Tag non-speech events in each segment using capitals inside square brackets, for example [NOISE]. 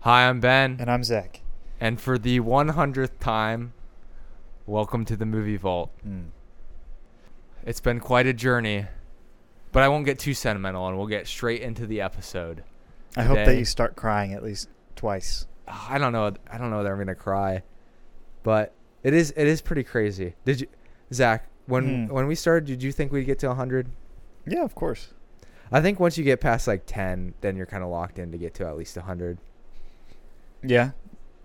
Hi, I'm Ben, And I'm Zach. and for the 100th time, welcome to the Movie Vault. Mm. It's been quite a journey, but I won't get too sentimental, and we'll get straight into the episode. I hope that you start crying at least twice. I don't know. I don't know that I'm gonna cry, but it is. It is pretty crazy. Did you, Zach? When Hmm. when we started, did you think we'd get to 100? Yeah, of course. I think once you get past like 10, then you're kind of locked in to get to at least 100. Yeah,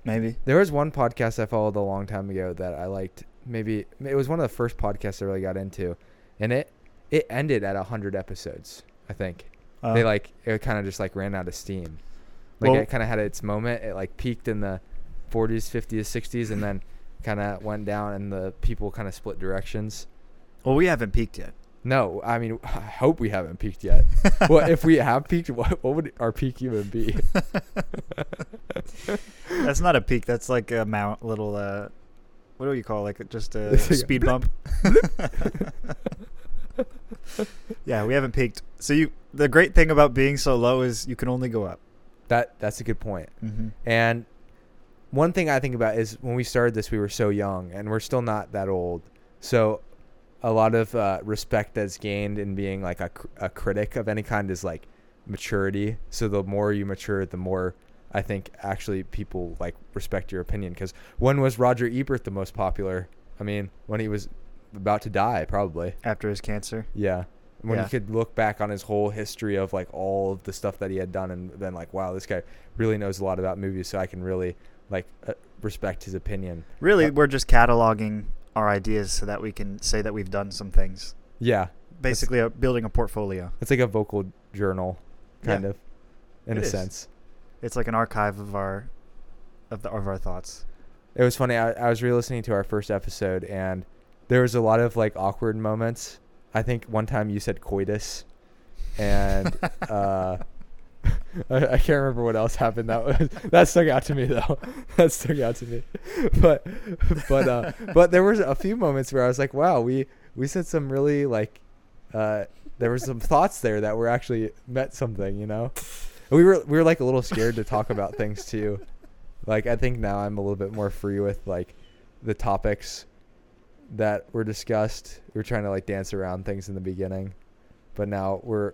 maybe. There was one podcast I followed a long time ago that I liked. Maybe it was one of the first podcasts I really got into, and it it ended at hundred episodes. I think Uh, they like it kind of just like ran out of steam. Like Well- it kind of had its moment. It like peaked in the 40s, 50s, 60s, and then kind of went down, and the people kind of split directions. well, we haven't peaked yet. No, I mean [LAUGHS] I hope we haven't peaked yet. well, if we have peaked, what, what would our peak even be? [LAUGHS] That's not a peak. That's like a mount, little. Uh, what do you call it? like just a [LAUGHS] It's like a speed bump? yeah, we haven't peaked. So you, the great thing about being so low is you can only go up. that that's a good point. Mm-hmm. And one thing I think about is when we started this, we were so young, and we're still not that old. So a lot of uh, respect that's gained in being like a, a critic of any kind is like maturity. So the more you mature, the more I think actually people like respect your opinion. Because when was Roger Ebert the most popular? I mean, when he was about to die, probably. After his cancer. Yeah. When Yeah. you could look back on his whole history of like all of the stuff that he had done and then like, wow, this guy really knows a lot about movies, so I can really like uh, respect his opinion. Really, Uh, we're just cataloging our ideas so that we can say that we've done some things. Yeah. Basically, uh building a portfolio. It's like a vocal journal, kind Yeah. of, in It a is. sense. It's like an archive of our, of the of our thoughts. It was funny. I, I was re-listening to our first episode, and there was a lot of like awkward moments. I think one time you said coitus, and [LAUGHS] uh, I, I can't remember what else happened. That was [LAUGHS] that stuck out to me though. [LAUGHS] that stuck out to me. [LAUGHS] But but uh, but there was a few moments where I was like, wow, we we said some really like uh, there were some thoughts there that were actually meant something, you know. We were we were like a little scared to talk about things too. Like I think now I'm a little bit more free with like the topics that were discussed. We were trying to like dance around things in the beginning, but now we're,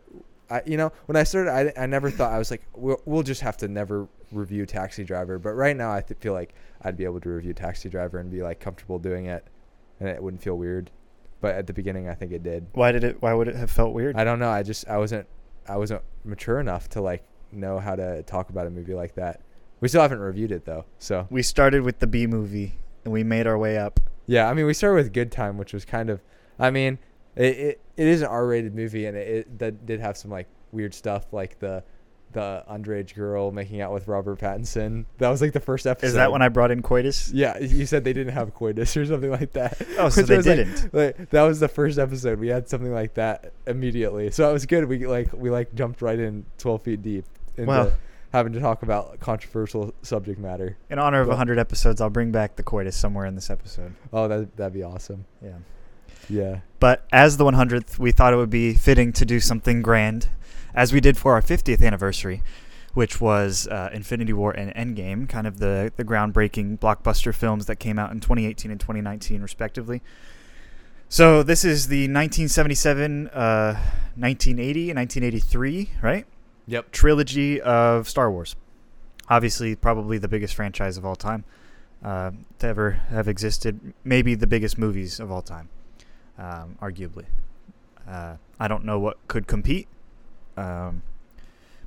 I you know when I started I, I never thought I was like we'll, we'll just have to never review Taxi Driver, but right now I th- feel like I'd be able to review Taxi Driver and be like comfortable doing it, and it wouldn't feel weird. But at the beginning I think it did. Why did it? Why would it have felt weird? I don't know. I just I wasn't I wasn't mature enough to like know how to talk about a movie like that. We still haven't reviewed it though, so we started with the B movie and we made our way up. Yeah, I mean, we started with Good Time, which was kind of, I mean, it it, it is an R-rated movie, and it, it that did have some like weird stuff, like the the underage girl making out with Robert Pattinson. That was like the first episode. Is that when I brought in coitus? Yeah, you said they didn't have coitus or something like that. [LAUGHS] Oh, so [LAUGHS] they didn't. Like, that was the first episode. We had something like that immediately, so it was good. We like we like jumped right in twelve feet deep into Well- having to talk about controversial subject matter. In honor of Well- 100 episodes, I'll bring back the coitus somewhere in this episode. Oh, that that'd be awesome. Yeah. Yeah. But as the 100th, we thought it would be fitting to do something grand, as we did for our 50th anniversary, which was uh, Infinity War and Endgame, kind of the, the groundbreaking blockbuster films that came out in 2018 and 2019, respectively. So this is the 1977, uh, 1980, and 1983, right? Yep. trilogy of Star Wars. Obviously, probably the biggest franchise of all time uh, to ever have existed. Maybe the biggest movies of all time, um, arguably. Uh, I don't know what could compete. Um,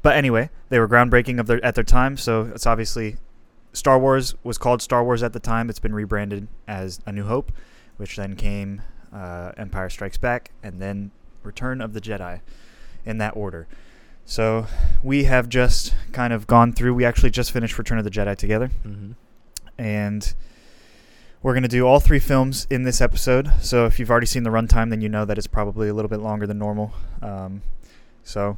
but anyway, they were groundbreaking of their at their time, so it's obviously Star Wars was called Star Wars at the time. It's been rebranded as A New Hope, which then came uh, Empire Strikes Back, and then Return of the Jedi, in that order. So we have just kind of gone through. We actually just finished Return of the Jedi together, Mm-hmm. and we're going to do all three films in this episode. So if you've already seen the runtime, then you know that it's probably a little bit longer than normal. Um, so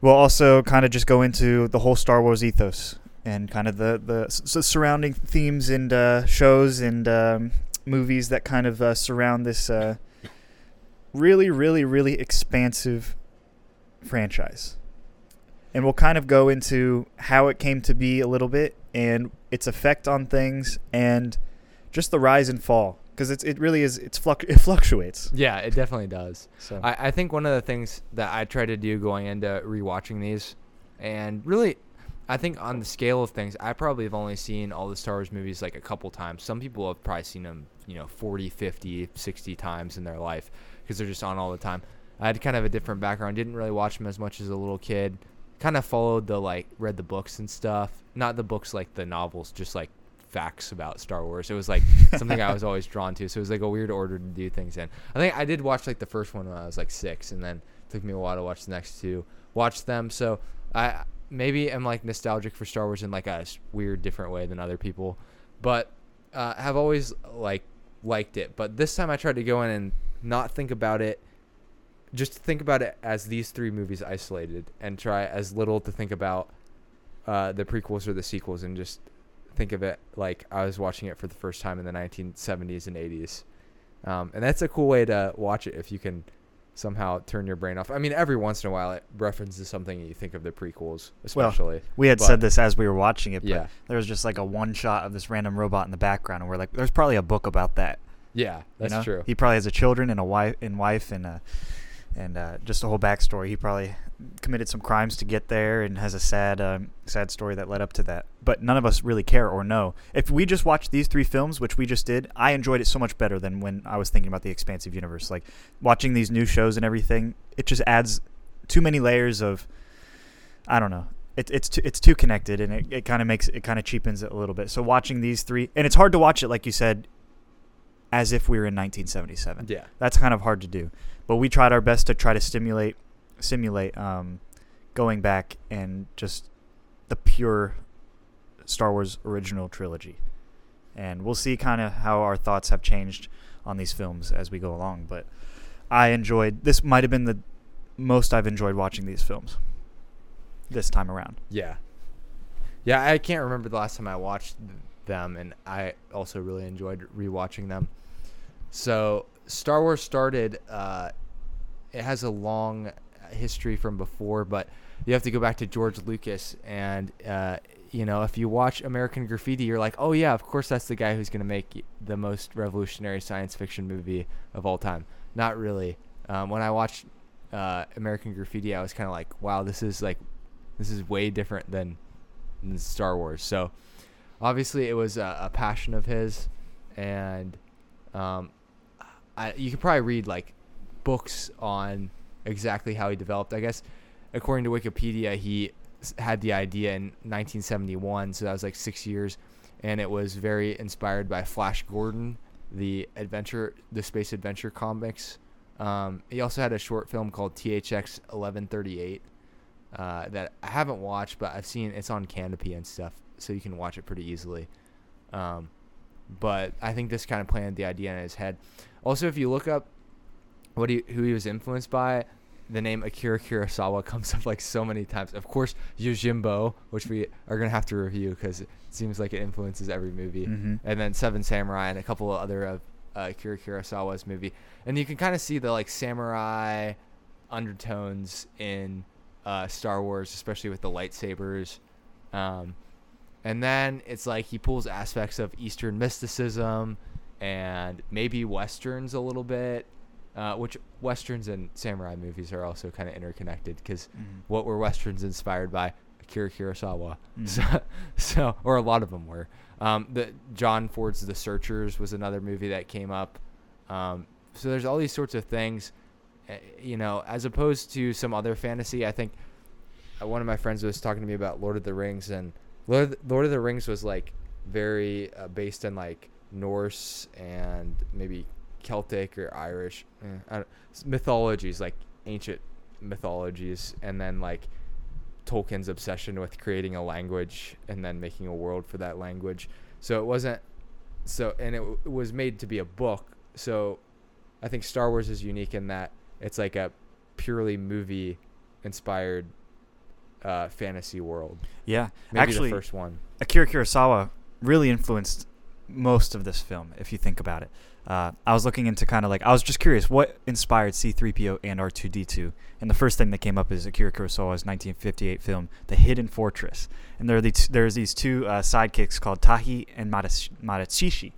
we'll also kind of just go into the whole Star Wars ethos and kind of the the s- surrounding themes and uh, shows and um, movies that kind of uh, surround this uh, really, really, really expansive franchise. and we'll kind of go into how it came to be a little bit and its effect on things and just the rise and fall because it's it really is it's fluc- it fluctuates. Yeah, it definitely does. So I, I think one of the things that I try to do going into rewatching these, and really, I think on the scale of things, I probably have only seen all the Star Wars movies like a couple times. Some people have probably seen them, you know, 40, 50, 60 times in their life because they're just on all the time. I had kind of a different background. Didn't really watch them as much as a little kid. Kind of followed the like read the books and stuff. Not the books like the novels, just like facts about Star Wars. It was like something I was always drawn to. So it was like a weird order to do things in. I think I did watch like the first one when I was like six, and then it took me a while to watch the next two. Watch them. So I maybe am like nostalgic for Star Wars in like a weird different way than other people, but uh, have always like liked it. But this time I tried to go in and not think about it. Just think about it as these three movies isolated, and try as little to think about uh, the prequels or the sequels, and just think of it like I was watching it for the first time in the 1970s and 80s. Um, and that's a cool way to watch it if you can somehow turn your brain off. I mean, every once in a while it references something and you think of the prequels, Well, especially. we had but- said this as we were watching it, but Yeah. there was just like a one shot of this random robot in the background, and we're like, "There's probably a book about that." yeah, you that's know? true. He probably has a children and a wife and wife and uh and uh, just a whole backstory. He probably committed some crimes to get there and has a sad um, sad story that led up to that. But none of us really care or know. If we just watched these three films, which we just did, I enjoyed it so much better than when I was thinking about the expansive universe. Like watching these new shows and everything, it just adds too many layers of I don't know. It, it's too, it's too connected and it, it kind of makes it kind of cheapens it a little bit. So watching these three and it's hard to watch it like you said as if we were in 1977 yeah. that's kind of hard to do. But we tried our best to try to stimulate, simulate um, going back and just the pure Star Wars original trilogy. And we'll see kind of how our thoughts have changed on these films as we go along. But I enjoyed this. Might have been the most I've enjoyed watching these films this time around. Yeah. Yeah, I can't remember the last time I watched them, and I also really enjoyed rewatching them. So, Star Wars started, uh, it has a long history from before, but you have to go back to George Lucas. And, uh, you know, if you watch American Graffiti, you're like, oh, yeah, of course that's the guy who's going to make the most revolutionary science fiction movie of all time. Not really. Um, when I watched uh, American Graffiti, I was kind of like, wow, this is like this is way different than, than Star Wars. So obviously it was a, a passion of his, and um, I, you could probably read like books on exactly how he developed. I guess according to Wikipedia, he had the idea in 1971, so that was like six years, and it was very inspired by Flash Gordon, the adventure, the space adventure comics. Um, he also had a short film called THX 1138 uh, that I haven't watched, but I've seen it's on Kanopy and stuff, so you can watch it pretty easily. Um, but I think this kind of planted the idea in his head. Also, if you look up what he who he was influenced by, the name Akira Kurosawa [LAUGHS] comes up like so many times. Of course, Yojimbo, which we are gonna have to review because it seems like it influences every movie, Mhm. and then Seven Samurai and a couple of other of uh, Akira Kurosawa's movie, and you can kind of see the like samurai undertones in uh, Star Wars, especially with the lightsabers. Um, and then it's like he pulls aspects of Eastern mysticism and maybe westerns a little bit, uh, which westerns and samurai movies are also kind of interconnected because Mhm. what were westerns inspired by? Akira Kurosawa. Mhm. [LAUGHS] So, so, or a lot of them were. Um, the John Ford's The Searchers was another movie that came up. Um, so there's all these sorts of things, uh, you know, as opposed to some other fantasy. I think uh, one of my friends was talking to me about Lord of the Rings, and Lord Lord of the Rings was like very uh, based in like Norse and maybe Celtic or Irish eh, mythologies, like ancient mythologies, and then like Tolkien's obsession with creating a language and then making a world for that language. So it wasn't so, and it, w- it was made to be a book. So I think Star Wars is unique in that it's like a purely movie inspired uh, fantasy world. Yeah, Maybe actually, the first one. Akira Kurosawa really influenced most of this film, if you think about it. Uh, I was looking into kind of like I was just curious what inspired C-3PO and R2D2, and the first thing that came up is Akira Kurosawa's 1958 film The Hidden Fortress, and there are these there's these two uh, sidekicks called Tahei and Matashichi,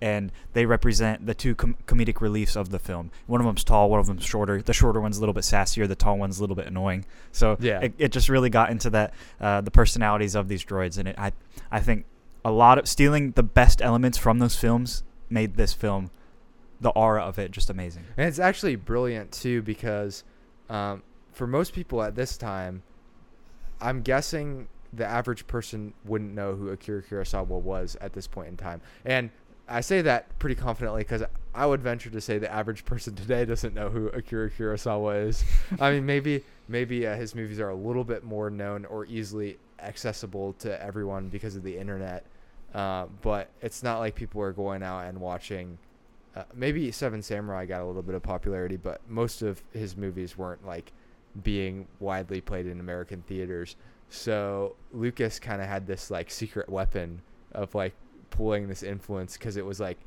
and they represent the two com- comedic reliefs of the film. One of them's tall, one of them's shorter. The shorter one's a little bit sassier, the tall one's a little bit annoying. So Yeah. it, it just really got into that uh, the personalities of these droids, and it, I I think a lot of stealing the best elements from those films made this film the aura of it just amazing. And it's actually brilliant too because um, for most people at this time, I'm guessing the average person wouldn't know who Akira Kurosawa was at this point in time. And I say that pretty confidently because I would venture to say the average person today doesn't know who Akira Kurosawa is. I mean, maybe maybe uh, his movies are a little bit more known or easily accessible to everyone because of the internet. Uh, but it's not like people are going out and watching. Uh, maybe Seven Samurai got a little bit of popularity, but most of his movies weren't like being widely played in American theaters. So Lucas kind of had this like secret weapon of like pulling this influence because it was like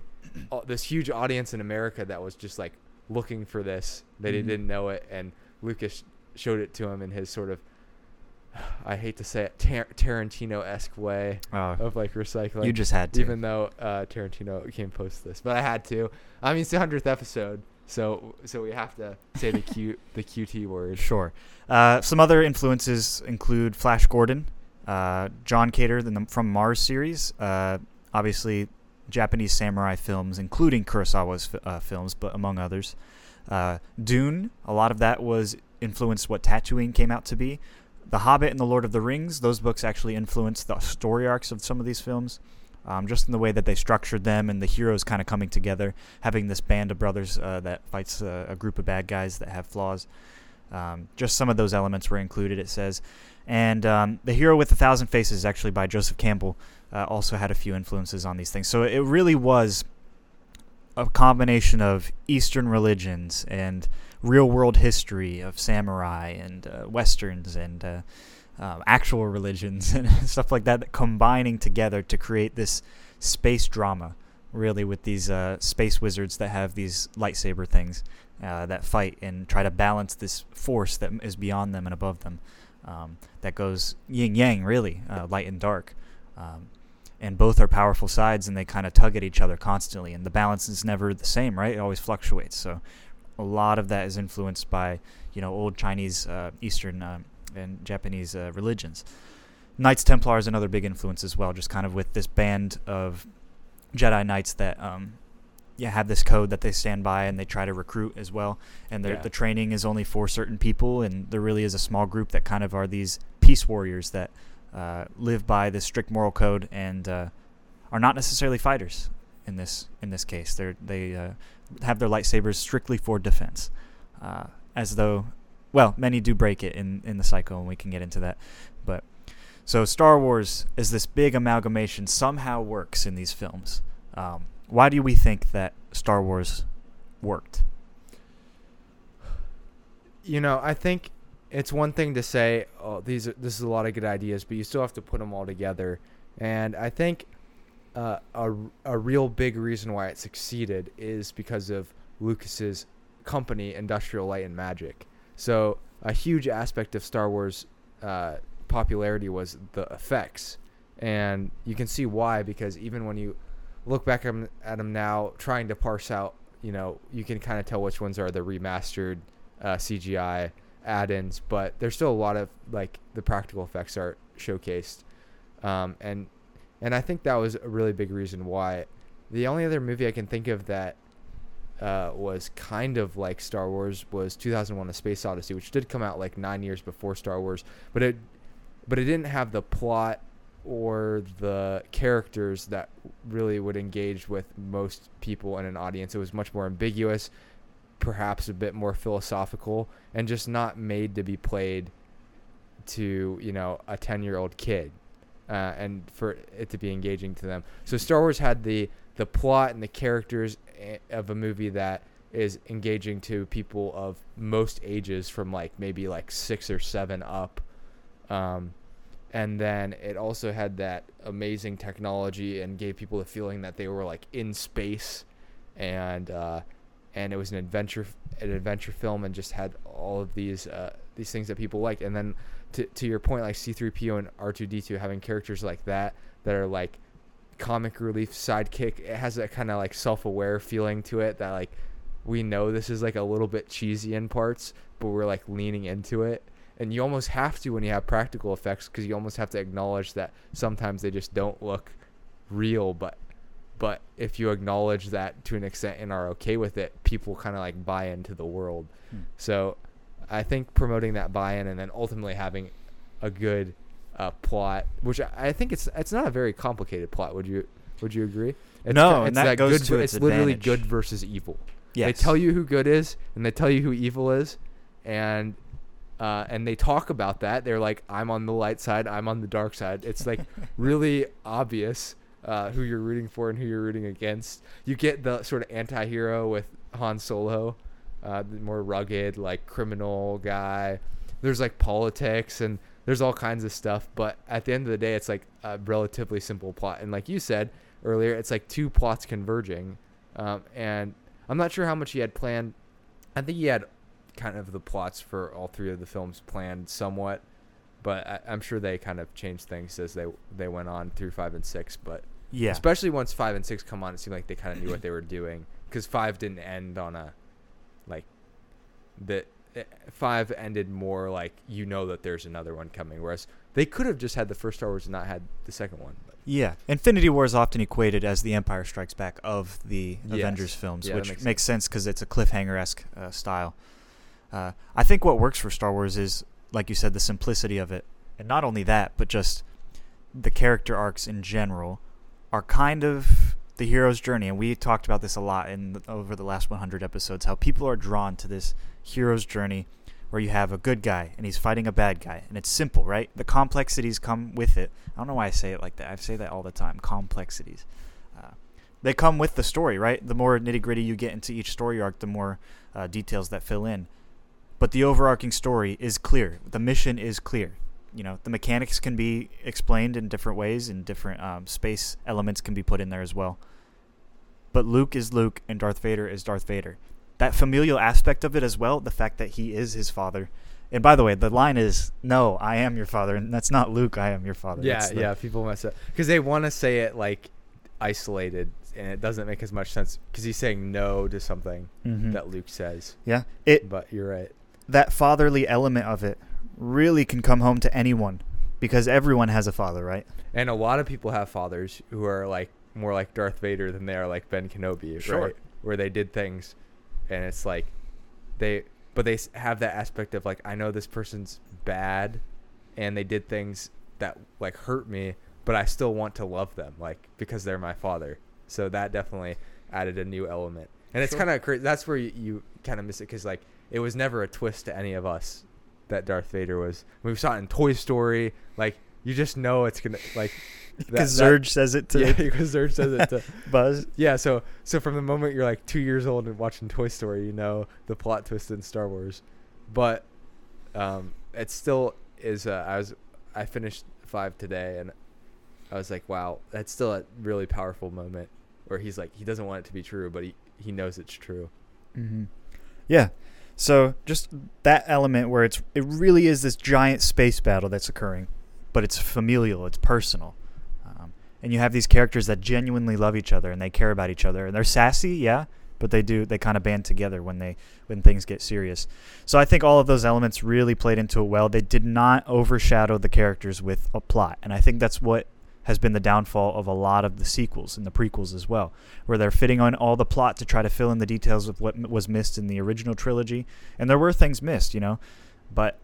all, this huge audience in America that was just like looking for this. They Mhm. didn't know it, and Lucas showed it to him in his sort of [SIGHS] I hate to say it Tar- Tarantino esque way Uh, of like recycling. you just had to. even though uh, Tarantino came post this, but I had to. I mean, it's the hundredth episode, so so we have to say the Q the QT word. Sure. Uh, some other influences include Flash Gordon, uh, John Carter the, from Mars series, uh, obviously Japanese samurai films, including Kurosawa's uh, films, but among others. Uh, Dune, a lot of that was influenced what Tatooine came out to be. The Hobbit and The Lord of the Rings, those books actually influenced the story arcs of some of these films. Um, just in the way that they structured them and the heroes kind of coming together, having this band of brothers uh, that fights uh, a group of bad guys that have flaws. Um, just some of those elements were included, it says. And um, The Hero with a Thousand Faces, is actually by Joseph Campbell, uh, also had a few influences on these things. So it really was a combination of Eastern religions and real world history of samurai and uh, westerns and uh, um, actual religions [LAUGHS] and stuff like that, combining together to create this space drama, really, with these uh, space wizards that have these lightsaber things uh, that fight and try to balance this force that is beyond them and above them. Um, that goes yin yang, really, uh, light and dark. Um, and both are powerful sides, and they kind of tug at each other constantly. And the balance is never the same, right? It always fluctuates. So a lot of that is influenced by you know old Chinese, uh, Eastern, um, and Japanese uh, religions. Knights Templar is another big influence as well, just kind of with this band of Jedi Knights that um, yeah have this code that they stand by and they try to recruit as well. And Yeah. the training is only for certain people, and there really is a small group that kind of are these peace warriors that uh, live by this strict moral code and uh, are not necessarily fighters in this in this case. They they uh, have their lightsabers strictly for defense, uh, as though well many do break it in in the cycle, and we can get into that. But so Star Wars is this big amalgamation somehow works in these films. Um, why do we think that Star Wars worked? You know, I think it's one thing to say, "Oh, these are, this is a lot of good ideas," but you still have to put them all together. And I think uh, a a real big reason why it succeeded is because of Lucas's company, Industrial Light and Magic. So a huge aspect of Star Wars uh, popularity was the effects, and you can see why because even when you look back at them now, trying to parse out, you know, you can kind of tell which ones are the remastered uh, CGI add-ins, but there's still a lot of like the practical effects are showcased, um, and and I think that was a really big reason why. The only other movie I can think of that uh, was kind of like Star Wars was 2001: A Space Odyssey, which did come out like nine years before Star Wars, but it but it didn't have the plot or the characters that really would engage with most people in an audience. It was much more ambiguous, perhaps a bit more philosophical, and just not made to be played to you know a 10 year old kid uh, and for it to be engaging to them. So star wars had the the plot and the characters eh, of a movie that is engaging to people of most ages from like maybe like six or seven up. Um, and then it also had that amazing technology and gave people the feeling that they were like in space and uh, and it was an adventure an adventure film and just had all of these uh, these things that people liked and then to, to your point like C3PO and R2D2 having characters like that that are like comic relief sidekick it has that kind of like self-aware feeling to it that like we know this is like a little bit cheesy in parts but we're like leaning into it. And you almost have to when you have practical effects because you almost have to acknowledge that sometimes they just don't look real but but if you acknowledge that to an extent and are okay with it people kind of like buy into the world Hmm. so i think promoting that buy-in and then ultimately having a good uh, plot which I, I think it's it's not a very complicated plot would you would you agree it's No, ki- and it's that goes good to its it's literally advantage. good versus evil Yes. they tell you who good is and they tell you who evil is and uh, and they talk about that they're like i'm on the light side i'm on the dark side it's like [LAUGHS] really obvious uh, who you're rooting for and who you're rooting against. You get the sort of anti-hero with han solo uh, the more rugged like criminal guy. There's like politics and there's all kinds of stuff but at the end of the day it's like a relatively simple plot. And like you said earlier it's like two plots converging um, and i'm not sure how much he had planned. I think he had kind of the plots for all three of the films planned somewhat but I, i'm sure they kind of changed things as they they went on through five and six but yeah. especially once five and six come on it seemed like they kind of knew what they were doing because five didn't end on a like that eh, five ended more like you know that there's another one coming whereas they could have just had the first star wars and not had the second one but Yeah, Infinity War is often equated as the Empire Strikes Back of the Yes. Avengers films, Yeah, which makes makes, sense because it's a cliffhanger esque uh, style. Uh, I think what works for Star Wars is, like you said, the simplicity of it, and not only that, but just the character arcs in general are kind of the hero's journey. And we talked about this a lot in over the last 100 episodes. How people are drawn to this hero's journey, where you have a good guy and he's fighting a bad guy, and it's simple, right? The complexities come with it. I don't know why I say it like that. I say that all the time. Complexities. Uh, they come with the story, right? The more nitty gritty you get into each story arc, the more uh, details that fill in. But the overarching story is clear. The mission is clear. You know, the mechanics can be explained in different ways, and different um, space elements can be put in there as well. But Luke is Luke, and Darth Vader is Darth Vader. That familial aspect of it as well, the fact that he is his father. And by the way, the line is, "No, I am your father," and that's not Luke. I am your father. yeah the- yeah people mess up because they want to say it like isolated and it doesn't make as much sense because he's saying no to something Mhm. that luke says yeah. It but you're right that fatherly element of it really can come home to anyone because everyone has a father, right? And a lot of people have fathers who are like more like Darth Vader than they are like Ben Kenobi, Sure. right? Where they did things, and it's like they, but they have that aspect of like I know this person's bad, and they did things that like hurt me, but I still want to love them, like because they're my father. So that definitely added a new element, and it's Sure. kind of crazy. That's where you, you kind of miss it because like it was never a twist to any of us that Darth Vader was. We saw it in Toy Story, like you just know it's gonna like [LAUGHS] Because Zurg says it to [LAUGHS] yeah, because Zurg says it to [LAUGHS] Buzz. yeah. So so from the moment you're like two years old and watching Toy Story, you know the plot twist in Star Wars, but um, it still is. Uh, I was I finished five today, and I was like, wow, that's still a really powerful moment where he's like he doesn't want it to be true, but he he knows it's true. Mm-hmm. Yeah. So just that element where it's it really is this giant space battle that's occurring, but it's familial, it's personal, um, and you have these characters that genuinely love each other and they care about each other and they're sassy, yeah, but they do they kind of band together when they when things get serious. So I think all of those elements really played into it well. They did not overshadow the characters with a plot, and I think that's what has been the downfall of a lot of the sequels and the prequels as well where they're fitting on all the plot to try to fill in the details of what was missed in the original trilogy. And there were things missed, you know, but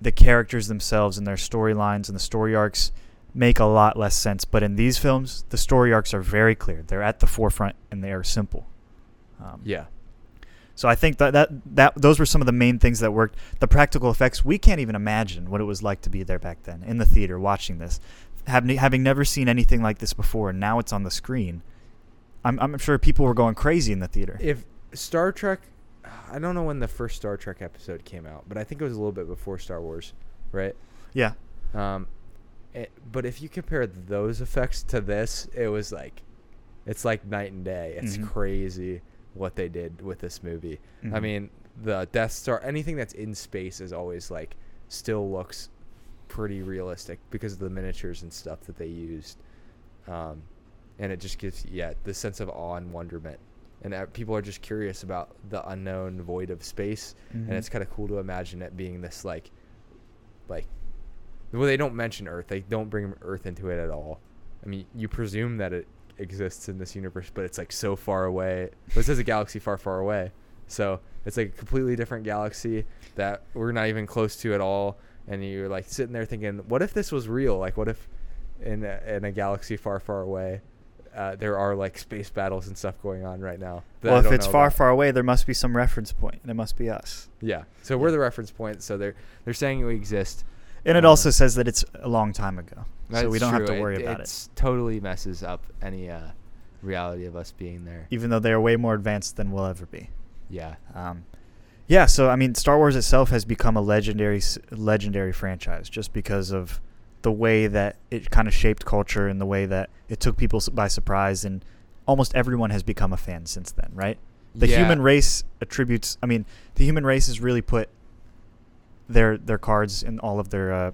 the characters themselves and their storylines and the story arcs make a lot less sense. But in these films, the story arcs are very clear. They're at the forefront and they are simple. Um, Yeah. so I think that, that that those were some of the main things that worked. The practical effects, we can't even imagine what it was like to be there back then in the theater watching this, having having never seen anything like this before, and now it's on the screen. I'm I'm sure people were going crazy in the theater. If Star Trek, I don't know when the first Star Trek episode came out, but I think it was a little bit before Star Wars, right? yeah, Um, it, but if you compare those effects to this, it was like, it's like night and day. It's Mhm. crazy what they did with this movie. I Mhm. mean, the Death Star, anything that's in space is always like, still looks pretty realistic because of the miniatures and stuff that they used. Um, and it just gives, yeah, the sense of awe and wonderment. And uh, people are just curious about the unknown void of space Mhm. and it's kind of cool to imagine it being this like like well they don't mention earth they don't bring earth into it at all i mean you presume that it exists in this universe but it's like so far away it says a galaxy far far away so it's like a completely different galaxy that we're not even close to at all and you're like sitting there thinking what if this was real like what if in a, in a galaxy far far away uh, there are like space battles and stuff going on right now well, if it's far, about. far away, there must be some reference and It must be us. Yeah. So we're the reference point. So they're they're saying we exist. And it Uh, also says that it's a long time ago, so we don't have to worry it, about it. totally messes up any uh, reality of us being there. Even though they are way more advanced than we'll ever be. Yeah. Um, yeah, so I mean, Star Wars itself has become a legendary, legendary franchise just because of the way that it kind of shaped culture and the way that it took people by surprise, and almost everyone has become a fan since then, right? The Yeah. human race attributes. I mean, the human race has really put their their cards in all of their, uh,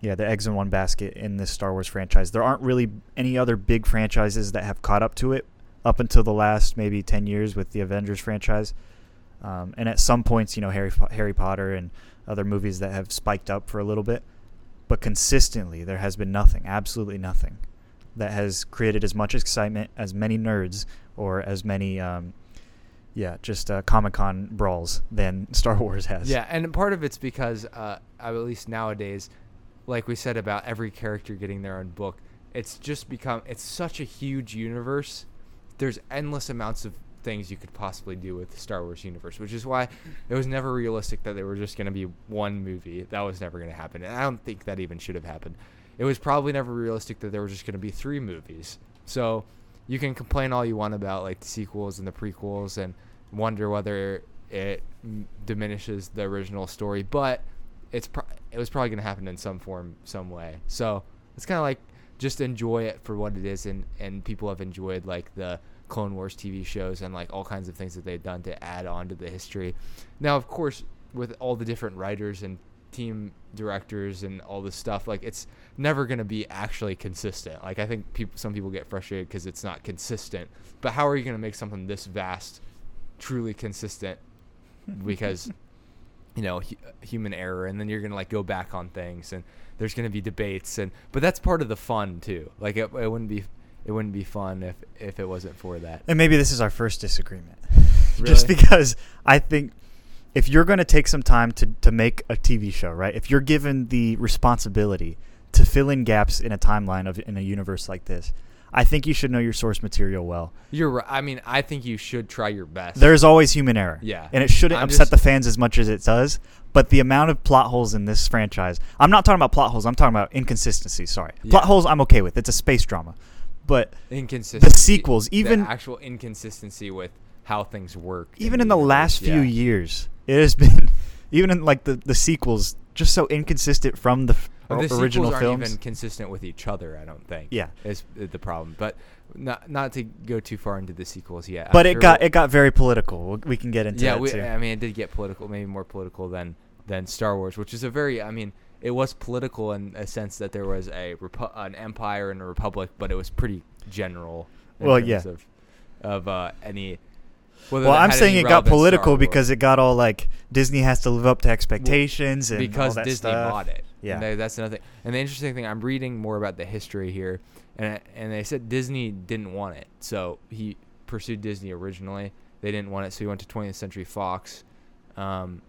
yeah, the eggs in one basket in this Star Wars franchise. There aren't really any other big franchises that have caught up to it up until the last maybe ten years with the Avengers franchise. Um, and at some points, you know, Harry Harry Potter and other movies that have spiked up for a little bit, but consistently there has been nothing, absolutely nothing, that has created as much excitement as many nerds or as many, um, yeah, just uh, Comic Con brawls than [LAUGHS] Star Wars has. Yeah, and part of it's because uh, at least nowadays, like we said about every character getting their own book, it's just become it's such a huge universe. There's endless amounts of things you could possibly do with the Star Wars universe, which is why it was never realistic that they were just going to be one movie. That was never going to happen, and I don't think that even should have happened. It was probably never realistic that there were just going to be three movies. So you can complain all you want about like the sequels and the prequels and wonder whether it diminishes the original story, but it's pro- it was probably going to happen in some form, some way. So it's kind of like just enjoy it for what it is, and and people have enjoyed like the Clone Wars TV shows and like all kinds of things that they've done to add on to the history. Now, of course, with all the different writers and team directors and all this stuff, like it's never going to be actually consistent. Like I think people, some people get frustrated because it's not consistent. But how are you going to make something this vast truly consistent? [LAUGHS] Because you know hu- human error, and then you're going to like go back on things, and there's going to be debates, and but that's part of the fun too. Like it, it wouldn't be it wouldn't be fun if if it wasn't for that. And maybe this is our first disagreement. [LAUGHS] Really? Just because I think if you're going to take some time to, to make a TV show, right? If you're given the responsibility to fill in gaps in a timeline of in a universe like this, I think you should know your source material well. You're right. I mean, I think you should try your best. There's always human error. Yeah. And it shouldn't I'm upset just- the fans as much as it does. But the amount of plot holes in this franchise, I'm not talking about plot holes, I'm talking about inconsistencies. Sorry. Plot holes, I'm okay with. It's a space drama. But inconsistency. sequels, even- the actual inconsistency with how things work. even in the universe, last few yeah. years, it has [LAUGHS] been, even in like the, the sequels, just so inconsistent from the, f- Well, the original aren't films. even consistent with each other. I don't think. Yeah. is the problem. But not not to go too far into the sequels yet. But it got it got very political. We can get into yeah, that we. I mean, it did get political, maybe more political than than Star Wars, which is a very, I mean, it was political in a sense that there was a repu- an empire and a republic, but it was pretty general. in Well, terms yeah. Of, of uh, any. well, I'm saying it got relevance to Star political because it got all like Disney has to live up to expectations and because Disney stuff. bought it. Yeah. they- that's another thing. And the interesting thing, I'm reading more about the history here, and and they said Disney didn't want it, so he pursued Disney originally. They didn't want it, so he went to 20th Century Fox, um,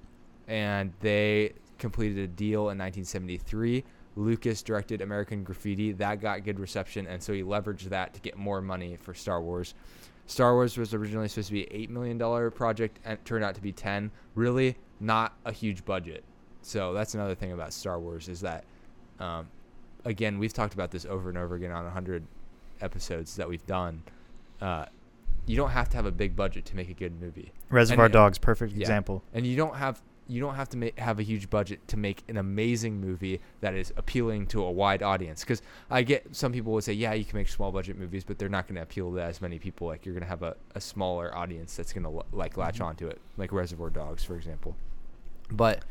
and they completed a deal in 1973. Lucas directed American Graffiti. That got good reception, and so he leveraged that to get more money for Star Wars. Star Wars was originally supposed to be an eight million dollar project, and it turned out to be ten. Really, not a huge budget. So that's another thing about Star Wars is that, um, again, we've talked about this over and over again on hundred episodes that we've done. Uh, you don't have to have a big budget to make a good movie. Reservoir And- Dogs, perfect yeah. example. and you don't have you don't have to ma- have a huge budget to make an amazing movie that is appealing to a wide audience. Because I get some people would say, yeah, you can make small budget movies, but they're not going to appeal to as many people. Like you're going to have a, a smaller audience that's going to like latch Mhm. onto it, like Reservoir Dogs, for example. But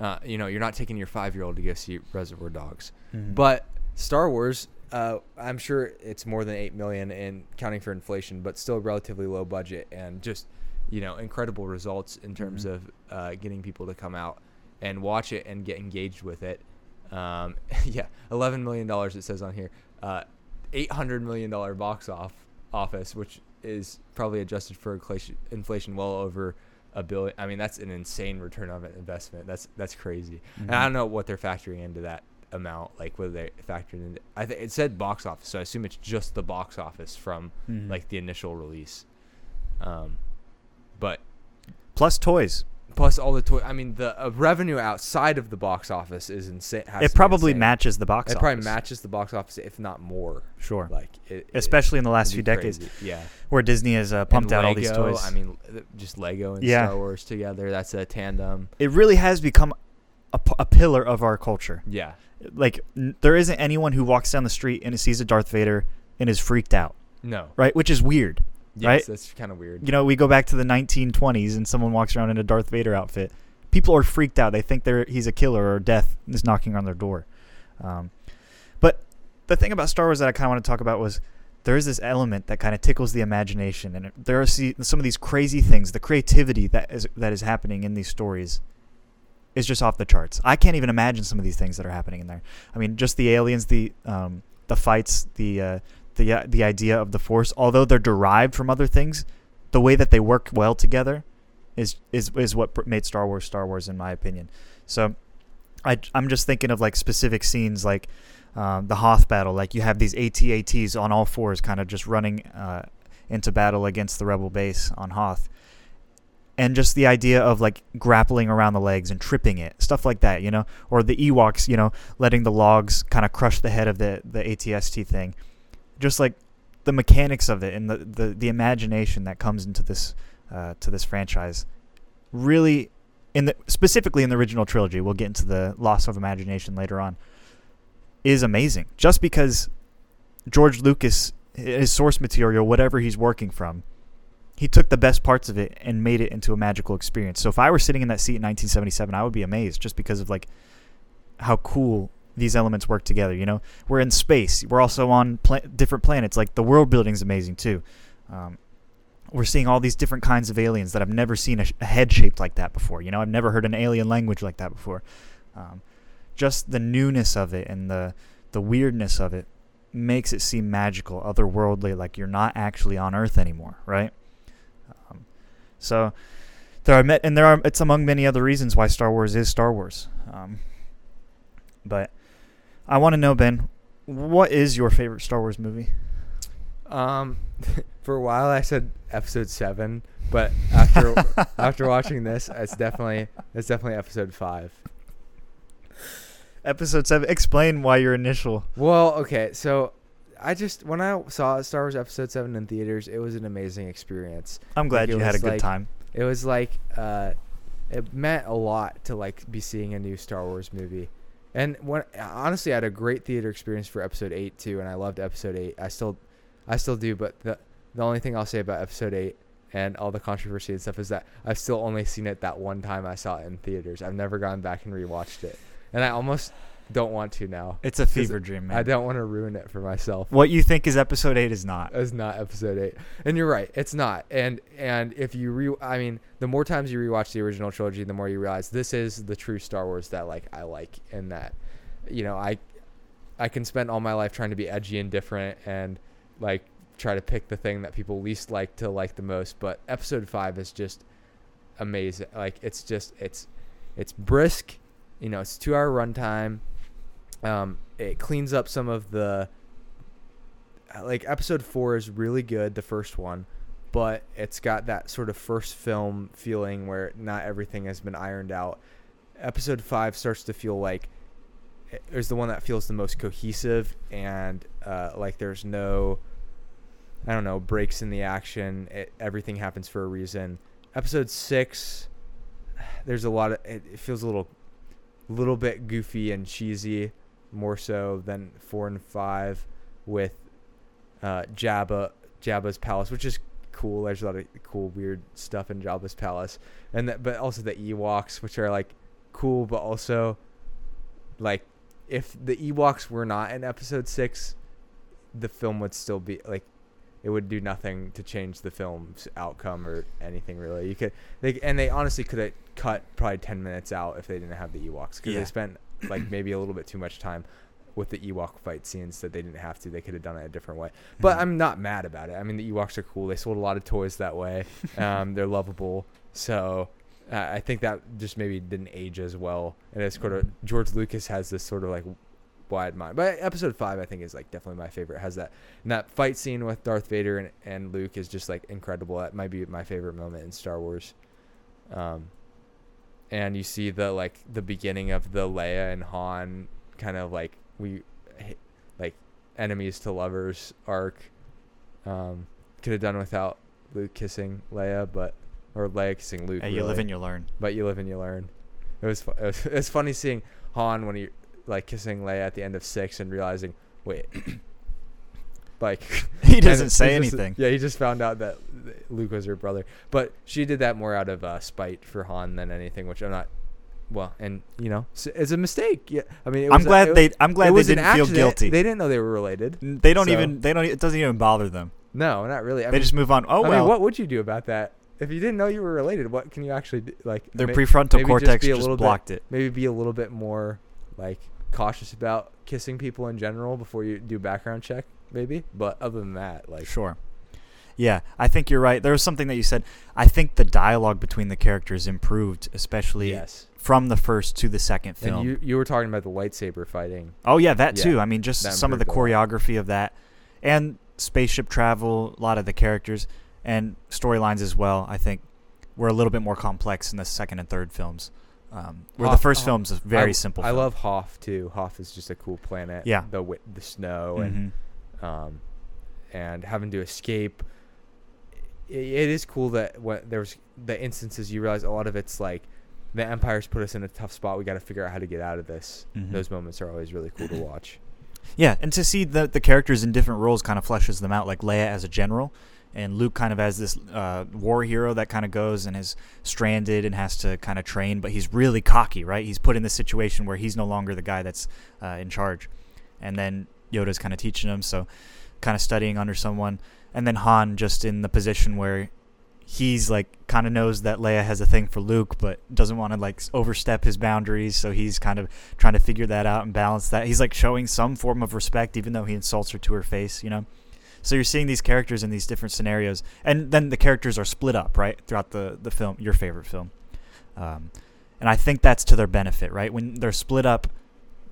uh, you know, you're not taking your five year old to go see Reservoir Dogs. Mhm. But Star Wars, uh, I'm sure it's more than eight million in counting for inflation, but still relatively low budget and just you know incredible results in terms Mhm. of uh, getting people to come out and watch it and get engaged with it. Um, [LAUGHS] yeah, eleven million dollars it says on here. Uh, Eight hundred million dollar box off office, which is probably adjusted for inflation, well over a billion. I mean, that's an insane return on investment. That's that's crazy. And I Mhm. don't know what they're factoring into that amount, like whether they factored in. I think it said box office, so I assume it's just the box office from Mhm. like the initial release. Um, but plus toys. plus all the toy. I mean, the uh, revenue outside of the box office is insane. It probably insane. matches the box office. It office. probably matches the box office, if not more. Sure. Like it, it- Especially in the last few decades, crazy. Yeah. where Disney has uh, pumped out all these toys. I mean, just Lego and Yeah. Star Wars together. That's a tandem. it really has become a, p- a pillar of our culture. Yeah. Like, n- there isn't anyone who walks down the street and sees a Darth Vader and is freaked out, No. right? Which is weird. Yes, Right? That's kind of weird. You know, we go back to the 1920s and someone walks around in a Darth Vader outfit. People are freaked out. They think they're he's a killer or death is knocking on their door. Um, but the thing about Star Wars that I kind of want to talk about was there is this element that kind of tickles the imagination, and it- there are see, some of these crazy things. The creativity that is that is happening in these stories is just off the charts. I can't even imagine some of these things that are happening in there. I mean, just the aliens, the um, the fights, the uh, the uh, the idea of the Force, although they're derived from other things, the way that they work well together is is is what made Star Wars Star Wars in my opinion. So I I'm just thinking of like specific scenes like um, the Hoth battle, like you have these AT-ATs on all fours, kind of just running uh, into battle against the Rebel base on Hoth. And just the idea of like grappling around the legs and tripping it, stuff like that, you know, or the Ewoks, you know, letting the logs kind of crush the head of the the ATST thing, just like the mechanics of it and the, the, the imagination that comes into this uh, to this franchise really in the specifically in the original trilogy we'll get into the loss of imagination later on is amazing. Just because George Lucas his source material whatever he's working from he took the best parts of it and made it into a magical experience. So if I were sitting in that seat in 1977 I would be amazed just because of like how cool these elements work together you know we're in space we're also on pla- different planets like the world building's amazing too um, we're seeing all these different kinds of aliens that I've never seen a, sh- a head shaped like that before. You know, I've never heard an alien language like that before. Um, just the newness of it and the the weirdness of it makes it seem magical, otherworldly, like you're not actually on Earth anymore, right? Um, so there are met, and there are it's among many other reasons why Star Wars is Star Wars. Um, but I want to know, Ben, what is your favorite Star Wars movie? Um, [LAUGHS] for a while I said episode seven, but after [LAUGHS] after watching this, it's definitely it's definitely episode five. Episode seven. Explain why your initial. Well, okay, so I just when I saw Star Wars Episode Seven in theaters, it was an amazing experience. I'm glad Like, you had a good like- time. It was like uh, it meant a lot to like be seeing a new Star Wars movie. And when honestly, I had a great theater experience for Episode Eight too, and I loved Episode Eight. I still, I still do. But the the only thing I'll say about Episode Eight and all the controversy and stuff is that I've still only seen it that one time I saw it in theaters. I've never gone back and rewatched it, and I almost don't want to now. It's a fever dream, man. I don't want to ruin it for myself. What you think is episode eight is not. It's not episode eight, and you're right. It's not. And and if you re, I mean, the more times you rewatch the original trilogy, the more you realize this is the true Star Wars that like I like, and that, you know, I, I can spend all my life trying to be edgy and different, and like try to pick the thing that people least like to like the most. But episode five is just amazing. Like it's just it's, it's brisk. You know, it's two hour runtime. Um, it cleans up some of the like episode four is really good, the first one, but it's got that sort of first film feeling where not everything has been ironed out. Episode five starts to feel like it- there's the one that feels the most cohesive and uh, like there's no, I don't know, breaks in the action. It, everything happens for a reason. Episode six, there's a lot of it, it feels a little little bit goofy and cheesy more so than four and five with uh, Jabba Jabba's palace, which is cool. There's a lot of cool weird stuff in Jabba's palace, and that, but also the Ewoks, which are like cool, but also like if the Ewoks were not in Episode six, the film would still be like it would do nothing to change the film's outcome or anything really. You could they and they honestly could have cut probably ten minutes out if they didn't have the Ewoks because Yeah. they spent like [LAUGHS] maybe a little bit too much time with the Ewok fight scenes that they didn't have to. They could have done it a different way. But Mhm. I'm not mad about it. I mean, the Ewoks are cool. They sold a lot of toys that way. [LAUGHS] Um, they're lovable. So uh, I think that just maybe didn't age as well. And it's sort of George Lucas has this sort of like wide mind. But episode five, I think, is like definitely my favorite. It has that and that fight scene with Darth Vader and, and Luke is just like incredible. That might be my favorite moment in Star Wars. Um, and you see the like the beginning of the Leia and Han kind of like we like enemies to lovers arc. Um, could have done without Luke kissing Leia, but or Leia kissing Luke. Hey, you live really and you learn. but you live and you learn. It was fu- it was, [LAUGHS] it was funny seeing Han when he like kissing Leia at the end of six and realizing, wait, like [LAUGHS] He doesn't say just- anything. Yeah, he just found out that Luke was her brother. But she did that more out of uh, spite for Han than anything, which I'm not. Well, and you know, it's a mistake. Yeah, I mean, it I'm was a- glad it- they. I'm glad they didn't feel guilty. They didn't know they were related. They don't so- even. They don't. It doesn't even bother them. No, not really. I they mean, just move on. Oh I well. mean, what would you do about that if you didn't know you were related? What can you actually do? like? Their ma- prefrontal maybe just cortex just, little bit- blocked it. maybe be a little bit more like cautious about kissing people in general before you do background check maybe but other than that like Sure. Yeah, I think you're right. There was something that you said. I think the dialogue between the characters improved, especially yes from the first to the second film. and you you were talking about the lightsaber fighting oh yeah, that Yeah, too. I mean, just some of the improved a lot. choreography of that, and spaceship travel. A lot of the characters and storylines as well. I think were a little bit more complex in the second and third films. Um, where the first Hoth- film's a very I, simple. I film. love Hoth too Hoth is just a cool planet Yeah. the the snow and um and having to escape I- it is cool that when there's the instances you realize a lot of it's like the empire's put us in a tough spot we got to figure out how to get out of this Mhm. those moments are always really cool to [CLEARS THROAT] watch Yeah, and to see the the characters in different roles kind of fleshes them out. Like Leia as a general, and Luke kind of as this uh, war hero that kind of goes and is stranded and has to kind of train, but he's really cocky, right? He's put in this situation where he's no longer the guy that's uh, in charge, and then Yoda's kind of teaching him, so kind of studying under someone, and then Han just in the position where he's like kind of knows that Leia has a thing for Luke, but doesn't want to like overstep his boundaries. So he's kind of trying to figure that out and balance that. He's like showing some form of respect, even though he insults her to her face, you know. So you're seeing these characters in these different scenarios, and then the characters are split up right throughout the the film. Your favorite film, um, and I think that's to their benefit, right? When they're split up,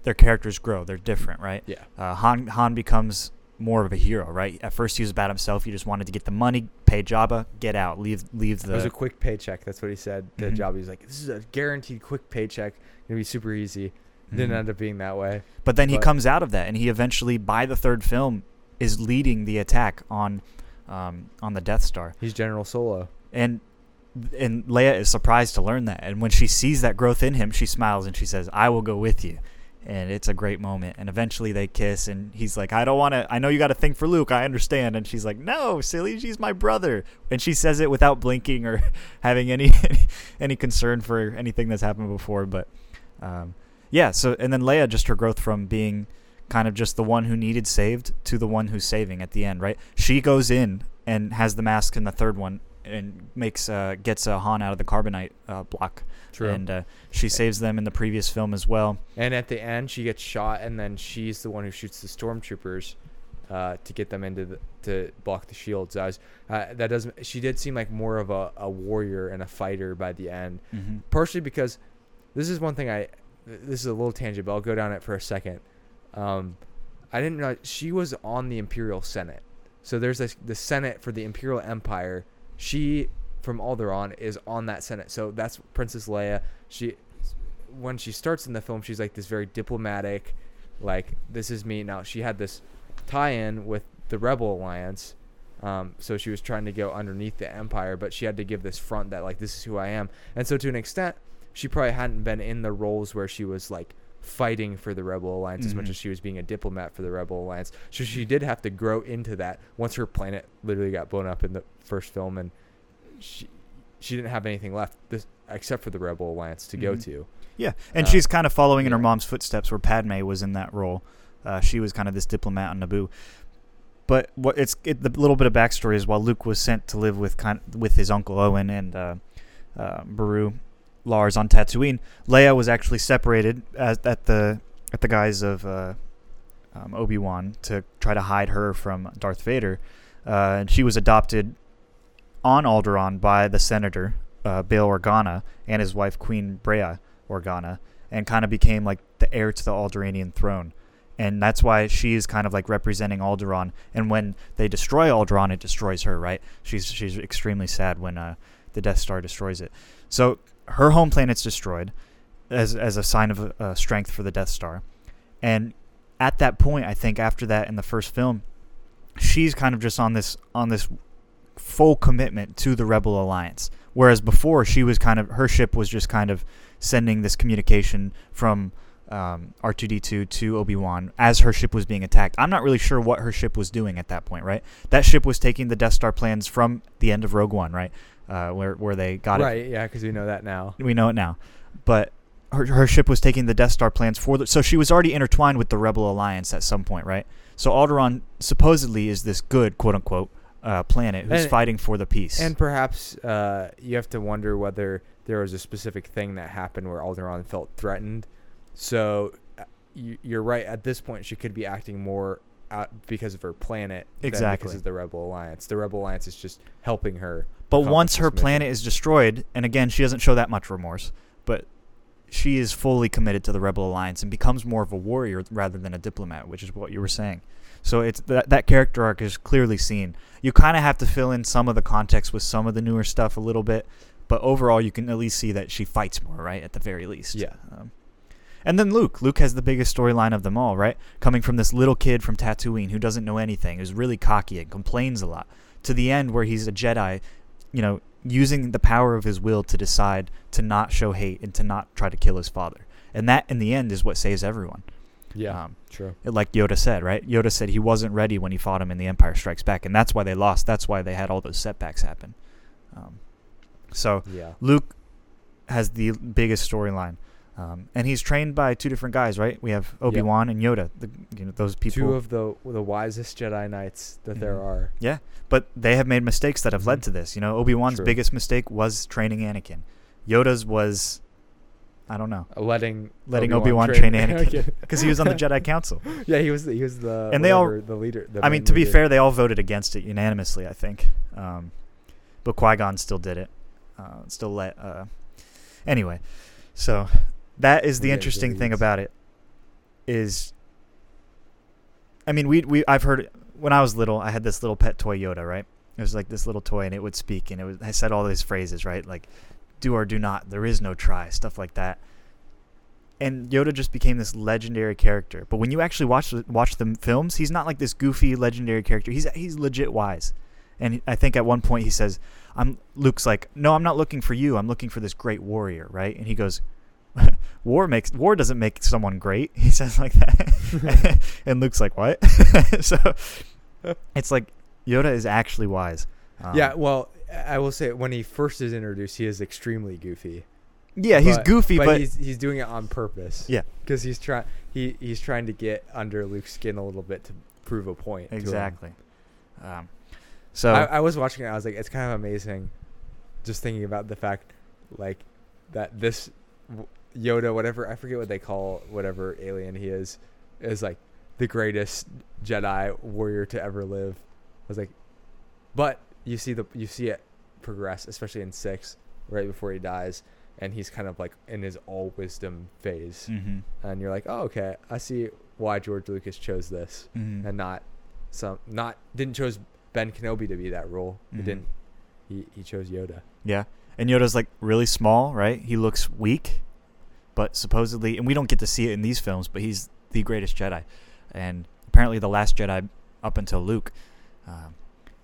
their characters grow. They're different, right? yeah Uh, Han Han becomes more of a hero, right? At first, he was about himself. He just wanted to get the money, pay Jabba, get out, leave leave It was a quick paycheck. That's what he said to Mhm. Jabba. He's like, "This is a guaranteed quick paycheck. Gonna be super easy." Didn't Mhm. end up being that way. But then he comes out of that, and he eventually, by the third film, is leading the attack on, um, on the Death Star, He's General Solo. and and Leia is surprised to learn that. And when she sees that growth in him, she smiles and she says, "I will go with you." And it's a great moment. And eventually they kiss, and he's like, "I don't want to. I know you got a thing for Luke. I understand." And she's like, "No, silly. She's my brother." And she says it without blinking or [LAUGHS] having [LAUGHS] any any concern for anything that's happened before. But um, yeah. So and then Leia, just her growth from being kind of just the one who needed saved to the one who's saving at the end, right? She goes in and has the mask in the third one and makes uh, gets uh, Han out of the carbonite uh, block, True. and uh, she saves them in the previous film as well. And at the end, she gets shot, and then she's the one who shoots the stormtroopers uh, to get them into the to block the shields. I was, uh, that doesn't. She did seem like more of a, a warrior and a fighter by the end, Mm-hmm. partially because this is one thing I. This is a little tangent, but I'll go down it for a second. Um, I didn't know she was on the Imperial Senate. So there's this the Senate for the Imperial Empire. She from Alderaan is on that Senate. So that's Princess Leia. She when she starts in the film, she's like this very diplomatic, like this is me. Now she had this tie-in with the Rebel Alliance, Um, so she was trying to go underneath the empire, but she had to give this front that like this is who I am. And so to an extent, she probably hadn't been in the roles where she was like fighting for the Rebel Alliance as much Mhm. as she was being a diplomat for the Rebel Alliance. So she did have to grow into that once her planet literally got blown up in the first film, and she she didn't have anything left this, except for the Rebel Alliance to go Mhm. to. Yeah, and Uh, she's kind of following in her mom's footsteps, where Padme was in that role. Uh, she was kind of this diplomat on Naboo. But what it's it, the little bit of backstory is while Luke was sent to live with kind with his uncle Owen and uh, uh, Beru, Lars on Tatooine, Leia was actually separated at, at the at the guise of uh, um, Obi Wan to try to hide her from Darth Vader, uh, and she was adopted on Alderaan by the senator uh, Bail Organa and his wife Queen Breha Organa, and kind of became like the heir to the Alderaanian throne. And that's why she's kind of like representing Alderaan. And when they destroy Alderaan, it destroys her, right? She's she's extremely sad when uh, the Death Star destroys it. So her home planet's destroyed as as a sign of uh, strength for the Death Star. And at that point, I think after that in the first film, she's kind of just on this on this full commitment to the Rebel Alliance. Whereas before, she was kind of her ship was just kind of sending this communication from um, R2D2 to Obi Wan as her ship was being attacked. I'm not really sure what her ship was doing at that point, right? That ship was taking the Death Star plans from the end of Rogue One, right? Uh, where where they got it right? Yeah, because we know that now. we know it now. But her, her ship was taking the Death Star plans for the. So she was already intertwined with the Rebel Alliance at some point, right? So Alderaan supposedly is this good, quote unquote, uh, planet who's And- fighting for the peace. And perhaps uh, you have to wonder whether there was a specific thing that happened where Alderaan felt threatened. So uh, you, you're right. At this point, she could be acting more out because of her planet Exactly. because of the Rebel Alliance. The Rebel Alliance is just helping her. But once her planet is destroyed, and again, she doesn't show that much remorse, but she is fully committed to the Rebel Alliance and becomes more of a warrior rather than a diplomat, which is what you were saying. So it's that that character arc is clearly seen. You kind of have to fill in some of the context with some of the newer stuff a little bit, but overall, you can at least see that she fights more, right? At the very least. Yeah. Um, and then Luke. Luke has the biggest storyline of them all, right? Coming from this little kid from Tatooine who doesn't know anything, who's really cocky and complains a lot, to the end where he's a Jedi, you know, using the power of his will to decide to not show hate and to not try to kill his father. And that, in the end, is what saves everyone. Yeah, Um, true. like Yoda said, right? Yoda said he wasn't ready when he fought him in The Empire Strikes Back, and that's why they lost. That's why they had all those setbacks happen. Um, so Yeah. Luke has the biggest storyline, um, and he's trained by two different guys, right? We have Obi Wan and Yoda. The, you know those people. Two of the the wisest Jedi Knights that there Mhm. are. Yeah, but they have made mistakes that have led Mhm. to this. You know, Obi Wan's biggest mistake was training Anakin. Yoda's was, I don't know, Uh, Letting letting Obi Wan train Anakin because [LAUGHS] he was on the Jedi Council. [LAUGHS] Yeah, he was the, he was the And they all- the leader. the I mean, to be fair, they all voted against it unanimously. I think, um, but Qui Gon still did it. Uh, still let. Uh, anyway, so that is the Yeah, interesting thing about it. Is I mean, we we I've heard when I was little, I had this little pet toy Yoda, right? It was like this little toy, and it would speak, and it was I said all these phrases, right? Like, do or do not. There is no try. Stuff like that. And Yoda just became this legendary character. But when you actually watch the- watch the films, he's not like this goofy legendary character. He's he's legit wise. And I think at one point he says, "I'm." Luke's like, "No, I'm not looking for you. I'm looking for this great warrior, right?" And he goes, [LAUGHS] "War makes war doesn't make someone great." [LAUGHS] He says like that, [LAUGHS] and Luke's like, "What?" so it's like Yoda is actually wise. Um, yeah, well, I will say when he first is introduced, he is extremely goofy. yeah, he's But- goofy, but, he's he's doing it on purpose. Yeah. because he's trying he he's trying to get under Luke's skin a little bit to prove a point. exactly. Um, so I, I was watching it. I was like, it's kind of amazing, just thinking about the fact, like, that this Yoda, whatever I forget what they call whatever alien he is, is like the greatest Jedi warrior to ever live. I was like, but you see the you see it progress, especially in six, right before he dies, and he's kind of like in his all wisdom phase, mhm, and you're like, oh okay, I see why George Lucas chose this mhm. and not some not didn't chose Ben Kenobi to be that role. He Mhm. didn't. He he chose Yoda. Yeah. And Yoda's like really small, right? He looks weak, but supposedly, and we don't get to see it in these films, but he's the greatest Jedi. And apparently the last Jedi up until Luke. Um,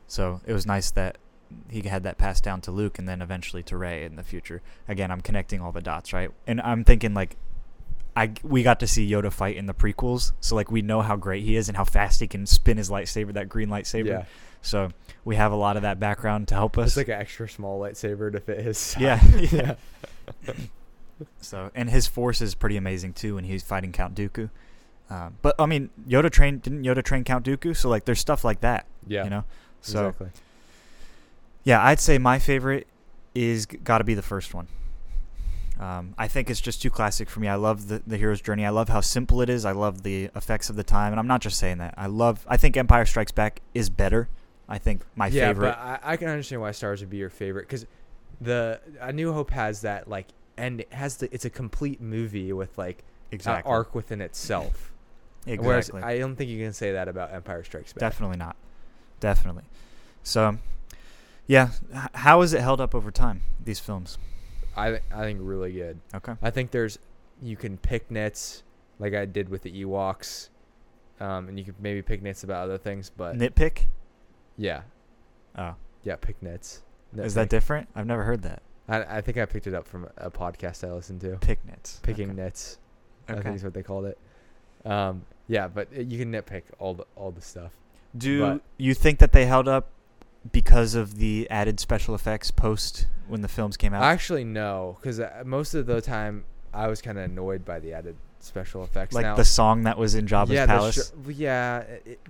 So it was nice that he had that passed down to Luke and then eventually to Rey in the future. Again, I'm connecting all the dots, right? And I'm thinking like I we got to see Yoda fight in the prequels, so like we know how great he is and how fast he can spin his lightsaber, that green lightsaber. Yeah. So we have a lot of that background to help us. It's like an extra small lightsaber to fit his. Size. yeah, [LAUGHS] yeah. [LAUGHS] So and his force is pretty amazing too when he's fighting Count Dooku. Um, but I mean, Yoda trained didn't Yoda train Count Dooku? So like, there's stuff like that, Yeah. you know. So exactly. yeah, I'd say my favorite is got to be the first one. Um, I think it's just too classic for me. I love the the hero's journey. I love how simple it is. I love the effects of the time, and I'm not just saying that. I love. I think Empire Strikes Back is better. I think my yeah, favorite. but I, I can understand why Star Wars would be your favorite because the A New Hope has that like and it has the it's a complete movie with like exactly. an arc within itself. [LAUGHS] exactly. Whereas I don't think you can say that about Empire Strikes Back. Definitely not. Definitely. So, yeah. How is it held up over time? These films. I th- I think really good. Okay. I think there's you can pick nits like I did with the Ewoks, um, and you could maybe pick nits about other things, but Nitpick. yeah, Oh, yeah, pick nits. is that different? I've never heard that. I I think I picked it up from a podcast I listened to. Pick nits. Picking Okay. nits. I Okay. think is what they called it. Um, yeah, but you can nitpick all the all the stuff. Do but- you think that they held up because of the added special effects post when the films came out? Actually, no, because most of the time I was kind of annoyed by the added special effects. like now, the song that was in Jabba's yeah, sh- yeah, it,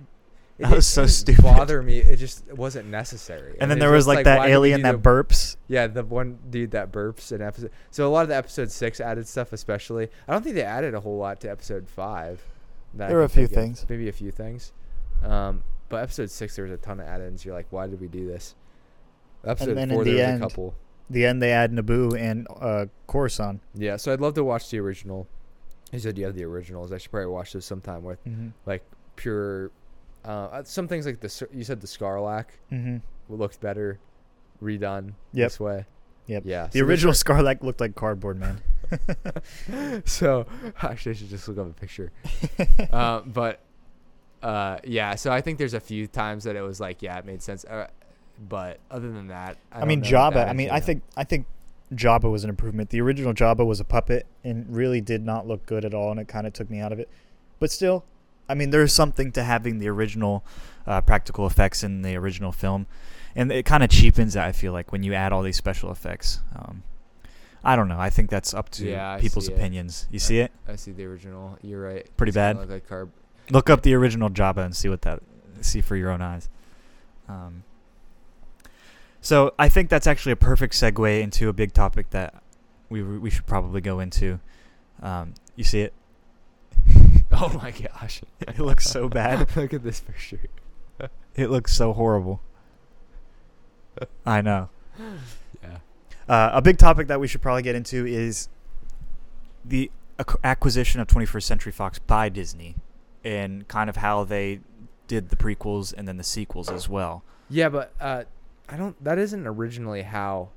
it, That was so didn't stupid. Bother me. It just wasn't necessary. and then there was just like, that why did we alien that the- burps. Yeah, the one dude that burps in episode. So a lot of the episode six added stuff, especially. I don't think they added a whole lot to episode five. There were a few of. things. Maybe a few things. Um, but episode six, there was a ton of add-ins. You're like, why did we do this? Episode four, the there was end- a couple. The end they add Naboo and uh, Coruscant. Yeah, so I'd love to watch the original. He said you have the originals. I should probably watch this sometime with Mm-hmm. like pure. Uh, some things like the you said the Sarlacc Mm-hmm. looked better, redone Yep. this way. Yep. Yeah. The original Sarlacc looked like cardboard, man. [LAUGHS] so [LAUGHS] actually, I should just look up a picture. [LAUGHS] uh, but uh, yeah, so I think there's a few times that it was like, yeah, it made sense. Uh, but other than that, I, I, mean, Jabba. I mean, I think I think Jabba was an improvement. The original Jabba was a puppet and really did not look good at all, and it kind of took me out of it. But still, I mean, there's something to having the original uh, practical effects in the original film, and it kind of cheapens it. I feel like when you add all these special effects. Um, I don't know. I think that's up to Yeah, people's it. opinions. You see it? I see the original. You're right. Pretty It's bad. Look like carb. Look up the original Jabba and see what that see for your own eyes. Um, so I think that's actually a perfect segue into a big topic that we we should probably go into. Um, you see it? [LAUGHS] Oh my gosh, It looks so bad. [LAUGHS] look at this picture. It looks so horrible. I know. Yeah. Uh, a big topic that we should probably get into is the ac- acquisition of 21st Century Fox by Disney, and kind of how they did the prequels and then the sequels as well. Yeah, but uh, I don't. That isn't originally how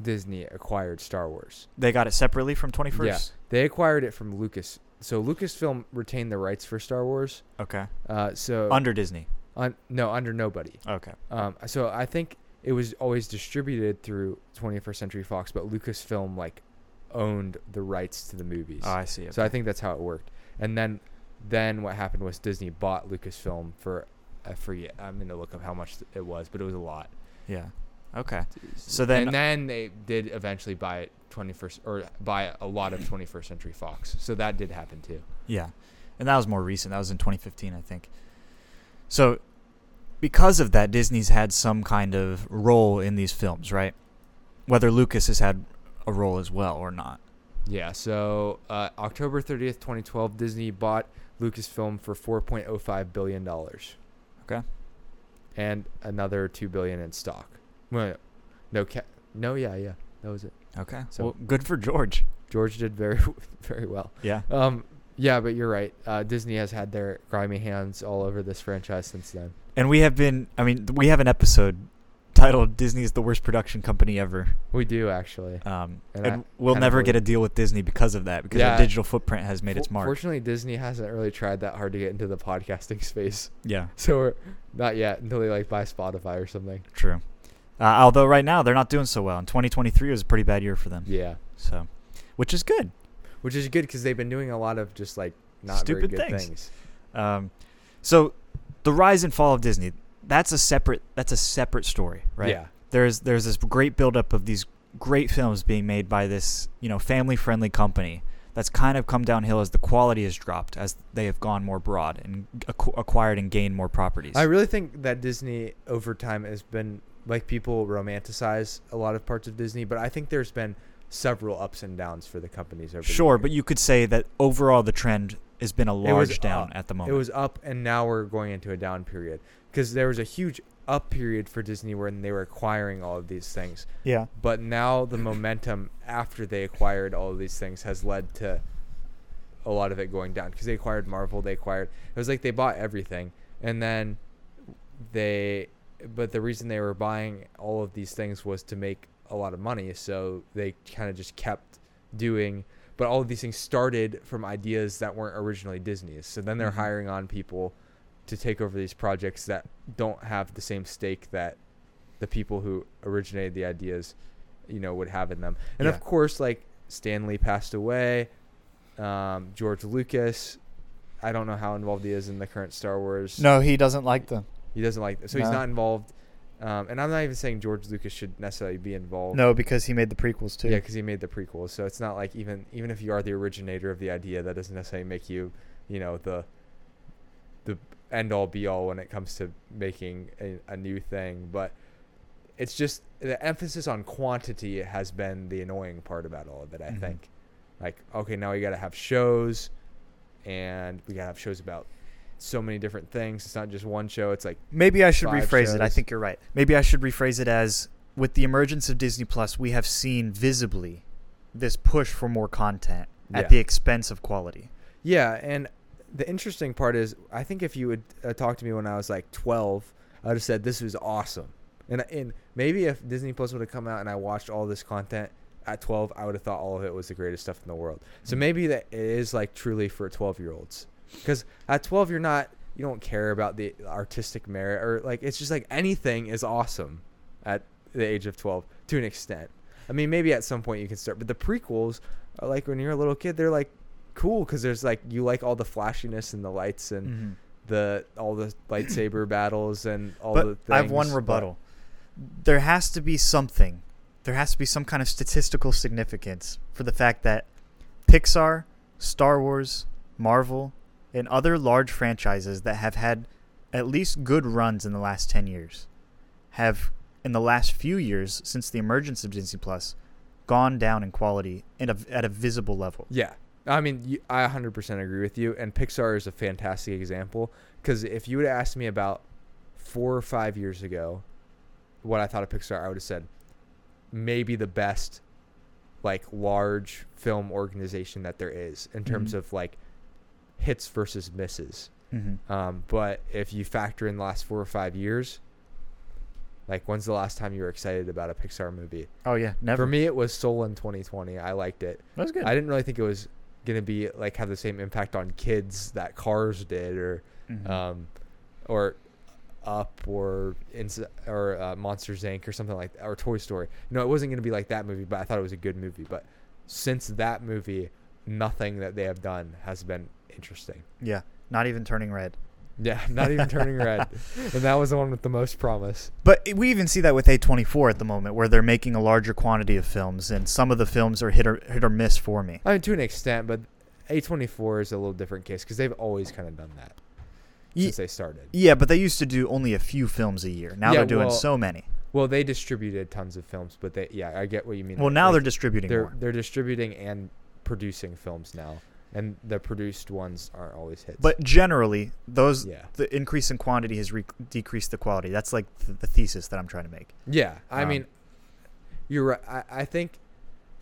Disney acquired Star Wars. They got it separately from 21st. Yeah. They acquired it from Lucas. So Lucasfilm retained the rights for Star Wars. Okay. Uh, so Under Disney. no under nobody. Okay. Um, so I think it was always distributed through 21st Century Fox, but Lucasfilm like owned the rights to the movies. Oh, I see. So I think that's how it worked. And then then what happened was Disney bought Lucasfilm for I forget. I'm gonna look up how much it was, but it was a lot. Yeah. Okay. So then- and then they did eventually buy it 21st or buy a lot of 21st Century Fox. So that did happen too. Yeah. And that was more recent. That was in 2015, I think. So, because of that, Disney's had some kind of role in these films, right? Whether Lucas has had a role as well or not. Yeah. So uh, October 30th, 2012, Disney bought Lucasfilm for 4.05 billion dollars. Okay. And another two billion in stock. Well, no, ca- no, yeah, yeah, that was it. Okay. So- well, good for George. George did very, [LAUGHS] very well. Yeah. Um, yeah, but you're right. Uh, Disney has had their grimy hands all over this franchise since then. And we have been, I mean, we have an episode titled "Disney is the worst production company ever," We do actually. um, And and, I we'll never get a deal with Disney because of that. Because Yeah. our digital footprint has made its mark. Fortunately, Disney hasn't really tried that hard to get into the podcasting [LAUGHS] space. yeah, So we're not yet until they like buy Spotify or something. true. Uh, although right now they're not doing so well, and 2023 was a pretty bad year for them. Yeah, So, which is good. which is good because they've been doing a lot of just like not Stupid very good things. things. Um, so, the rise and fall of Disney. That's a separate. That's a separate story, right? Yeah, there's there's this great buildup of these great films being made by this you know family friendly company that's kind of come downhill as the quality has dropped as they have gone more broad and acqu- acquired and gained more properties. I really think that Disney over time has been like people romanticize a lot of parts of Disney, but I think there's been several ups and downs for the companies over. the sure, years. but you could say that overall the trend has been a large down up. at the moment. It was up, and now we're going into a down period because there was a huge up period for Disney when they were acquiring all of these things. yeah. But now the momentum after they acquired all of these things has led to a lot of it going down because they acquired Marvel. They acquired it was like they bought everything, and then they. But the reason they were buying all of these things was to make a lot of money, so they kind of just kept doing. But all of these things started from ideas that weren't originally Disney's. So then they're Mhm. hiring on people to take over these projects that don't have the same stake that the people who originated the ideas, you know, would have in them. And Yeah. of course, like Stan Lee passed away, um, George Lucas. I don't know how involved he is in the current Star Wars. No, he doesn't like them. He doesn't like. It. So he's No. not involved. Um, and I'm not even saying George Lucas should necessarily be involved. No, because he made the prequels too. Yeah, because he made the prequels. So it's not like even even if you are the originator of the idea, that doesn't necessarily make you, you know, the the end all be all when it comes to making a, a new thing. But it's just the emphasis on quantity has been the annoying part about all of it. I Mhm. think, like, okay, now we got to have shows, and we got to have shows about so many different things. It's not just one show. It's like Maybe I should rephrase it. I think you're right. Maybe I should rephrase it as with the emergence of Disney Plus, we have seen visibly this push for more content Yeah. at the expense of quality. Yeah, and the interesting part is, I think if you would uh, talk to me when I was like 12, I would have said this was awesome. And and maybe if Disney Plus would have come out and I watched all this content at 12, I would have thought all of it was the greatest stuff in the world. So maybe that it is like truly for 12 year olds, because at 12 you're not you don't care about the artistic merit or like it's just like anything is awesome at the age of 12 to an extent. I mean, maybe at some point you can start, but the prequels are like when you're a little kid, they're like cool because there's like you like all the flashiness and the lights and Mm-hmm. the all the lightsaber [COUGHS] battles and all but the. Things, I have one but- rebuttal. There has to be something. There has to be some kind of statistical significance for the fact that Pixar, Star Wars, Marvel, and other large franchises that have had at least good runs in the last 10 years have in the last few years since the emergence of Disney Plus gone down in quality in a, at a visible level. Yeah, I mean, I 100% agree with you, and Pixar is a fantastic example because if you would have asked me about four or five years ago what I thought of Pixar, I would have said maybe the best like large film organization that there is in terms Mhm. of like hits versus misses. Mm-hmm. Um, but if you factor in the last four or five years, like when's the last time you were excited about a Pixar movie? Oh yeah, never. For me, it was Soul in 2020. I liked it. that was good. I didn't really think it was gonna be like have the same impact on kids that Cars did, or Mhm. um, or Up, or Ins- or uh, Monsters Inc. or something like that, or Toy Story. No, it wasn't gonna be like that movie, but I thought it was a good movie. But since that movie, nothing that they have done has been interesting. yeah, not even turning red. Yeah, [LAUGHS] not even turning red, and that was the one with the most promise. But we even see that with A24 at the moment, where they're making a larger quantity of films, and some of the films are hit or hit or miss for me. I mean, to an extent, but A24 is a little different case because they've always kind of done that Ye- since they started. Yeah, but they used to do only a few films a year. Now Yeah, they're doing well, so many. Well, they distributed tons of films, but they yeah, I get what you mean. Well, now Like, they're distributing they're more. they're distributing and producing films now, and the produced ones aren't always hits. But generally, those yeah, the increase in quantity has re- decreased the quality. That's like th- the thesis that I'm trying to make. yeah, I Um, mean, you're right. I, I think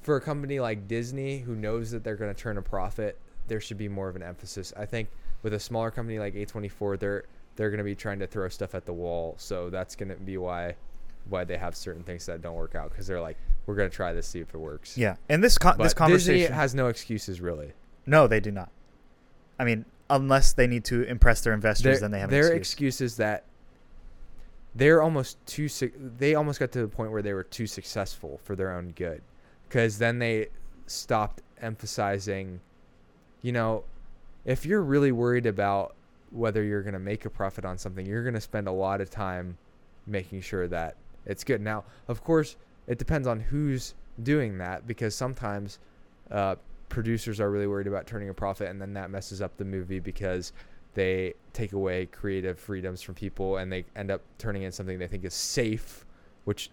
for a company like Disney who knows that they're going to turn a profit, there should be more of an emphasis. I think with a smaller company like A24, they're they're going to be trying to throw stuff at the wall, so that's going to be why why they have certain things that don't work out because they're like, we're gonna try this, see if it works. Yeah, and this con- this Disney conversation has no excuses really. No, they do not. I mean, unless they need to impress their investors, Their, then they have their excuse. excuse is that they're almost too. They almost got to the point where they were too successful for their own good, because then they stopped emphasizing. You know, if you're really worried about whether you're going to make a profit on something, you're going to spend a lot of time making sure that it's good. Now, of course, it depends on who's doing that because sometimes uh, producers are really worried about turning a profit and then that messes up the movie because they take away creative freedoms from people and they end up turning in something they think is safe, which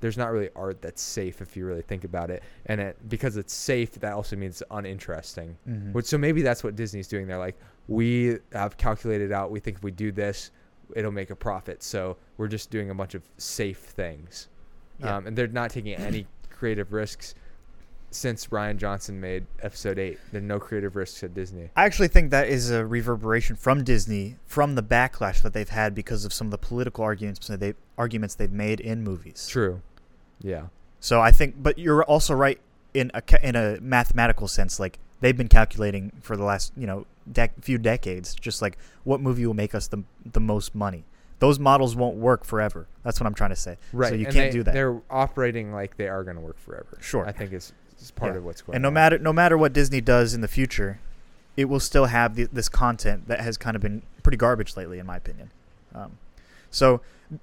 there's not really art that's safe if you really think about it. And it, because it's safe, that also means uninteresting. Mhm. Which so maybe that's what Disney's doing. They're like, we have calculated out. We think if we do this, it'll make a profit. So we're just doing a bunch of safe things, Yeah. um, and they're not taking any creative risks. Since Rian Johnson made Episode Eight, there are no creative risks at Disney. I actually think that is a reverberation from Disney from the backlash that they've had because of some of the political arguments that they arguments they've made in movies. True. Yeah. So I think, but you're also right in a in a mathematical sense. Like they've been calculating for the last you know dec- few decades, just like what movie will make us the the most money. Those models won't work forever. That's what I'm trying to say. Right. So you and can't they- do that. They're operating like they are going to work forever. Sure. I think it's, it's part Yeah. of what's going And no on. matter no matter what Disney does in the future, it will still have the, this content that has kind of been pretty garbage lately, in my opinion. Um, so,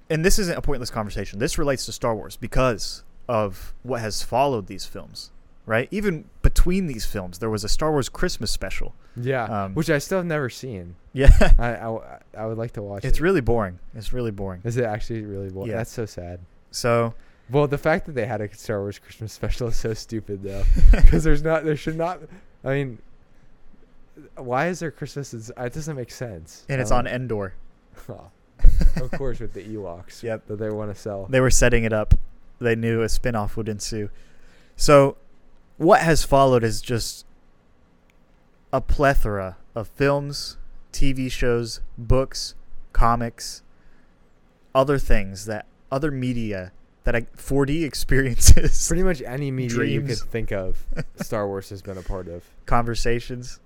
and this isn't a pointless conversation. This relates to Star Wars because of what has followed these films, right? Even between these films, there was a Star Wars Christmas special. Yeah. Um, which I still have never seen. Yeah, I, I, I would like to watch it's it. really boring. It's really boring. Is it actually really boring? Yeah. That's so sad. So, Well, the fact that they had a Star Wars Christmas special is so stupid, though, [LAUGHS] because there's not, there should not. I mean, why is there Christmas? It's, it doesn't make sense. and it's Um, on Endor. [LAUGHS] [LAUGHS] of course, with the Ewoks. Yep. That they want to sell. They were setting it up. They knew a spin-off would ensue. So, what has followed is just a plethora of films, TV shows, books, comics, other things that other media that I, 4D experiences, Pretty much any media you Dreams. could think of, [LAUGHS] Star Wars has been a part of. conversations.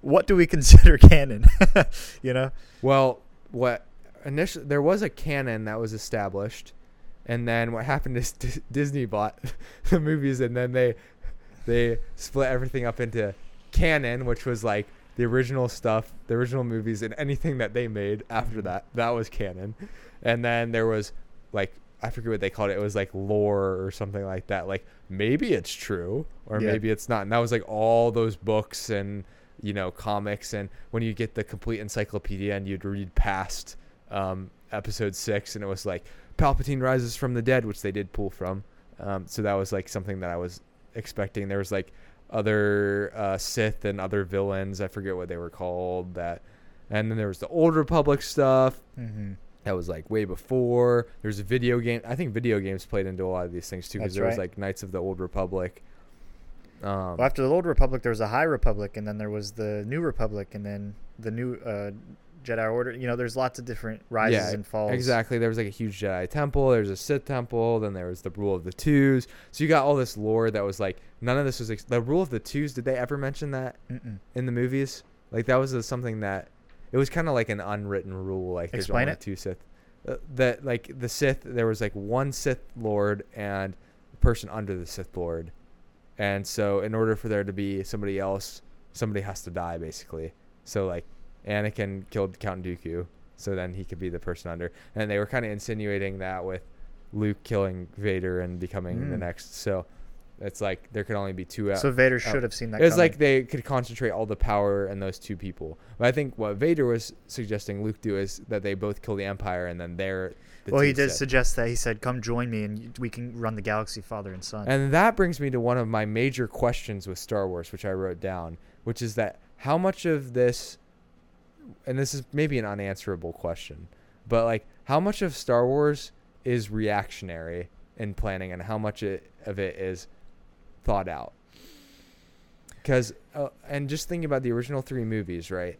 What do we consider canon? [LAUGHS] you know? Well, what initially there was a canon that was established, and then what happened is D- Disney bought [LAUGHS] the movies, and then they they split everything up into canon, which was like the original stuff, the original movies, and anything that they made after mm-hmm. that. That was canon, and then there was like I forget what they called it. It was like lore or something like that. Like maybe it's true or Yeah. maybe it's not. And that was like all those books and you know comics. And when you get the complete encyclopedia and you'd read past um, episode six, and it was like Palpatine rises from the dead, which they did pull from. Um, so that was like something that I was expecting. There was like other uh, Sith and other villains. I forget what they were called. That, and then there was the Old Republic stuff Mm-hmm. That was like way before. There's a video game. I think video games played into a lot of these things too, because there was like Knights of the Old Republic. Um, Well, after the Old Republic, there was a High Republic, and then there was the New Republic, and then the new uh, Jedi Order. You know, there's lots of different rises yeah, and falls. Exactly. There was like a huge Jedi temple. There's a Sith temple. Then there was the Rule of the Twos. So you got all this lore that was like none of this was ex- the Rule of the Twos. Did they ever mention that Mm-mm. in the movies? Like that was a, something that it was kind of like an unwritten rule. Like there's Explain only it. two Sith. Uh, that like the Sith, there was like one Sith Lord and a person under the Sith Lord, and so in order for there to be somebody else, somebody has to die basically. So like Anakin killed Count Dooku, so then he could be the person under. And they were kind of insinuating that with Luke killing Vader and becoming the Mm. next. So it's like there could only be two. out- So Vader should have seen that. it was coming. like they could concentrate all the power in those two people. But I think what Vader was suggesting Luke do is that they both kill the Empire and then they're. The well, he did Sith. suggest that. He said, "Come join me, and we can run the galaxy, father and son." And that brings me to one of my major questions with Star Wars, which I wrote down, which is that how much of this, and this is maybe an unanswerable question, but like how much of Star Wars is reactionary in planning and how much it, of it is thought out? Because, uh, and just thinking about the original three movies, right?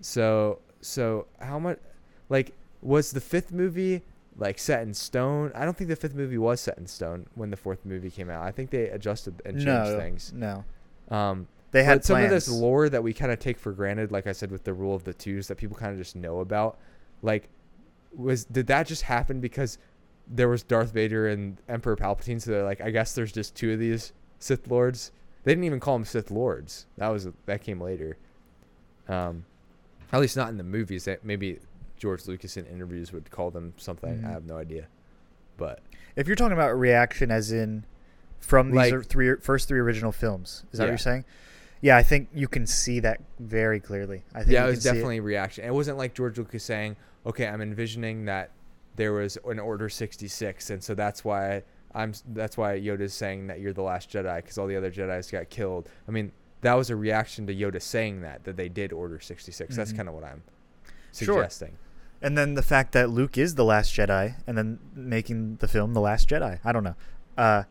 So, so how much, like, was the fifth movie like set in stone. I don't think the fifth movie was set in stone when the fourth movie came out. I think they adjusted and changed no, things. no. Um, They had some of this lore that we kind of take for granted, like I said with the rule of the twos, that people kind of just know about, like, was did that just happen because there was Darth Vader and Emperor Palpatine? So they're like, I guess there's just two of these Sith lords. They didn't even call them Sith lords. That was that came later. Um, at least not in the movies. That maybe George Lucas in interviews would call them something. Mhm. I have no idea, but If you're talking about reaction, as in from these Like- three first three original films, is that what you're saying? Yeah, I think you can see that very clearly. I think yeah, it was definitely reaction. It wasn't like George Lucas saying, "Okay, I'm envisioning that there was an Order 66, and so that's why I'm. That's why Yoda's saying that you're the last Jedi because all the other Jedi's got killed." I mean, that was a reaction to Yoda saying that that they did Order 66. That's Mhm. kind of what I'm suggesting. Sure. suggesting. And then the fact that Luke is the last Jedi, and then making the film The Last Jedi. I don't know. Uh,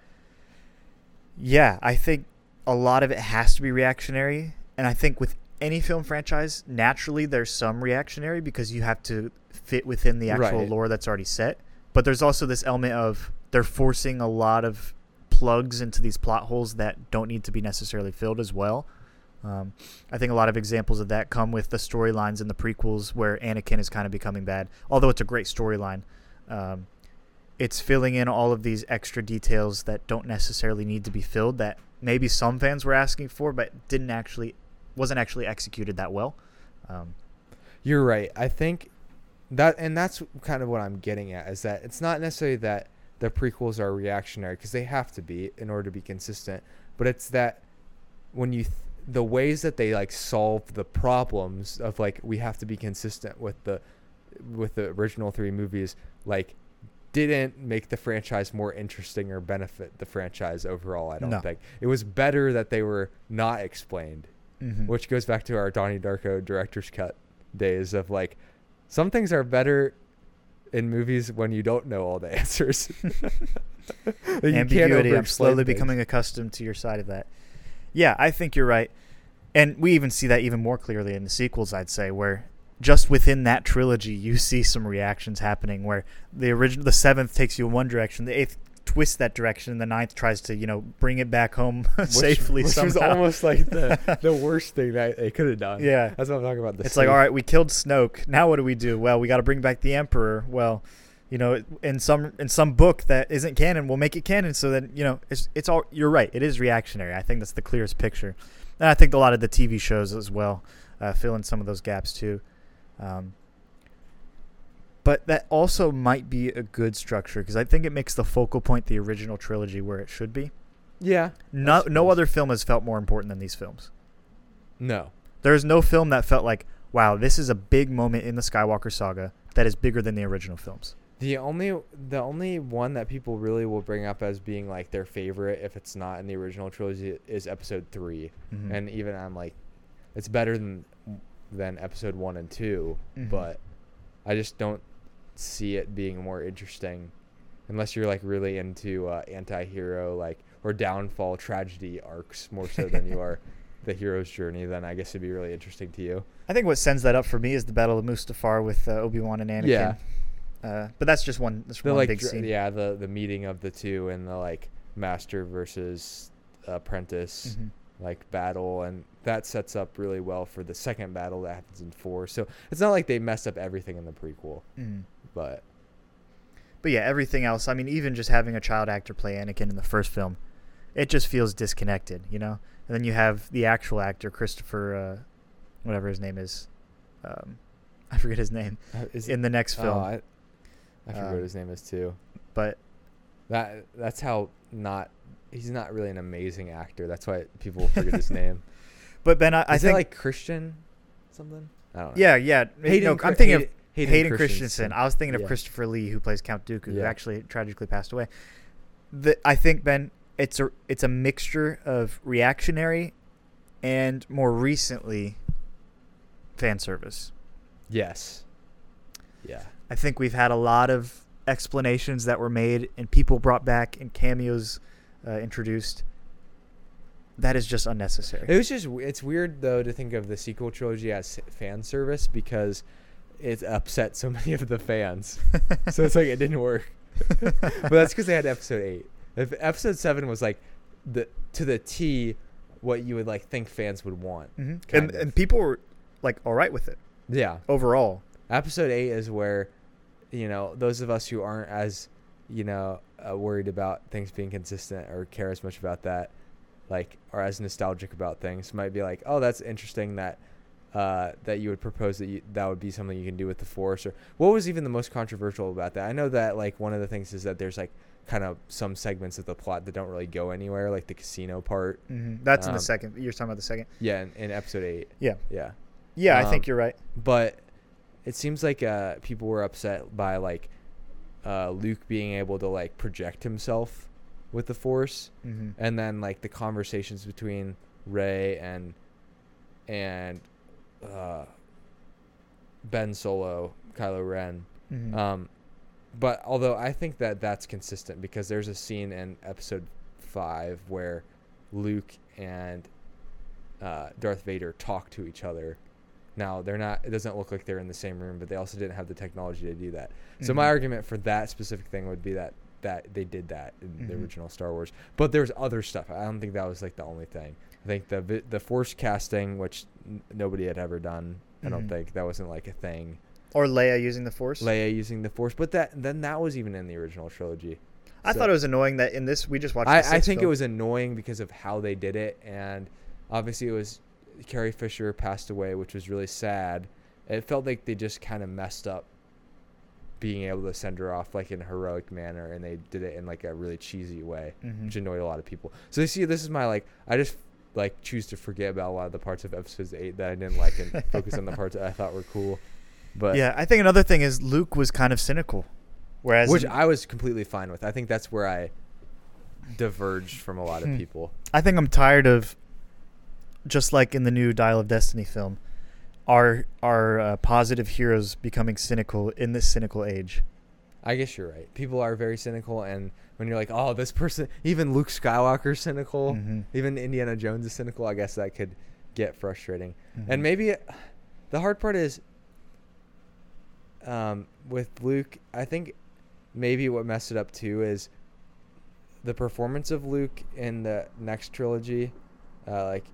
yeah, I think a lot of it has to be reactionary, and I think with any film franchise, naturally there's some reactionary because you have to fit within the actual Right. lore that's already set. But there's also this element of they're forcing a lot of plugs into these plot holes that don't need to be necessarily filled as well. Um, I think a lot of examples of that come with the storylines in the prequels where Anakin is kind of becoming bad. Although it's a great storyline, um, it's filling in all of these extra details that don't necessarily need to be filled. That maybe some fans were asking for, but didn't actually wasn't actually executed that well. Um, You're right. I think that, and that's kind of what I'm getting at is that it's not necessarily that the prequels are reactionary because they have to be in order to be consistent, but it's that when you th- the ways that they like solve the problems of like we have to be consistent with the with the original three movies like didn't make the franchise more interesting or benefit the franchise overall i don't No. think it was better that they were not explained mhm. which goes back to our Donnie Darko director's cut days of like some things are better in movies when you don't know all the [LAUGHS] answers. That [LAUGHS] you can't ambiguity. I'm slowly things. becoming accustomed to your side of that. Yeah, I think you're right, and we even see that even more clearly in the sequels. I'd say where just within that trilogy, you see some reactions happening where the original, the seventh takes you in one direction, the eighth twists that direction, and the ninth tries to you know bring it back home [LAUGHS] Which- safely which was almost like the [LAUGHS] the worst thing that they could have done. yeah. That's what I'm talking about. It's like, all right, we killed Snoke. Now what do we do? Well, we got to bring back the Emperor. Well, you know, in some in some book that isn't canon, we'll make it canon. So that you know, it's it's all. You're right. It is reactionary. I think that's the clearest picture, and I think a lot of the TV shows as well uh, fill in some of those gaps too. Um, but that also might be a good structure because I think it makes the focal point the original trilogy where it should be. Yeah. No, no other film has felt more important than these films. No. There is no film that felt like, wow, this is a big moment in the Skywalker saga that is bigger than the original films. The only the only one that people really will bring up as being like their favorite if it's not in the original trilogy is episode 3. Mhm. And even I'm like it's better than than episode 1 and 2, Mhm. but I just don't see it being more interesting unless you're like really into uh, anti-hero like or downfall tragedy arcs more so than you are [LAUGHS] the hero's journey then I guess it'd be really interesting to you. I think what sends that up for me is the Battle of Mustafar with uh, Obi Wan and Anakin. Yeah. Uh, but that's just one. That's The one like big scene. yeah, the the meeting of the two and the like master versus apprentice Mhm. like battle and that sets up really well for the second battle that happens in 4. So it's not like they messed up everything in the prequel, Mhm. But But yeah, everything else. I mean, even just having a child actor play Anakin in the first film, it just feels disconnected, you know. And then you have the actual actor Christopher, uh, whatever his name is. Um, [LAUGHS] I forget his name uh, is in the next oh, film. I, I forget Um, what his name is too. but That that's how not he's not really an amazing actor. That's why people forget his [LAUGHS] name. but Ben, I, I is think it like Christian something? I don't know. yeah, yeah. Hayden no, I'm thinking of Hayden- Hayden, Christensen. Christensen. I was thinking of Yeah. Christopher Lee, who plays Count Dooku, who actually tragically passed away. The, I think Ben, it's a it's a mixture of reactionary and more recently fan service. Yes. Yeah. I think we've had a lot of explanations that were made and people brought back and cameos uh, introduced. That is just unnecessary. It was just it's weird though to think of the sequel trilogy as fan service because it upset so [LAUGHS] many of the fans. [LAUGHS] so it's like it didn't work. [LAUGHS] but that's because they had episode eight. If episode seven was like the to the T, what you would like think fans would want. hmm And of. and people were like all right with it Yeah, overall. episode eight is where, you know, those of us who aren't as, you know, uh, worried about things being consistent or care as much about that, like, are as nostalgic about things, might be like, oh, that's interesting that. Uh, that you would propose that you, that would be something you can do with the force or what was even the most controversial about that i know that like one of the things is that there's like kind of some segments of the plot that don't really go anywhere like the casino part hmm That's in Um, the second. You're talking about the second. yeah in, in episode eight Yeah. yeah Yeah, I Um, think you're right. but it seems like uh, people were upset by like uh, Luke being able to like project himself with the Force, hmm and then like the conversations between Rey and and uh, Ben Solo, Kylo Ren. hmm Um, but although I think that that's consistent because there's a scene in Episode Five where Luke and uh, Darth Vader talk to each other. Now they're not. It doesn't look like they're in the same room, but they also didn't have the technology to do that. So my Mhm. argument for that specific thing would be that that they did that in the Mhm. original Star Wars. But there's other stuff. I don't think that was like the only thing. I think the the Force casting, which n- nobody had ever done. I don't Mhm. think that wasn't like a thing. Or Leia using the Force. Leia using the Force, but that then that was even in the original trilogy. I So- thought it was annoying that in this we just watched. I, I think it was annoying because of how they did it, and obviously it was Carrie Fisher passed away, which was really sad. It felt like they just kind of messed up being able to send her off like in a heroic manner, and they did it in like a really cheesy way, Mhm. which annoyed a lot of people. So you see, this is my like I just like choose to forget about a lot of the parts of episodes eight that I didn't like and [LAUGHS] focus on the parts that I thought were cool. But yeah, I think another thing is Luke was kind of cynical, whereas which in- I was completely fine with. I think that's where I diverged from a lot of Hmm. people. I think I'm tired of, just like in the new Dial of Destiny film, our our uh, positive heroes becoming cynical in this cynical age. I guess you're right. People are very cynical, and when you're like, "Oh, this person," even Luke Skywalker's cynical, Mhm. even Indiana Jones is cynical. I guess that could get frustrating. Mhm. And maybe the hard part is um, with Luke. I think maybe what messed it up too is the performance of Luke in the next trilogy, uh, like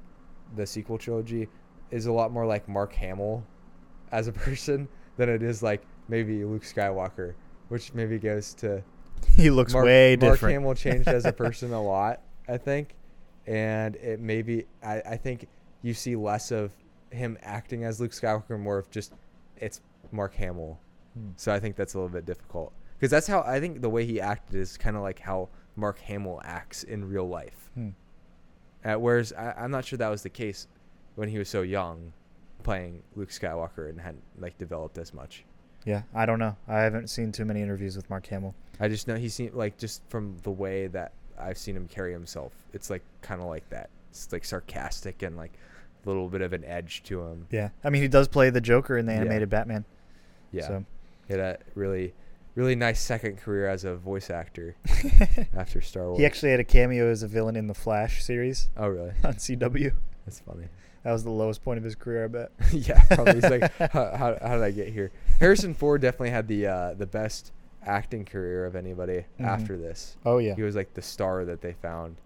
the sequel trilogy, is a lot more like Mark Hamill as a [LAUGHS] person than it is like maybe Luke Skywalker, which maybe goes to [LAUGHS] he looks Mark, way Mark different. Mark Hamill changed as a [LAUGHS] person a lot, I think, and it maybe I, I think you see less of him acting as Luke Skywalker, more of just it's Mark Hamill. Hmm. So I think that's a little bit difficult because that's how I think the way he acted is kind of like how Mark Hamill acts in real life. Hmm. Uh, whereas I, I'm not sure that was the case when he was so young, playing Luke Skywalker and hadn't like developed as much. Yeah, I don't know. I haven't seen too many interviews with Mark Hamill. I just know he seemed like just from the way that I've seen him carry himself, it's like kind of like that. It's like sarcastic and like a little bit of an edge to him. Yeah, I mean he does play the Joker in the Yeah. animated Batman. Yeah, So. he had a really, really nice second career as a voice actor [LAUGHS] after Star Wars. he actually had a cameo as a villain in the Flash series oh really? [LAUGHS] on CW. That's funny. That was the lowest point of his career, I bet. [LAUGHS] yeah, probably. He's like, how, how, how did I get here? Harrison Ford definitely had the uh, the best acting career of anybody Mhm. after this. Oh yeah. He was like the star that they found.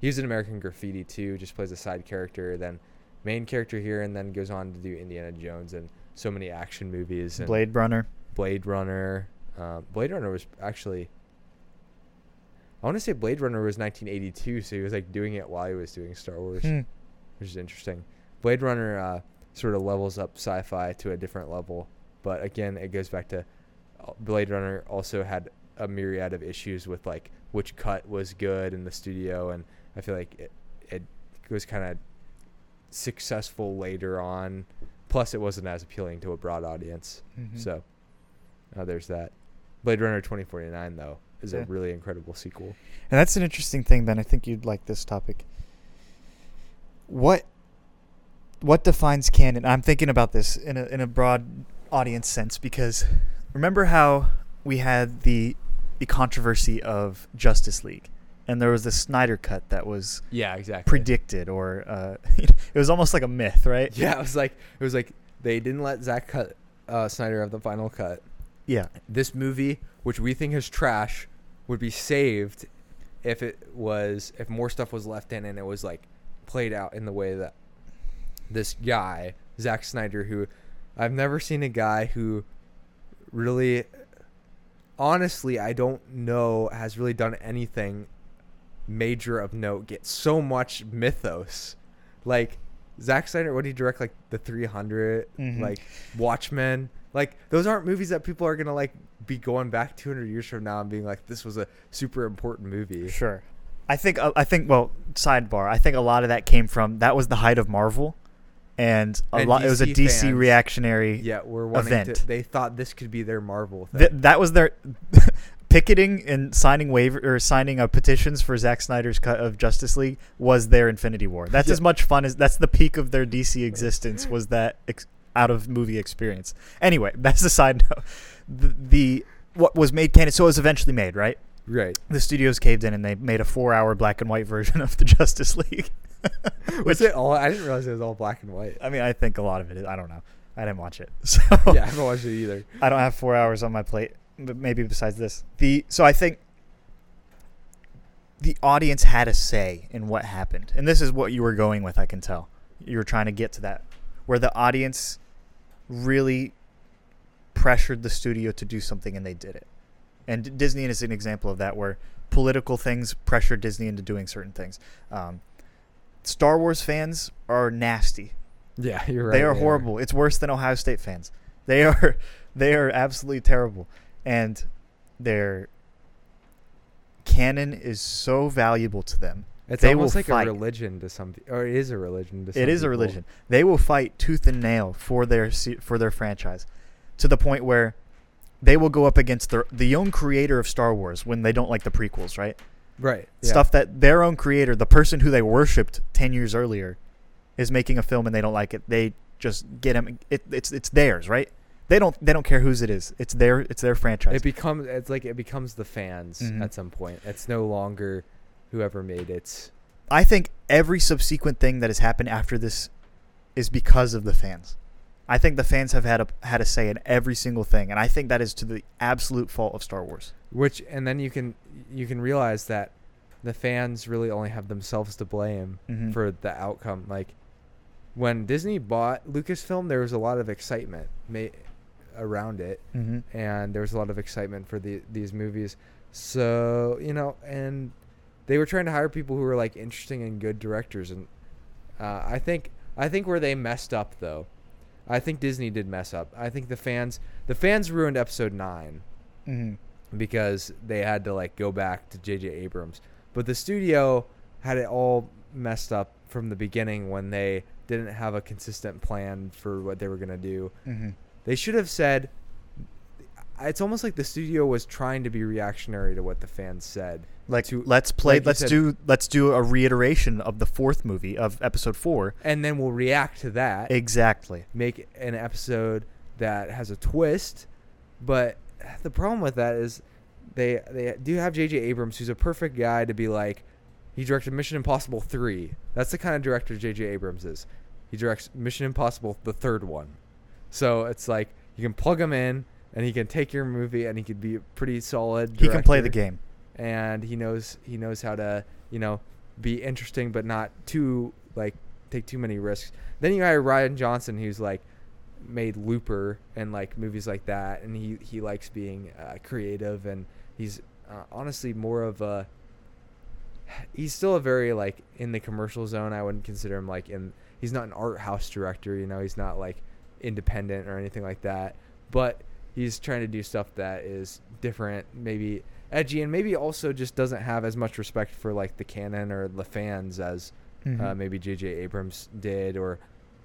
He was in American Graffiti too, just plays a side character, then main character here, and then goes on to do Indiana Jones and so many action movies. And Blade Runner. Blade Runner. Um, Blade Runner was actually. I want to say Blade Runner was 1982, so he was like doing it while he was doing Star Wars, Hmm. which is interesting. Blade Runner uh, sort of levels up sci-fi to a different level, but again, it goes back to Blade Runner also had a myriad of issues with like which cut was good in the studio, and I feel like it it was kind of successful later on. Plus, it wasn't as appealing to a broad audience. Mhm. So uh, there's that. Blade Runner 2049 though is Yeah. a really incredible sequel. And that's an interesting thing, Ben. I think you'd like this topic. What what defines canon? I'm thinking about this in a in a broad audience sense because remember how we had the the controversy of Justice League, and there was the Snyder cut that was Yeah, exactly. predicted, or uh, [LAUGHS] it was almost like a myth, right? Yeah, it was like it was like they didn't let Zach cut uh, Snyder of the final cut. Yeah. This movie, which we think is trash, would be saved if it was if more stuff was left in and it was like played out in the way that this guy Zack Snyder, who I've never seen a guy who really, honestly, I don't know has really done anything major of note get so much mythos, like. Zack Snyder, what did he direct? Like the 300, Mhm. like Watchmen. Like those aren't movies that people are gonna like be going back 200 years from now and being like, this was a super important movie. Sure. I think uh, I think well, sidebar. I think a lot of that came from that was the height of Marvel, and a And lot. It was a DC fans, reactionary. Yeah, we're wanting Event. to. They thought this could be their Marvel thing. Th- that was their [LAUGHS] picketing and signing waiver or signing of petitions for Zack Snyder's cut of Justice League was their Infinity War. That's Yeah. as much fun as that's the peak of their DC existence was that ex- out of movie experience. Anyway, [LAUGHS] that's a side note. The, the what was made canon, so it was eventually made, right? right. The studios caved in and they made a four-hour black and white version [LAUGHS] of the Justice League. [LAUGHS] Was it all? I didn't realize it was all black and white. I mean, I think a lot of it is. I don't know. I didn't watch it, [LAUGHS] so [LAUGHS] yeah, I haven't watched it either. I don't have four hours on my plate. But maybe besides this, the so I think the audience had a say in what happened, and this is what you were going with. I can tell you were trying to get to that, where the audience really pressured the studio to do something, and they did it. And Disney is an example of that, where political things pressure Disney into doing certain things. Um, Star Wars fans are nasty. Yeah, [LAUGHS] you're right. They are horrible. It's worse than Ohio State fans. They [LAUGHS] are they are absolutely terrible. And their canon is so valuable to them. It's they almost will like fight. a religion to some, or it is a religion to some. It is a religion. They will fight tooth and nail for their for their franchise, to the point where they will go up against their the own creator of Star Wars when they don't like the prequels, right? Right. yeah. Stuff that their own creator, the person who they worshipped ten years earlier, is making a film and they don't like it. They just get him. It, it's it's theirs, right? They don't they don't care whose it is. It's their it's their franchise. It becomes. It's like it becomes the fans Mhm. at some point. It's no longer whoever made it. I think every subsequent thing that has happened after this is because of the fans. I think the fans have had a had a say in every single thing, and I think that is to the absolute fault of Star Wars. Which and then you can you can realize that the fans really only have themselves to blame Mhm. for the outcome. Like when Disney bought Lucasfilm, there was a lot of excitement ma- around it, Mm-hmm. and there was a lot of excitement for the these movies. So you know, and they were trying to hire people who were like interesting and good directors, and uh, I think I think where they messed up though, I think Disney did mess up. I think the fans the fans ruined Episode Nine Mm-hmm. Because they had to like go back to J.J. Abrams. But the studio had it all messed up from the beginning when they didn't have a consistent plan for what they were gonna do. Mm-hmm. They should have said. It's almost like the studio was trying to be reactionary to what the fans said. Like To- let's play. like let's said- do. Let's do a reiteration of the fourth movie of Episode Four. And then we'll react to that. Exactly. make an episode that has a twist. But the problem with that is they they do have J.J. Abrams, who's a perfect guy to be like. He directed Mission Impossible three. That's the kind of director J.J. Abrams is. He directs Mission Impossible, the third one. So it's like you can plug him in, and he can take your movie, and he could be a pretty solid. He can play the game. and he knows he knows how to you know be interesting, but not too like take too many risks. Then you hire Rian Johnson, who's like made Looper and like movies like that, and he he likes being uh, creative, and he's uh, honestly more of a. He's still a very like in the commercial zone. I wouldn't consider him like in. He's not an art house director, you know. He's not like independent or anything like that. But he's trying to do stuff that is different, maybe edgy, and maybe also just doesn't have as much respect for like the canon or the fans as uh, Mhm. maybe J.J. Abrams did, or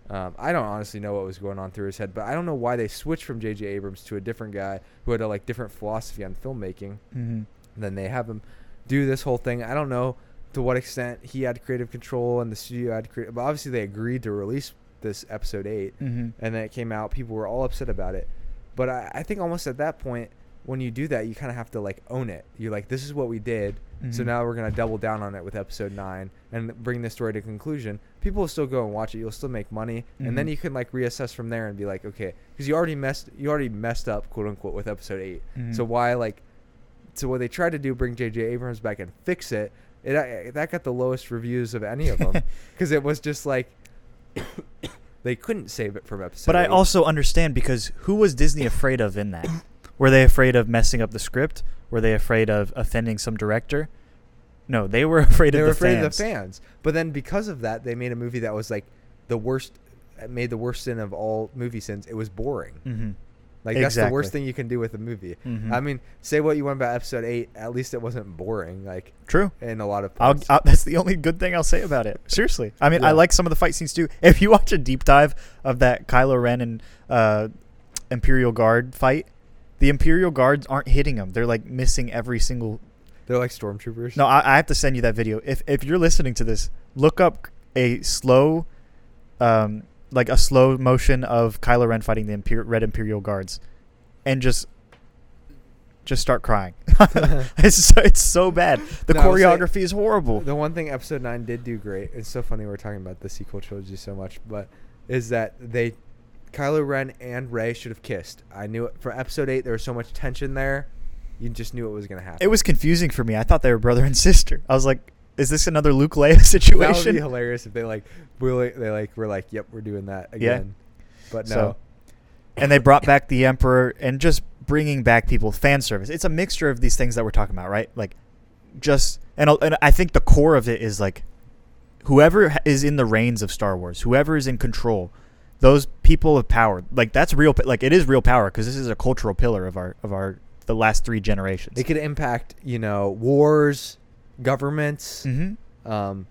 um, I don't honestly know what was going on through his head, but I don't know why they switched from J.J. Abrams to a different guy who had a like different philosophy on filmmaking. Mhm. Then they have him do this whole thing. I don't know to what extent he had creative control and the studio had creative, but obviously they agreed to release this episode eight Mhm. and then it came out. People were all upset about it. But I, I think almost at that point, when you do that, you kind of have to like own it. You're like, this is what we did. So Mhm. now we're gonna double down on it with episode nine and bring this story to conclusion. People will still go and watch it. You'll still make money, and then Mhm. you can like reassess from there and be like, okay, because you already messed, you already messed up, quote unquote, with episode 8 So Mhm. why like, so what they tried to do, bring J.J. Abrams back and fix it. It uh, that got the lowest reviews of any of them [LAUGHS] because it was just like [COUGHS] they couldn't save it from episode. But I eight. also understand because who was Disney afraid of in that? Were they afraid of messing up the script? Were they afraid of offending some director? No, they were [LAUGHS] afraid of the fancy. they of were the afraid fans. of the fans. But then because of that, they made a movie that was like the worst, uh, made the worst sin of all movie sins. It was boring. Mm-hmm. Like that's the worst thing you can do with a movie. Mhm. I mean, say what you want about episode eight. At least it wasn't boring. Like True. in a lot of I'll. I'll, [LAUGHS] that's the only good thing I'll say about it. [LAUGHS] Seriously, I mean, I like some of the fight scenes too. If you watch a deep dive of that Kylo Ren and uh, Imperial Guard fight, the Imperial Guards aren't hitting them. They're like missing every single. They're like stormtroopers. No, I, I have to send you that video. If if you're listening to this, look up a slow, um, like a slow motion of Kylo Ren fighting the Imper- Red Imperial Guards, and just. Just start crying. [LAUGHS] [LAUGHS] it's so, it's so bad. The No, I will say- choreography is horrible. The one thing episode nine did do great. It's so funny we're talking about the sequel trilogy so much, but is that they, Kylo Ren and Rey should have kissed. I knew it for episode eight. There was so much tension there. You just knew it was gonna happen. It was confusing for me. I thought they were brother and sister. I was like, is this another Luke Leia situation? [LAUGHS] That would be hilarious if they like really they like were like, yep, we're doing that Yeah. again. But no, So- and they brought back the Emperor and just bringing back people fan service. It's a mixture of these things that we're talking about, right? Like just and uh, and I think the core of it is like whoever is in the reins of Star Wars, whoever is in control, those people of power, like that's real like it is real power because this is a cultural pillar of our of our the last 3 generations. it could impact you know wars, governments. Mhm. Um,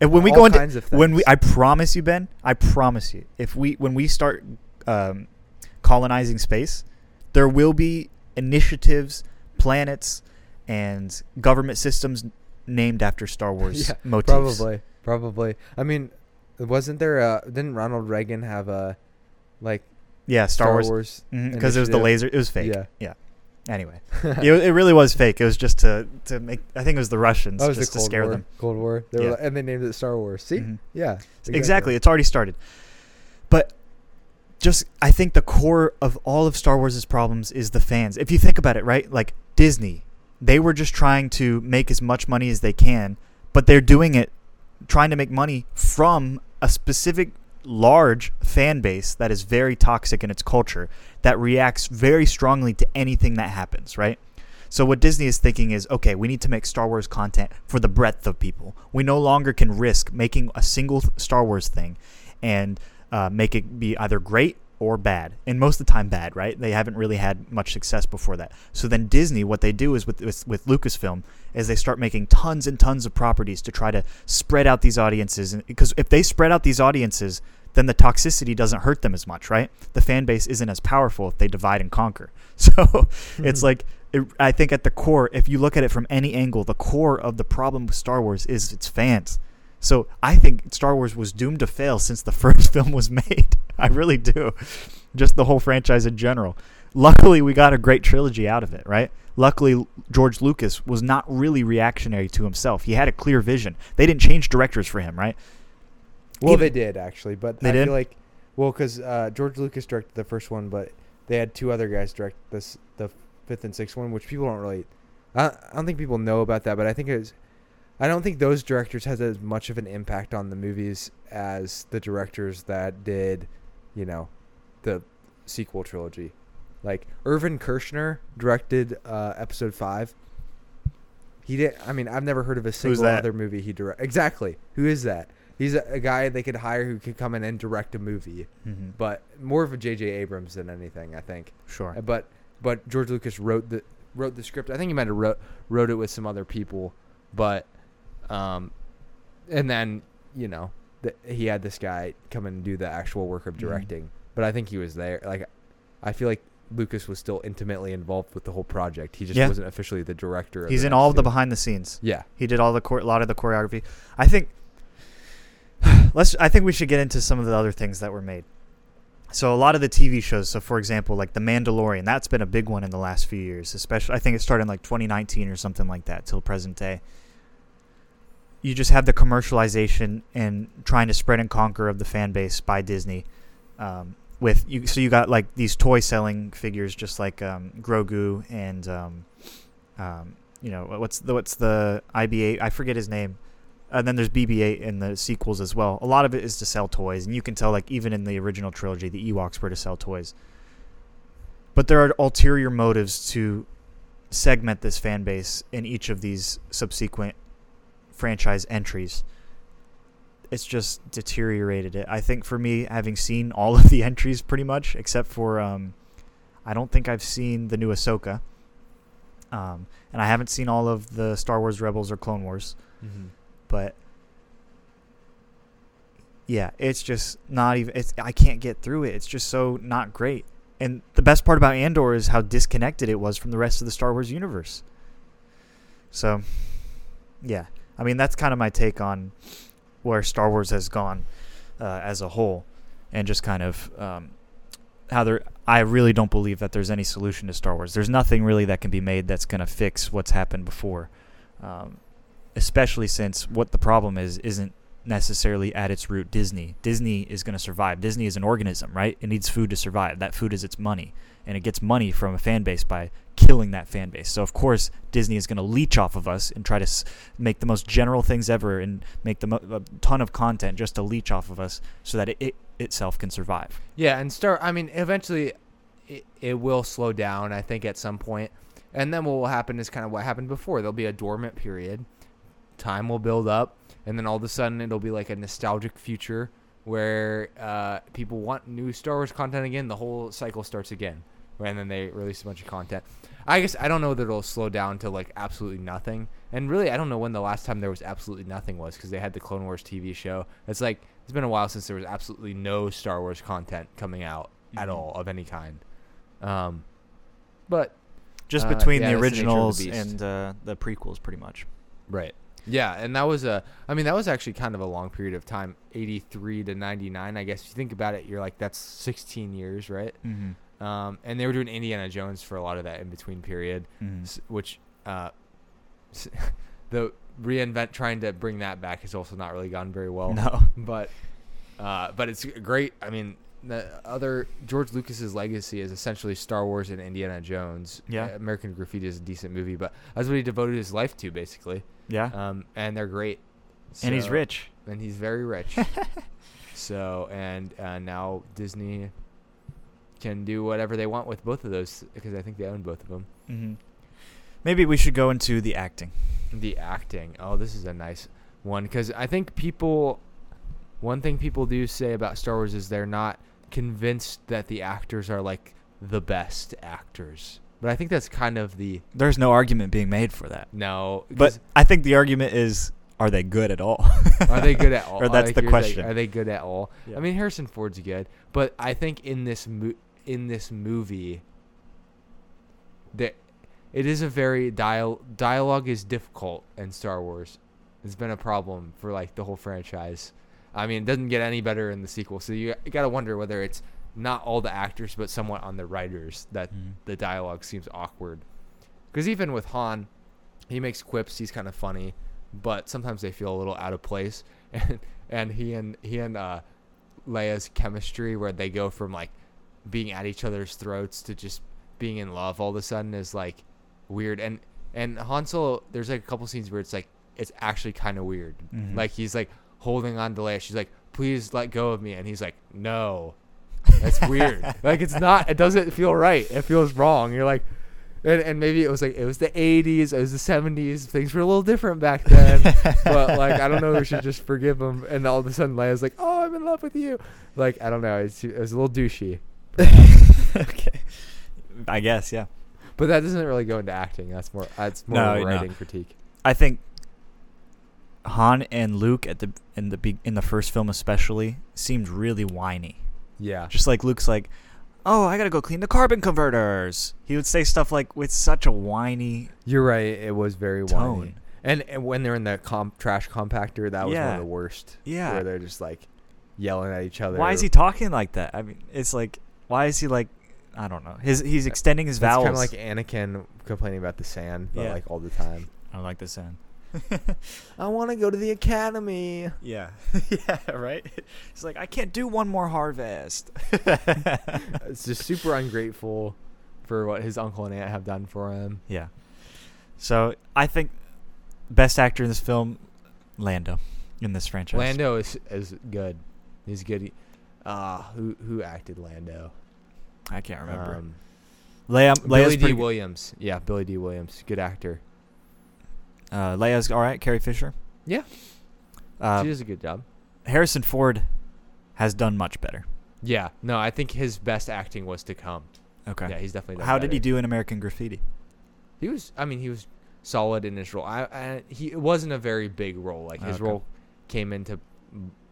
And when we go into when we. I promise you, Ben, I promise you, if we when we start um, colonizing space, there will be initiatives, planets, and government systems named after Star Wars [LAUGHS] yeah, motifs. probably, probably. I mean, wasn't there? A, didn't Ronald Reagan have a like Yeah, Star, Wars. Because initiative? it was the laser. It was fake. Yeah. Yeah. Anyway, [LAUGHS] it, it really was fake. It was just to to make. I think it was the Russians was just the to scare War. them. Cold War. They were Yeah. like- and they named it Star Wars. See? Mhm. Yeah. Exactly. It's already started. But just I think the core of all of Star Wars' problems is the fans. If you think about it, right? Like Disney, they were just trying to make as much money as they can, but they're doing it trying to make money from a specific large fan base that is very toxic in its culture that reacts very strongly to anything that happens, right? So what Disney is thinking is, okay, we need to make Star Wars content for the breadth of people. We no longer can risk making a single Star Wars thing and uh, make it be either great or bad, and most of the time bad, right? They haven't really had much success before that. So then Disney, what they do is with with, with Lucasfilm, is they start making tons and tons of properties to try to spread out these audiences, and because if they spread out these audiences, then the toxicity doesn't hurt them as much, right? The fan base isn't as powerful if they divide and conquer. [LAUGHS] So it's hmm. like it, I think at the core, if you look at it from any angle, the core of the problem with Star Wars is its fans. So I think Star Wars was doomed to fail since the [LAUGHS] first film was made. [LAUGHS] I really do. Just the whole franchise in general. Luckily, we got a great trilogy out of it, right? Luckily, George Lucas was not really reactionary to himself. He had a clear vision. They didn't change directors for him, right? Well, Even- they did actually, but They I did? feel like, well, because uh, George Lucas directed the first one, but they had two other guys direct this the fifth and sixth one, which people don't really. I, I don't think people know about that, but I think it was. I don't think those directors had as much of an impact on the movies as the directors that did, you know, the sequel trilogy. Like Irvin Kershner directed uh, episode five. He did. I mean, I've never heard of a single other movie he directed. Exactly. Who is that? He's a, a guy they could hire who could come in and direct a movie, Mm-hmm. but more of a J.J. Abrams than anything, I think. Sure. Uh, But but George Lucas wrote the wrote the script. I think he might have wrote wrote it with some other people, but um, and then you know the, he had this guy come and do the actual work of Mhm. directing. But I think he was there. Like I feel like Lucas was still intimately involved with the whole project. He just Yeah. wasn't officially the director. He's the in all of the behind the scenes. Yeah. He did all the a lot of the choreography. I think [SIGHS] let's I think we should get into some of the other things that were made. So a lot of the TV shows, so for example, like The Mandalorian, that's been a big one in the last few years, especially I think it started in like 2019 or something like that till present day. You just have the commercialization and trying to spread and conquer of the fan base by Disney. Um, with you, so you got like these toy selling figures, just like um, Grogu and um, um, you know what's the what's the IB-8? I forget his name and then there's BB-8 in the sequels as well. A lot of it is to sell toys, and you can tell like even in the original trilogy, the Ewoks were to sell toys. But there are ulterior motives to segment this fan base in each of these subsequent franchise entries. It's just deteriorated it. I think for me, having seen all [LAUGHS] of the entries pretty much, except for um, I don't think I've seen the new Ahsoka. Um, and I haven't seen all of the Star Wars Rebels or Clone Wars. Mm-hmm. But yeah, it's just not even. It's I can't get through it. It's just so not great. And the best part about Andor is how disconnected it was from the rest of the Star Wars universe. So, yeah, I mean that's kind of my take on where Star Wars has gone uh, as a whole, and just kind of um, how there. I really don't believe that there's any solution to Star Wars. There's nothing really that can be made that's going to fix what's happened before. Um, especially since what the problem is isn't necessarily at its root Disney. Disney is going to survive. Disney is an organism, right? It needs food to survive. That food is its money, and it gets money from a fan base by killing that fan base. So of course, Disney is going to leech off of us and try to s- make the most general things ever and make the mo- a ton of content just to leech off of us so that it, it itself can survive. Yeah, and start. I mean, eventually, it, it will slow down. I think at some point, and then what will happen is kind of what happened before. There'll be a dormant period. Time will build up, and then all of a sudden, it'll be like a nostalgic future where uh, people want new Star Wars content again. The whole cycle starts again, and then they release a bunch of content. I guess I don't know that it'll slow down to like absolutely nothing. And really, I don't know when the last time there was absolutely nothing was because they had the Clone Wars TV show. It's like it's been a while since there was absolutely no Star Wars content coming out at Mhm. all of any kind. Um, but Just Uh, between yeah, the that's the nature of the originals and uh, the prequels, pretty much. right, yeah, and that was a. I mean, that was actually kind of a long period of time, eighty three to ninety nine. I guess if you think about it, you're like that's sixteen years, right? Mm-hmm. Um, and they were doing Indiana Jones for a lot of that in between period. Mm-hmm. which uh, [LAUGHS] the reinvent trying to bring that back has also not really gone very well. No. [LAUGHS] but uh, but it's great. I mean, the other George Lucas's legacy is essentially Star Wars and Indiana Jones. Yeah. American Graffiti is a decent movie, but that's what he devoted his life to, basically. Yeah. Um, and they're great. and he's rich. and he's very rich. [LAUGHS] so and uh, now Disney can do whatever they want with both of those because I think they own both of them. Mm-hmm. Maybe we should go into the acting. The acting. Oh, this is a nice one because I think people. One thing people do say about Star Wars is they're not convinced that the actors are like the best actors. But I think that's kind of the There's no argument being made for that. no. But I think the argument is are they good at all? are they good at [LAUGHS] all? or that's the question. are they good at all? Yeah. I mean, Harrison Ford's good, but I think in this mo- in this movie, that it is a very dial dialogue is difficult in Star Wars. It's been a problem for like the whole franchise. I mean, it doesn't get any better in the sequel, so you, you got to wonder whether it's not all the actors, but somewhat on the writers that Mhm. the dialogue seems awkward. Because even with Han, he makes quips. He's kind of funny, but sometimes they feel a little out of place. [LAUGHS] And and he and he and uh, Leia's chemistry, where they go from like being at each other's throats to just being in love all of a sudden, is like weird. And and Han Solo, there's like a couple scenes where it's like it's actually kind of weird. Mhm. Like he's like holding on to Leia. She's like, "Please let go of me," and he's like, "No." That's weird. [LAUGHS] like it's not. It doesn't feel right. It feels wrong. You're like, and, and maybe it was like it was the 80s. It was the 70s. Things were a little different back then. but like I don't know. We should just forgive him. And all of a sudden, Leia's like, "Oh, I'm in love with you." Like I don't know. It's, it was a little douchey. [LAUGHS] okay. I guess, yeah. But that doesn't really go into acting. That's more. That's more No, a no. writing critique. I think Han and Luke at the in the be- in the first film especially seemed really whiny. Yeah. Just like Luke's like, "Oh, I got to go clean the carbon converters." He would say stuff like with such a whiny You're right. It was very tone. whiny. And, and when they're in the comp trash compactor, that was one of the worst. Yeah. Where they're just like yelling at each other. Why is he talking like that? I mean, it's like, why is he like, I don't know. His he's extending his It's vowels. kind of like Anakin complaining about the sand, but Yeah. like all the time. I don't like the sound. [LAUGHS] I want to go to the academy. Yeah, [LAUGHS] yeah, right. He's like, I can't do one more harvest. [LAUGHS] It's just super ungrateful for what his uncle and aunt have done for him. yeah. So I think best actor in this film, Lando, in this franchise. Lando is is good. He's good. Uh, who who acted Lando? I can't remember. Um, Leia, Billy Dee Williams. Yeah, Billy Dee Williams. Good actor. Uh, Leia's all right. Carrie Fisher. Yeah. Uh, she does a good job. Harrison Ford has done much better. Yeah. No, I think his best acting was to come. Okay. Yeah, he's definitely. Done How did he do in American Graffiti? He was. I mean, he was solid in his role. I, I he it wasn't a very big role. Like his Okay. role came into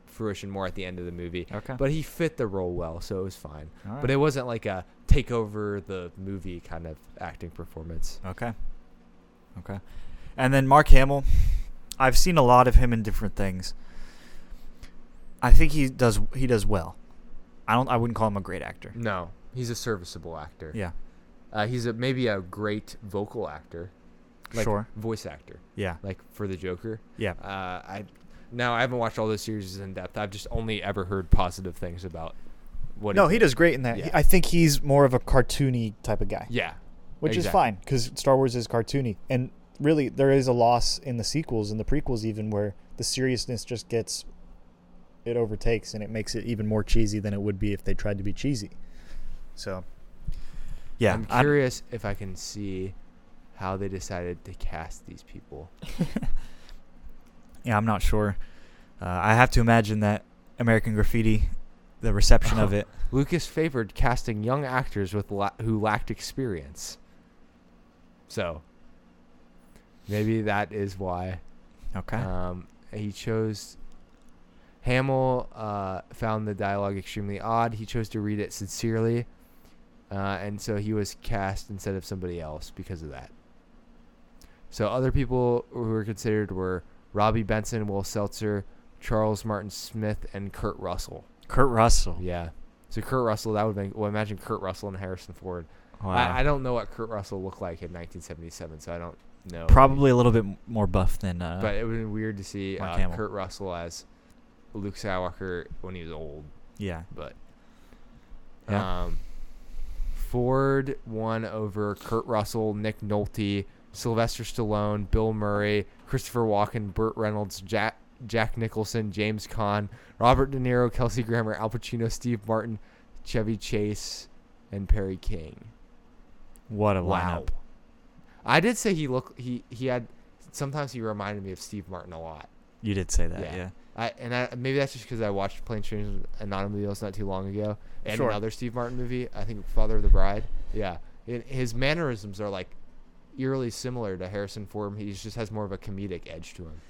fruition more at the end of the movie. Okay. But he fit the role well, so it was fine. Right. But it wasn't like a take over the movie kind of acting performance. Okay. Okay. And then Mark Hamill, I've seen a lot of him in different things. I think he does he does well. I don't I wouldn't call him a great actor. No, he's a serviceable actor. Yeah. Uh, he's a maybe a great vocal actor. Like Sure. Voice actor, Yeah. like for the Joker. Yeah. Uh, I now I haven't watched all those series in depth. I've just only ever heard positive things about what. no, he does great in that. He- I think he's more of a cartoony type of guy, Yeah. which is fine because Star Wars is cartoony. And really, there is a loss in the sequels and the prequels, even where the seriousness just gets it overtakes and it makes it even more cheesy than it would be if they tried to be cheesy. So Yeah. I'm I'm- curious if I can see how they decided to cast these people. [LAUGHS] yeah, I'm not sure. Uh, I have to imagine that American Graffiti, the reception of [LAUGHS] it. Lucas favored casting young actors with la- who lacked experience. So maybe that is why Okay. um, he chose. Hamill uh, found the dialogue extremely odd. He chose to read it sincerely, uh, and so he was cast instead of somebody else because of that. So other people who were considered were Robby Benson, Will Seltzer, Charles Martin Smith, and Kurt Russell. Kurt Russell. Yeah. So Kurt Russell, that would make well. Imagine Kurt Russell and Harrison Ford. Wow. I, I don't know what Kurt Russell looked like in 1977, so I don't know. Probably a little bit more buff than. Uh, but it would be weird to see Mark uh, Hamill. Kurt Russell as Luke Skywalker when he was old. yeah. But Yeah. um, Ford won over Kurt Russell, Nick Nolte, Sylvester Stallone, Bill Murray, Christopher Walken, Burt Reynolds, Jack Jack Nicholson, James Caan, Robert De Niro, Kelsey Grammer, Al Pacino, Steve Martin, Chevy Chase, and Perry King. What a Wow. lineup. I did say he looked he he had sometimes he reminded me of Steve Martin a lot. You did say that. Yeah. Yeah. I and I, maybe that's just because I watched Plane Trains and Automobiles not too long ago, and Sure. another Steve Martin movie. I think Father of the Bride. Yeah, and his mannerisms are like eerily similar to Harrison Ford. He just has more of a comedic edge to him,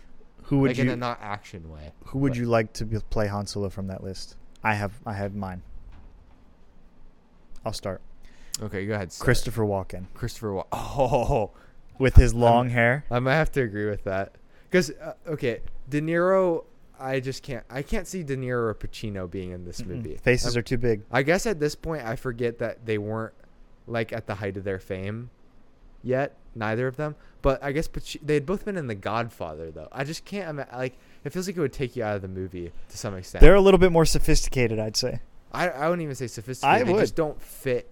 who would like in you a not action way. who would but- you like to be, play Han Solo from that list? I have I have mine. I'll start. Okay, go ahead. Christopher Walken Christopher. Wa- oh, with his long hair. I might have to agree with that. Because uh, okay, De Niro. I just can't. I can't see De Niro or Pacino being in this movie. Faces are too big. I guess at this point, I forget that they weren't like at the height of their fame yet. Neither of them. But I guess Pac- they had both been in The Godfather, though. I just can't ima- like. It feels like it would take you out of the movie to some extent. They're a little bit more sophisticated, I'd say. I I wouldn't even say sophisticated. I they would. just don't fit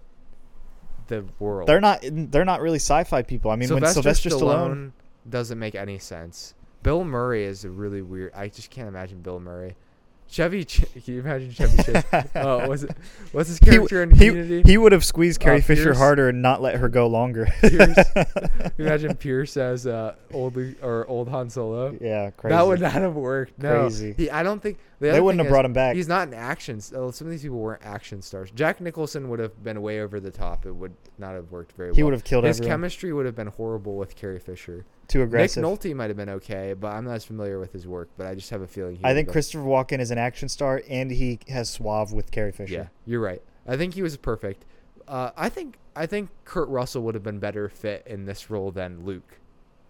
the world. They're not they're not really sci-fi people. I mean, when Sylvester Stallone, doesn't make any sense. Bill Murray is a really weird. I just can't imagine Bill Murray. Chevy, Ch- [LAUGHS] can you imagine Chevy Chase? [LAUGHS] oh, was it? What's his he, character in he, Community? he would have squeezed Carrie Uh, Fisher Pierce? harder and not let her go longer. [LAUGHS] Pierce. Imagine Pierce as uh, old or old Han Solo. yeah, crazy. That would not have worked. No, Crazy. He, I don't think the they wouldn't have brought is him back. He's not an action. uh, Some of these people weren't action stars. Jack Nicholson would have been way over the top. It would not have worked very well. He would have killed His everyone. chemistry would have been horrible with Carrie Fisher. Too aggressive. Nick Nolte might have been okay, but I'm not as familiar with his work. But I just have a feeling. He I think Christopher Walken is an action star, and he has suave with Carrie Fisher. Yeah, you're right. I think he was perfect. Uh, I think I think Kurt Russell would have been better fit in this role than Luke,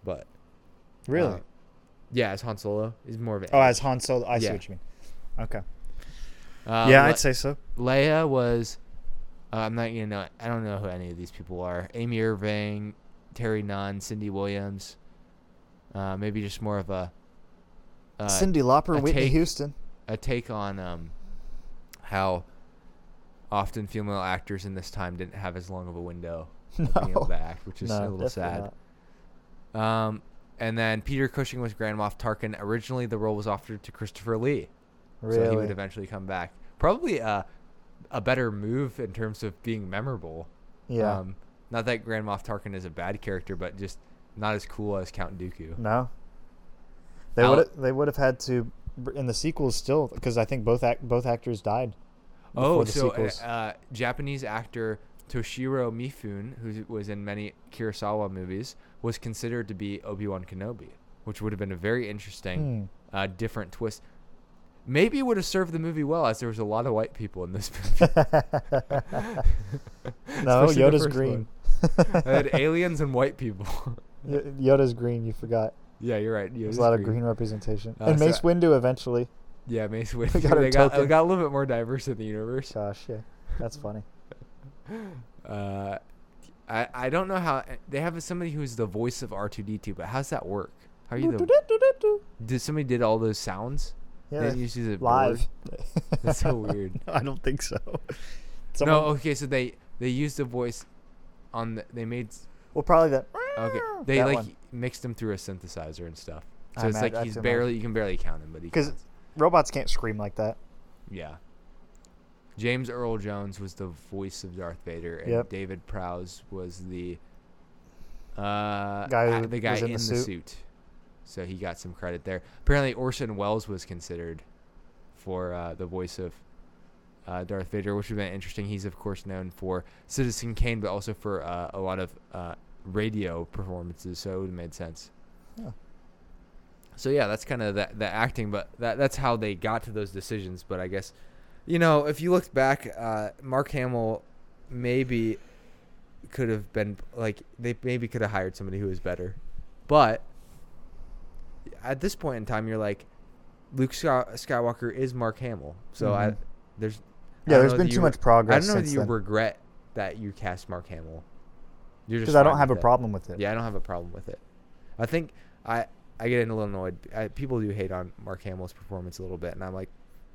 but Really? uh, yeah, as Han Solo, he's more of an. oh, as Han Solo. I see what you mean. Okay. Uh, yeah, Le- I'd say so. Leia was. Uh, I'm not gonna know. I don't know who any of these people are. Amy Irving, Terry Nunn, Cindy Williams. Uh, maybe just more of a. Uh, Cyndi Lauper, a Whitney take- Houston. a take on um, how often female actors in this time didn't have as long of a window of [LAUGHS] being able to act, which is No, a little sad. not. Um, and then Peter Cushing was Grand Moff Tarkin. Originally, the role was offered to Christopher Lee, Really? so he would eventually come back. Probably a a better move in terms of being memorable. yeah. Um, not that Grand Moff Tarkin is a bad character, but just not as cool as Count Dooku. no. They Al- would they would have had to in the sequels still because I think both act, both actors died. Oh, the so uh, uh, Japanese actor Toshiro Mifune, who was in many Kurosawa movies, was considered to be Obi Wan Kenobi, which would have been a very interesting, Hmm. uh, different twist. Maybe it would have served the movie well, as there was a lot of white people in this [LAUGHS] movie. [LAUGHS] no, Yoda's green. I had aliens and white people. [LAUGHS] Y- Yoda's green. You forgot. yeah, you're right. There's Yoda's a lot of green representation. Uh, and so- Mace Windu eventually. Yeah, Mace Windu. We got they got, they got a little bit more diverse in the universe. Gosh, yeah, that's funny. Uh, I I don't know how they have somebody who's the voice of R two D two, but how's that work? How are you the did somebody did all those sounds? Yeah, didn't use the live. [LAUGHS] That's so weird. [LAUGHS] I don't think so. [LAUGHS] no, okay, so they they used the voice on the they made well, probably that. okay they that like one. mixed him through a synthesizer and stuff. I So it's like he's barely you can barely count him, but he 'Cause counts. robots can't scream like that. yeah. James Earl Jones was the voice of Darth Vader, and Yep. David Prowse was the uh, Guy who the guy in in, the the, suit. So he got some credit there. Apparently, Orson Welles was considered for uh, the voice of uh, Darth Vader, which would have been interesting. He's of course known for Citizen Kane, but also for uh, a lot of uh, radio performances. So it would have made sense. Yeah. So yeah, that's kind of the, the acting, but that that's how they got to those decisions. But I guess, you know, if you looked back, uh, Mark Hamill maybe could have been like they maybe could have hired somebody who was better, but at this point in time, you're like, Luke Skywalker is Mark Hamill, so I Mhm. there's Yeah, don't there's know been too you much progress I don't know that you then. regret that you cast Mark Hamill. You're just Because I don't have a with it. problem with it. Yeah, I don't have a problem with it. I think I I get a little annoyed. I, people do hate on Mark Hamill's performance a little bit, and I'm like,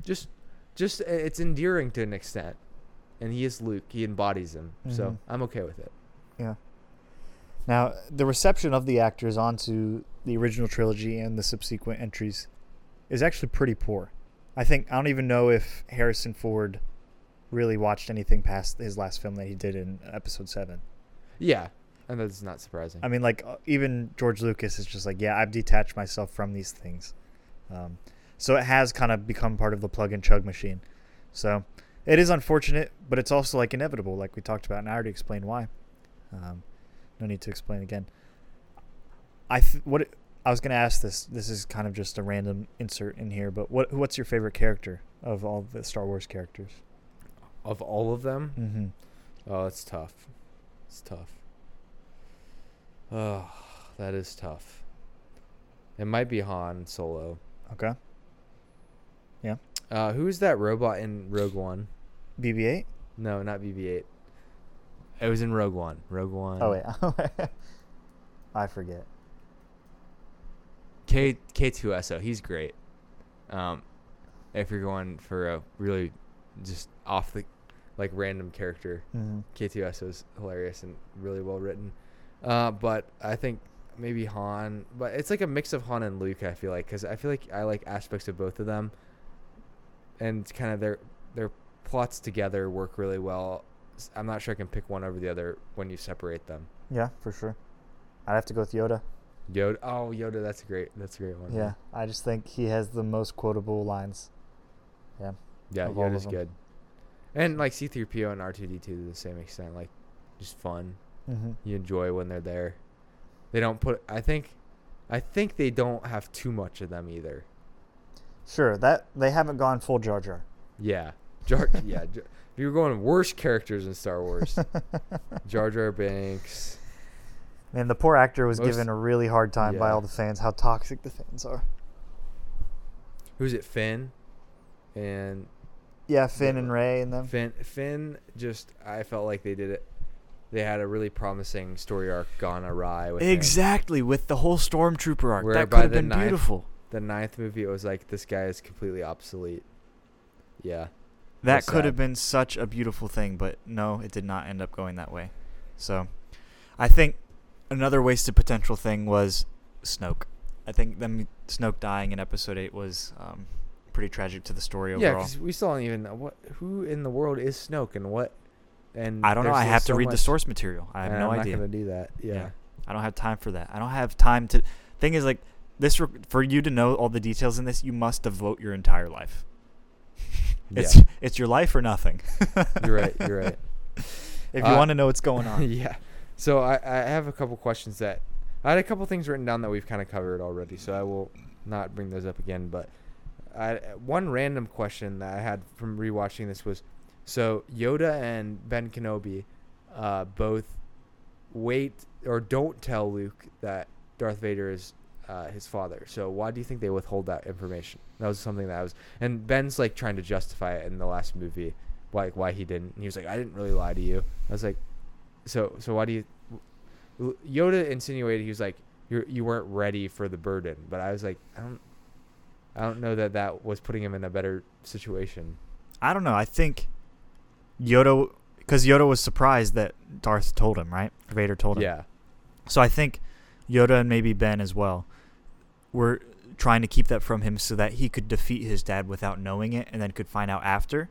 just just it's endearing to an extent, and he is Luke. He embodies him, so Mhm. I'm okay with it. Yeah. Now, the reception of the actors onto the original trilogy and the subsequent entries is actually pretty poor. I think I don't even know if Harrison Ford really watched anything past his last film that he did in Episode Seven. Yeah, and that's not surprising. I mean, like uh, even George Lucas is just like, yeah, I've detached myself from these things. Um, so it has kind of become part of the plug and chug machine. So it is unfortunate, but it's also like inevitable, like we talked about, and I already explained why. Um, no need to explain again. I th- what it- I was gonna ask this. This is kind of just a random insert in here, but what what's your favorite character of all the Star Wars characters? of all of them, Mm-hmm. oh, it's tough. It's tough. Oh, that is tough. It might be Han Solo. Okay, Yeah. Uh, who's that robot in Rogue One? BB-8. No, not BB-8. It was in Rogue One. Rogue One. Oh wait, [LAUGHS] I forget. K K2SO. He's great. Um, if you're going for a really just off the like random character, Mm-hmm. K2SO is hilarious and really well written. Uh, but I think maybe Han, but it's like a mix of Han and Luke. I feel like because I feel like I like aspects of both of them, and kind of their their plots together work really well. I'm not sure I can pick one over the other when you separate them. Yeah, for sure. I'd have to go with Yoda. Yoda. Oh, Yoda. That's a great. That's a great one. Yeah, I just think he has the most quotable lines. Yeah. Yeah, Yoda's good. And like C3PO and R2D2 to the same extent, like just fun. Mm-hmm. You enjoy when they're there. They don't put. I think, I think they don't have too much of them either. Sure, that they haven't gone full Jar Jar. Yeah, Jar. [LAUGHS] yeah, Jar, if you're going worst characters in Star Wars, [LAUGHS] Jar Jar Binks. Man, the poor actor was Most- given a really hard time by all the fans. How toxic the fans are. Who's it? Finn, and Yeah, Finn and Rey and them. Finn, Finn, just I felt like they did it. They had a really promising story arc gone awry. With him. Exactly, with the whole stormtrooper arc. Where that could have been ninth- beautiful. The ninth movie, it was like this guy is completely obsolete. Yeah, That could have been such a beautiful thing, but no, it did not end up going that way. So, I think another wasted potential thing was Snoke. I think them Snoke dying in Episode Eight was um, pretty tragic to the story yeah, overall. because we still don't even know what who in the world is Snoke and what. And I don't know. I have to so read the source material. I have no I'm idea. not gonna do that. Yeah. Yeah. I don't have time for that. I don't have time to. Thing is, like this, re- for you to know all the details in this, you must devote your entire life. It's Yeah. it's your life or nothing. You're right. You're [LAUGHS] right. if you Uh, want to know what's going on. [LAUGHS] yeah. So I, I have a couple questions that I had a couple things written down that we've kind of covered already. So I will not bring those up again. But I, one random question that I had from rewatching this was, so Yoda and Ben Kenobi, uh, both wait or don't tell Luke that Darth Vader is uh, his father. So why do you think they withhold that information? That was something that I was, and Ben's like trying to justify it in the last movie, like why he didn't. He was like, I didn't really lie to you. I was like, so so why do you? Yoda insinuated he was like you you weren't ready for the burden, but I was like I don't I don't know that that was putting him in a better situation. I don't know. I think Yoda, because Yoda was surprised that Darth told him, right? Vader told him. Yeah, So I think Yoda and maybe Ben as well were trying to keep that from him so that he could defeat his dad without knowing it and then could find out after.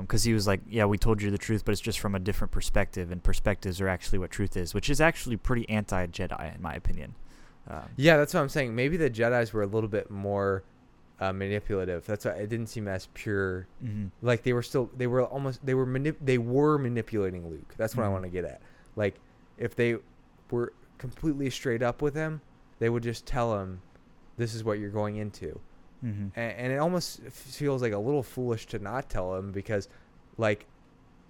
Because he was like, yeah, we told you the truth, but it's just from a different perspective, and perspectives are actually what truth is, which is actually pretty anti Jedi, in my opinion. Um, yeah, that's what I'm saying. Maybe the Jedi's were a little bit more uh, manipulative. That's why it didn't seem as pure. mhm. Like they were still they were almost they were manip- they were manipulating Luke. That's what I Mhm. want to get at. Like if they were completely straight up with him, they would just tell him, "This is what you're going into." Mhm. and, and it almost feels like a little foolish to not tell him because like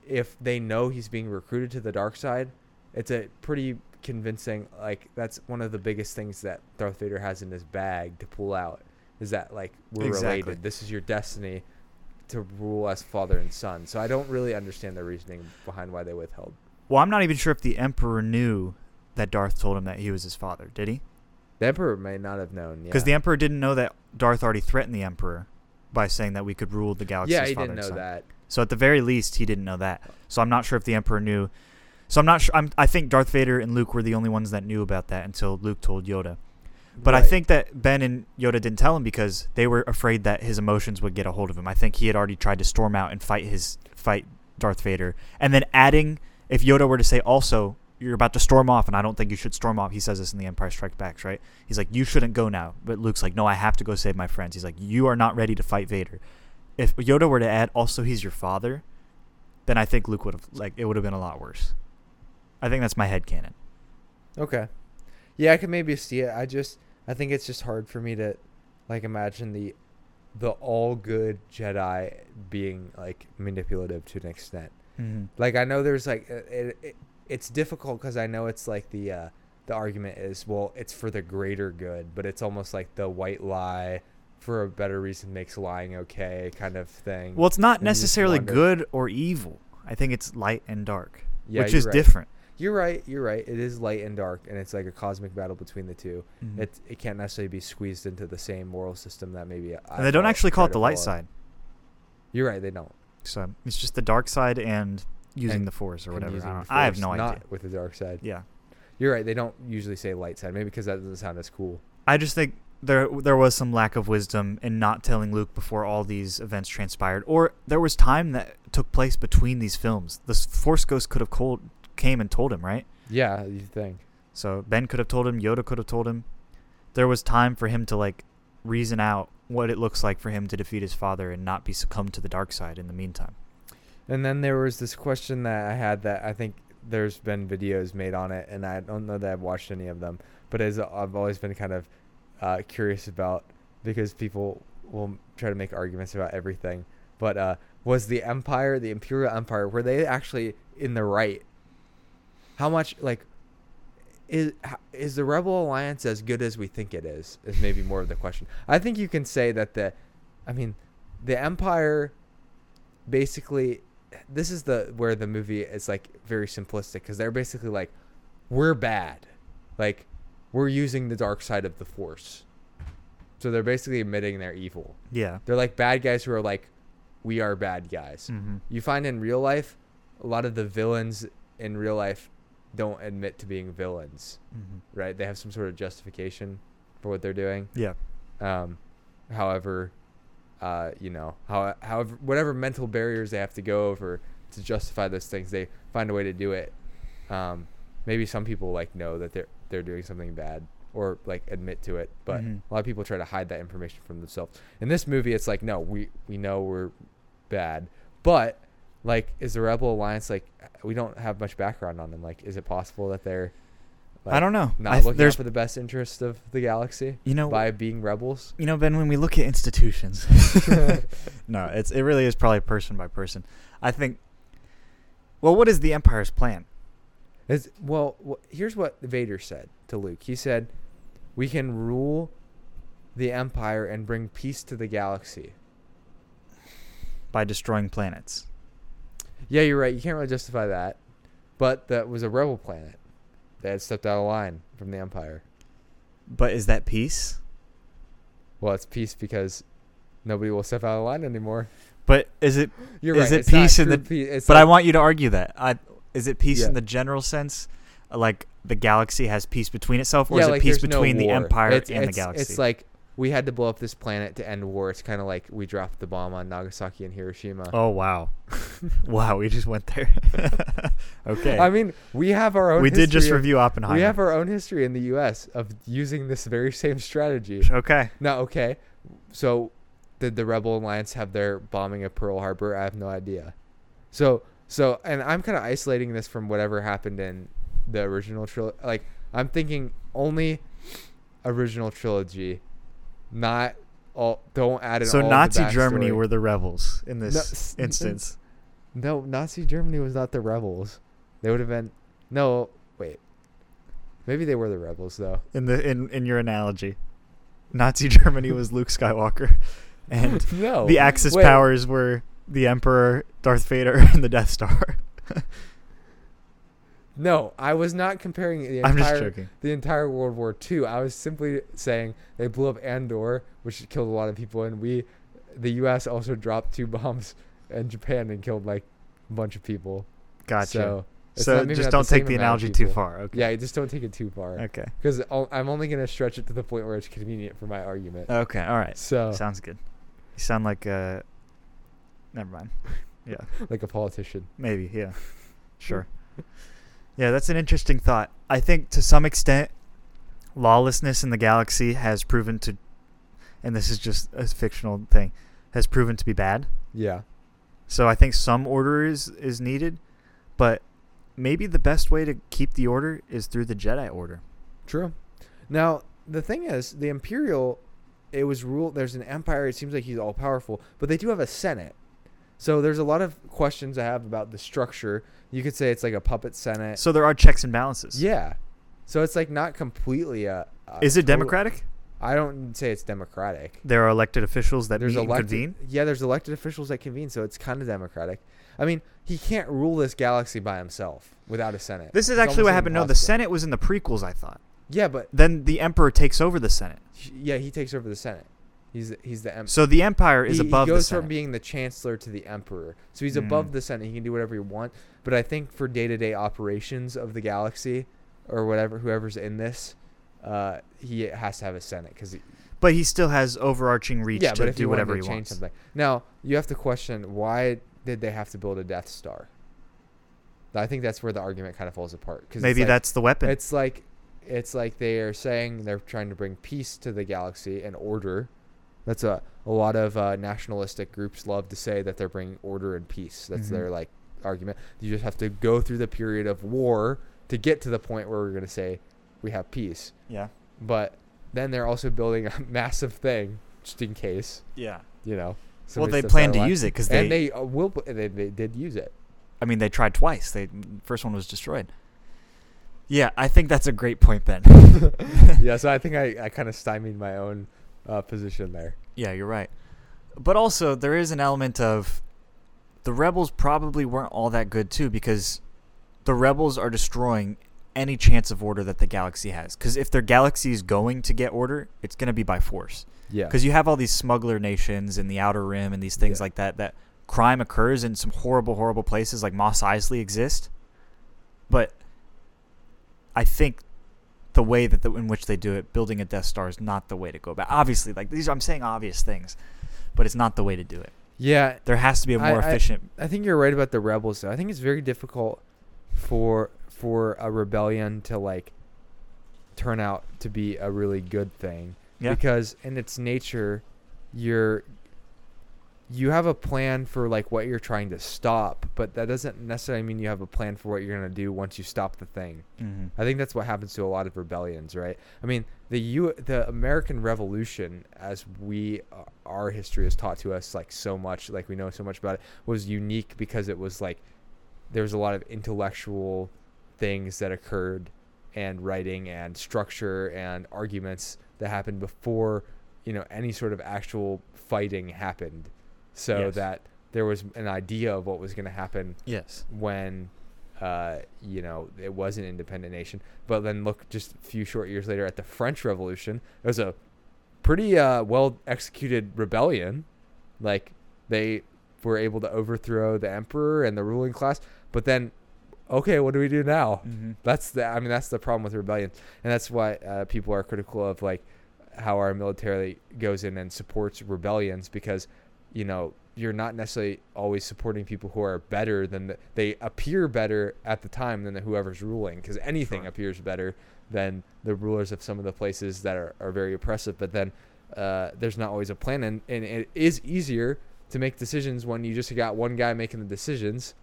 if they know he's being recruited to the dark side it's a pretty convincing like that's one of the biggest things that Darth Vader has in his bag to pull out is that like we're Exactly. related this is your destiny to rule as father and son so I don't really understand the reasoning behind why they withheld Well, I'm not even sure if the Emperor knew that Darth told him that he was his father. Did he? The emperor may not have known Because yeah. the Emperor didn't know that Darth already threatened the Emperor by saying that we could rule the galaxy. yeah he didn't know son. that So at the very least, he didn't know that. So I'm not sure if the Emperor knew. So I'm not sure. I'm, I think Darth Vader and Luke were the only ones that knew about that until Luke told Yoda. But I think that Ben and Yoda didn't tell him because they were afraid that his emotions would get a hold of him. I think he had already tried to storm out and fight his fight Darth Vader, and then adding if Yoda were to say also you're about to storm off and I don't think you should storm off. He says this in the Empire Strikes Back, right? He's like you shouldn't go now, but Luke's like no, I have to go save my friends. He's like you are not ready to fight Vader. If Yoda were to add also he's your father, then I think Luke would have like it would have been a lot worse. I think that's my head canon. Okay. Yeah, I could maybe see it. I just I think it's just hard for me to like imagine the the all good Jedi being like manipulative to an extent. Mm-hmm. Like I know there's like it, it it's difficult cuz I know it's like the uh the argument is well it's for the greater good, but it's almost like the white lie for a better reason makes lying okay kind of thing. Well, it's not And necessarily good or evil. I think it's light and dark, yeah, which is right. different. You're right. You're right. It is light and dark, and it's like a cosmic battle between the two. Mhm. It it can't necessarily be squeezed into the same moral system that maybe. I and they don't actually call it the light follow. side. You're right. They don't. So it's just the dark side and using the force or whatever. I, don't- I have no not idea. with the dark side. Yeah, You're right. They don't usually say light side. Maybe because that doesn't sound as cool. I just think there there was some lack of wisdom in not telling Luke before all these events transpired, or there was time that took place between these films. The Force Ghost could have called, came and told him, right? Yeah, you think. So Ben could have told him, Yoda could have told him. There was time for him to like reason out what it looks like for him to defeat his father and not be succumbed to the dark side in the meantime. And then there was this question that I had that I think there's been videos made on it, and I don't know that I've watched any of them, but as I've always been kind of uh, curious about because people will try to make arguments about everything. But uh, was the Empire, the Imperial Empire, were they actually in the right? How much like is is the Rebel Alliance as good as we think it is? Is maybe more of the question. I think you can say that the, I mean, the Empire basically this is the where the movie is like very simplistic because they're basically like we're bad like we're using the dark side of the force so they're basically admitting they're evil Yeah. they're like bad guys who are like we are bad guys Mm-hmm. you find in real life a lot of the villains in real life don't admit to being villains Mm-hmm. right they have some sort of justification for what they're doing Yeah. um, however, uh, you know, how, however, whatever mental barriers they have to go over to justify those things, they find a way to do it. Um, maybe some people like know that they're they're doing something bad or like admit to it, but Mhm. a lot of people try to hide that information from themselves. In this movie, it's like, no, we we know we're bad, but like, is the Rebel Alliance like? We don't have much background on them. Like, is it possible that they're I don't know. not I looking out for the best interest of the galaxy you know by being rebels? you know Ben when we look at institutions. [LAUGHS] [LAUGHS] no, it's it really is probably person by person. I think. Well, what is the Empire's plan? It's, well, here's what Vader said to Luke. He said, "We can rule the Empire and bring peace to the galaxy." By destroying planets. Yeah, you're right. You can't really justify that, but that was a rebel planet that had stepped out of line from the Empire. But is that peace? Well, it's peace because nobody will step out of line anymore. But is it? [LAUGHS] You're Is right. it it's peace in the- pea- it's but I want you to argue that. I is it peace Yeah. in the general sense, like the galaxy has peace between itself, or yeah, is it like peace there's no between the. Empire It's- and the galaxy? It's like we had to blow up this planet to end war. It's kind of like we dropped the bomb on Nagasaki and Hiroshima. oh wow, [LAUGHS] wow, we just went there. [LAUGHS] okay, I mean, we have our own. we did just of- review Oppenheimer. We have our own history in the U.S. of using this very same strategy. okay. Now, okay, so did the Rebel Alliance have their bombing of Pearl Harbor? I have no idea. So, so, and I'm kind of isolating this from whatever happened in the original trilogy. Like, I'm thinking only original trilogy, not all. Don't add in So Nazi Germany were the rebels in this No, instance. No, Nazi Germany was not the rebels. They would have been. No, wait. Maybe they were the rebels though. In the in in your analogy, Nazi [LAUGHS] Germany was Luke Skywalker, [LAUGHS] and [LAUGHS] no. the Axis wait. powers were the Emperor, Darth Vader, and the Death Star. No, I was not comparing the entire the entire World War II. I was simply saying they blew up Andor, which killed a lot of people, and we, the U.S. also dropped two [LAUGHS] bombs in Japan and killed like a bunch of people. Gotcha. So, So, just don't same take the analogy too far. Okay. Yeah, just don't take it too far. Okay. Because I'm only gonna stretch it to the point where it's convenient for my argument. Okay. All right. so, Sounds good. You sound like uh Never mind. [LAUGHS] Yeah. like a politician. Maybe. Yeah. [LAUGHS] Sure. Yeah, that's an interesting thought. I think to some extent, lawlessness in the galaxy has proven to, and this is just a fictional thing, has proven to be bad. Yeah. So I think some order is is needed, but maybe the best way to keep the order is through the Jedi Order. True. Now the thing is, the Imperial, it was ruled. There's an empire. It seems like he's all powerful, but they do have a senate. So there's a lot of questions I have about the structure. You could say it's like a puppet senate. So there are checks and balances. yeah. So it's like not completely a. a Is it total- democratic? I don't say it's democratic. There are elected officials that There's meet elected. convene. Yeah, there's elected officials that convene, so it's kind of democratic. I mean, he can't rule this galaxy by himself without a senate. This is It's actually what happened. No, the. Senate was in the prequels. I thought. Yeah, but Then the Emperor takes over the Senate. yeah, he takes over the senate. He's he's the emperor. So the Empire is he, above he goes from being the chancellor to the emperor so he's Mm. above the senate he can do whatever he wants but i think for day-to-day operations of the galaxy or whatever whoever's in this uh, he has to have a senate because but he still has overarching reach yeah to but if do you whatever wanted he change wants. something now you have to question why did they have to build a death star i think that's where the argument kind of falls apart because Maybe that's the weapon. it's like it's like they are saying they're trying to bring peace to the galaxy and order. That's a a lot of uh, nationalistic groups love to say that they're bringing order and peace. That's Mhm. their like argument. You just have to go through the period of war to get to the point where we're going to say we have peace. yeah. But then they're also building a [LAUGHS] massive thing just in case, Yeah. you know. Well, they plan to use it because they, and they uh, will. They, they did use it. I mean, they tried twice. They first one was destroyed. Yeah, I think that's a great point, Ben. [LAUGHS] yeah, so I think I, I kind of stymied my own uh, position there. Yeah, you're right. But also, there is an element of the rebels probably weren't all that good too because the rebels are destroying any chance of order that the galaxy has. Because if their galaxy is going to get order, it's going to be by force. Yeah. Because you have all these smuggler nations in the Outer Rim and these things Yeah. like that. That crime occurs in some horrible, horrible places like Mos Eisley exist. But I think the way that the, in which they do it, building a Death Star, is not the way to go about. Obviously, like these, I'm saying obvious things, but it's not the way to do it. yeah. There has to be a more I- efficient. I think you're right about the rebels. Though. I think it's very difficult for for a rebellion to like turn out to be a really good thing Yeah. because in its nature, you're you have a plan for like what you're trying to stop, but that doesn't necessarily mean you have a plan for what you're gonna do once you stop the thing. Mhm. I think that's what happens to a lot of rebellions, right? I mean, the U the American Revolution, as we uh, our history has taught to us like so much, like we know so much about it, was unique because it was like there was a lot of intellectual things that occurred and writing and structure and arguments that happened before you know any sort of actual fighting happened so Yes. that there was an idea of what was going to happen Yes. when uh, you know it was an independent nation. But then look, just a few short years later at the French Revolution, it was a pretty uh, well executed rebellion. Like they were able to overthrow the emperor and the ruling class. But then, okay, what do we do now? Mm-hmm. That's the I mean that's the problem with rebellion, and that's why uh, people are critical of like how our military goes in and supports rebellions because you know you're not necessarily always supporting people who are better than the, they appear better at the time than the, whoever's ruling because anything Sure. appears better than the rulers of some of the places that are, are very oppressive. But then uh, there's not always a plan. And, and it is easier to make decisions when you just got one guy making the decisions.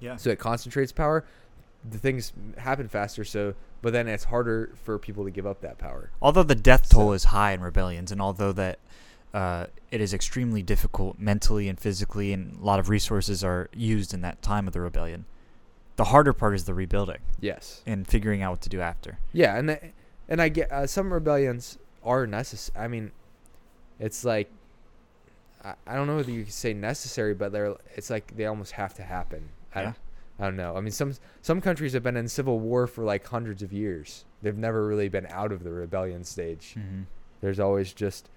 Yeah. so it concentrates power. The things happen faster. So but then it's harder for people to give up that power. Although the death toll So- is high in rebellions, and although that uh, it is extremely difficult mentally and physically, and a lot of resources are used in that time of the rebellion, the harder part is the rebuilding yes and figuring out what to do after. yeah and the, and i get uh, some rebellions are necessary i mean it's like I, I don't know whether you could say necessary but they're it's like they almost have to happen I, Yeah. don't, I don't know i mean some some countries have been in civil war for like hundreds of years they've never really been out of the rebellion stage Mm-hmm. there's always just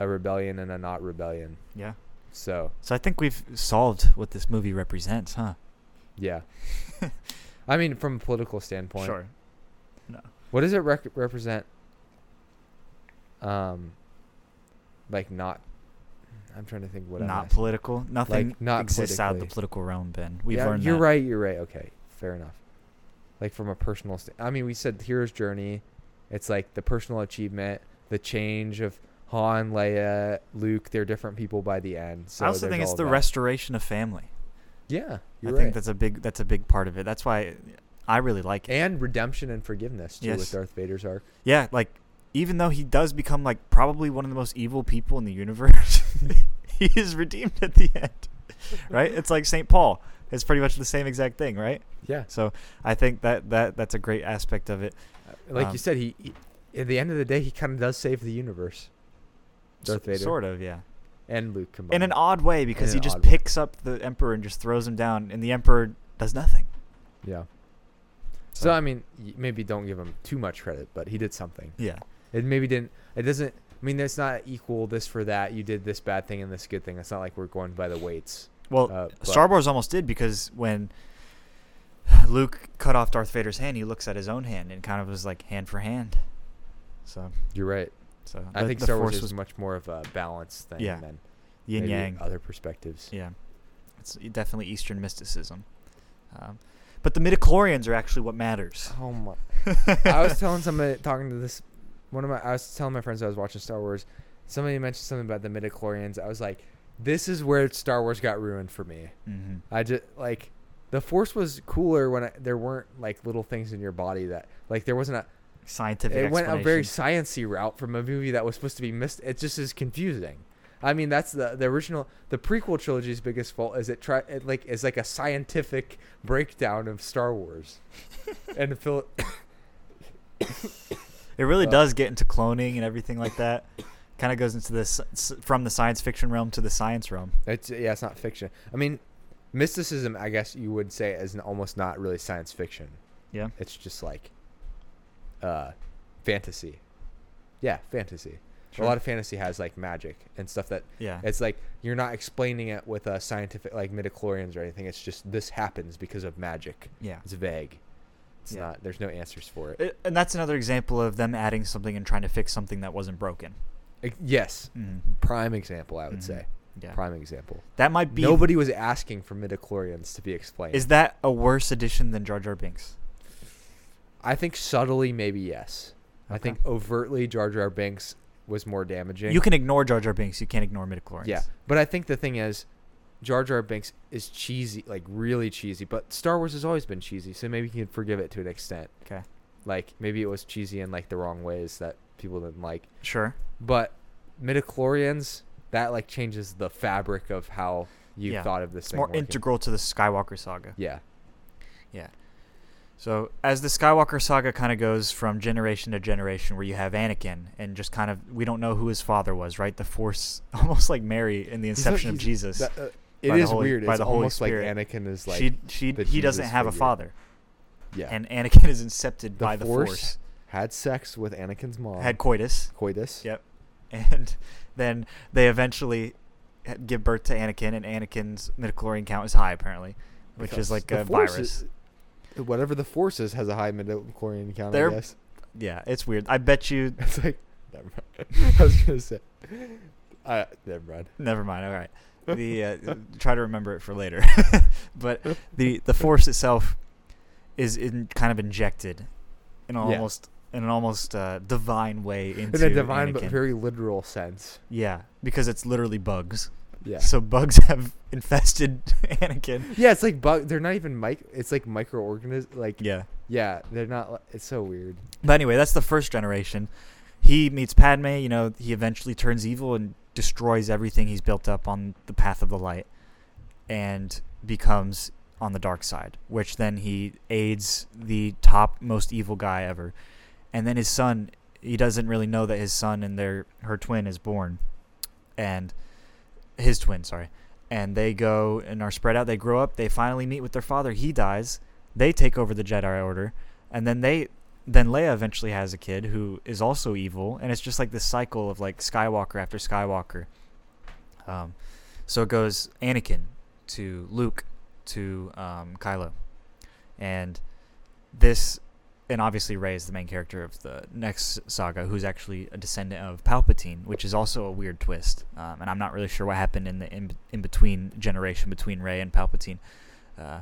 a rebellion and a not rebellion Yeah. so So I think we've solved what this movie represents, huh? Yeah. [LAUGHS] I mean, from a political standpoint, Sure. No. what does it rec- represent? Um, like not. I'm trying to think what not political. Nothing Like, not exists out of the political realm, Ben. We've yeah, learned you're that. right. You're right. Okay, fair enough. Like from a personal. St- I mean, we said hero's journey. It's like the personal achievement, the change of Han, Leia, Luke. They're different people by the end. So I also think it's the that. restoration of family. Yeah, you're I right. think that's a big that's a big part of it. That's why I really like it. and redemption and forgiveness too Yes. with Darth Vader's arc. Yeah, like even though he does become like probably one of the most evil people in the universe, [LAUGHS] he is redeemed at the end. [LAUGHS] Right? It's like St. Paul. It's pretty much the same exact thing, right? Yeah. So I think that, that that's a great aspect of it. Like Um, you said, he, he at the end of the day he kind of does save the universe. Darth Vader Sort of, yeah. and Luke combined. In an odd way because he just odd way. picks up the emperor and just throws him down and the emperor does nothing. yeah. So, So- I mean, maybe don't give him too much credit, but he did something. Yeah. It maybe didn't. It doesn't. I mean, it's not equal this for that. You did this bad thing and this good thing. It's not like we're going by the weights. Well, Uh, Star Wars almost did because when Luke cut off Darth Vader's hand, he looks at his own hand and kind of was like hand for hand. So, You're right. So I the- think the Star Wars Force is was much more of a balance thing Yeah. than yin yang. other perspectives. Yeah, it's definitely Eastern mysticism. Um, but the midichlorians are actually what matters. Oh my! [LAUGHS] I was telling somebody talking to this one of my I was telling my friends I was watching Star Wars. Somebody mentioned something about the midichlorians. I was like, this is where Star Wars got ruined for me. hmm I just like the Force was cooler when I, there weren't like little things in your body that like there wasn't a. Scientific. It went a very sciency route from a movie that was supposed to be missed. It just is confusing. I mean, that's the the original the prequel trilogy's biggest fault is it try it like is like a scientific breakdown of Star Wars, [LAUGHS] and Phil. It really uh, does get into cloning and everything like that. Kind of goes into this from the science fiction realm to the science realm. It's yeah, it's not fiction. I mean, mysticism, I guess you would say, is almost not really science fiction. Yeah. It's just like uh, fantasy. Yeah, fantasy. A lot of fantasy has like magic and stuff that yeah. it's like you're not explaining it with a scientific like midichlorians or anything. It's just this happens because of magic. yeah. It's vague. It's Yeah. not. There's no answers for it. It- and that's another example of them adding something and trying to fix something that wasn't broken. Ex- yes, Mm. prime example. I would Mhm. say Yeah. prime example. That might be. Nobody was asking for midichlorians to be explained. Is that a worse addition than Jar Jar Binks? I think subtly, maybe yes. I think overtly, Jar Jar Binks was more damaging. You can ignore Jar Jar Binks. You can't ignore midichlorians. Yeah, but I think the thing is, Jar Jar Binks is cheesy, like really cheesy. But Star Wars has always been cheesy, so maybe you can forgive it to an extent. Okay. Like maybe it was cheesy in like the wrong ways that people didn't like. Sure. But midichlorians, that like changes the fabric of how you Yeah. thought of this It's thing. more working. integral to the Skywalker saga. Yeah. Yeah. So as the Skywalker saga kind of goes from generation to generation, where you have Anakin and just kind of we don't know who his father was, right? The Force, [LAUGHS] almost like Mary in the He's not- inception of Jesus. that- uh, it the Holy- weird. by It's the Holy almost like Spirit. Anakin is like she she he doesn't Jesus have a father, yeah. and Anakin is incepted The by the Force Force. had sex with Anakin's mom. Had coitus. coitus. Yep. [LAUGHS] And then they eventually give birth to Anakin, and Anakin's midichlorian count is high apparently, which Because is like a virus. is- whatever the force is has a high midichlorian count. They're- I guess. yeah, it's weird. I bet you. [LAUGHS] It's like never mind. [LAUGHS] I was gonna say. Uh, never mind. Never mind. All right. The uh, [LAUGHS] try to remember it for later. but the the force itself is in kind of injected in an Yeah. almost in an almost uh, divine way into In a divine but very literal sense. yeah, because it's literally bugs. Yeah. So bugs [LAUGHS] have infested [LAUGHS] Anakin. yeah, it's like bug. They're not even mic. It's like microorganism. Like Yeah. yeah, they're not. It's so weird. But anyway, that's the first generation. He meets Padme, you know, he eventually turns evil and destroys everything he's built up on the path of the light and becomes on the dark side, which then he aids the top most evil guy ever. And then his son, he doesn't really know that his son and their her twin is born. And his twin, sorry. And they go and are spread out. They grow up. They finally meet with their father. He dies. They take over the Jedi Order, and then they then Leia eventually has a kid who is also evil, and it's just like this cycle of like Skywalker after Skywalker. Um, so it goes Anakin to Luke to um, Kylo, and this, and obviously Rey is the main character of the next saga, who's actually a descendant of Palpatine, which is also a weird twist. Um, and I'm not really sure what happened in the in, in between generation between Rey and Palpatine. Uh,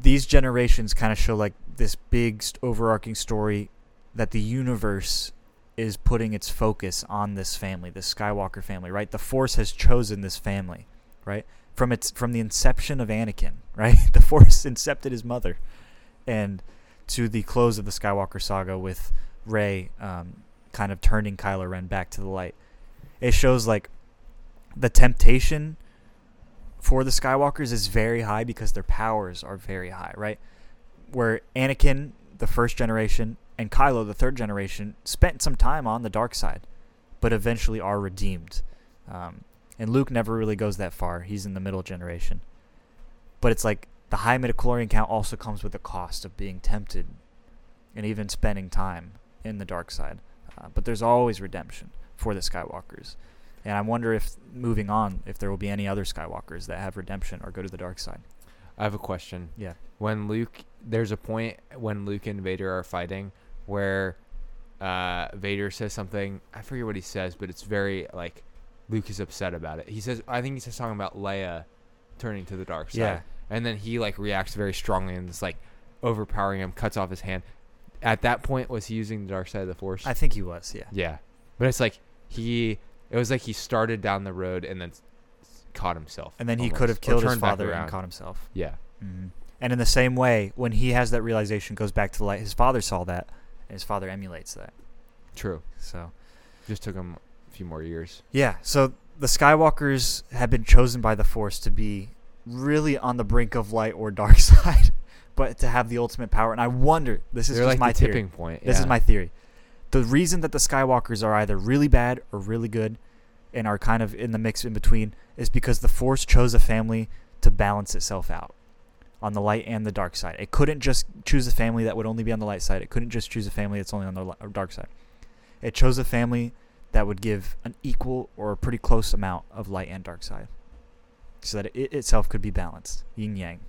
these generations kind of show like this big st- overarching story that the universe is putting its focus on this family, this Skywalker family, right? The Force has chosen this family, right? From its from the inception of Anakin, [LAUGHS] right? The Force incepted his mother, and to the close of the Skywalker saga with Rey um, kind of turning Kylo Ren back to the light. It shows like the temptation for the Skywalkers is very high because their powers are very high, right? Where Anakin, the first generation, and Kylo, the third generation, spent some time on the dark side, but eventually are redeemed. Um, and Luke never really goes that far. He's in the middle generation. But it's like the high midichlorian count also comes with the cost of being tempted and even spending time in the dark side. Uh, but there's always redemption for the Skywalkers. And I wonder if moving on, if there will be any other Skywalkers that have redemption or go to the dark side. I have a question. Yeah. When Luke, there's a point when Luke and Vader are fighting where uh, Vader says something. I forget what he says, but it's very like Luke is upset about it. He says, I think he's talking about Leia turning to the dark side. Yeah. And then he like reacts very strongly and it's like overpowering him, cuts off his hand. At that point, was he using the dark side of the Force? I think he was, yeah. yeah. But it's like he, it was like he started down the road and then caught himself. And then he could have killed his father and caught himself. Yeah. hmm And in the same way, when he has that realization, goes back to the light. His father saw that, and his father emulates that. True. So Just took him a few more years. yeah, so the Skywalkers have been chosen by the Force to be really on the brink of light or dark [LAUGHS] side, but to have the ultimate power. And I wonder, this is They're just like my the theory. tipping point. This yeah. is my theory. The reason that the Skywalkers are either really bad or really good and are kind of in the mix in between is because the Force chose a family to balance itself out on the light and the dark side. It couldn't just choose a family that would only be on the light side. It couldn't just choose a family that's only on the dark side. It chose a family that would give an equal or a pretty close amount of light and dark side so that it itself could be balanced, yin yang.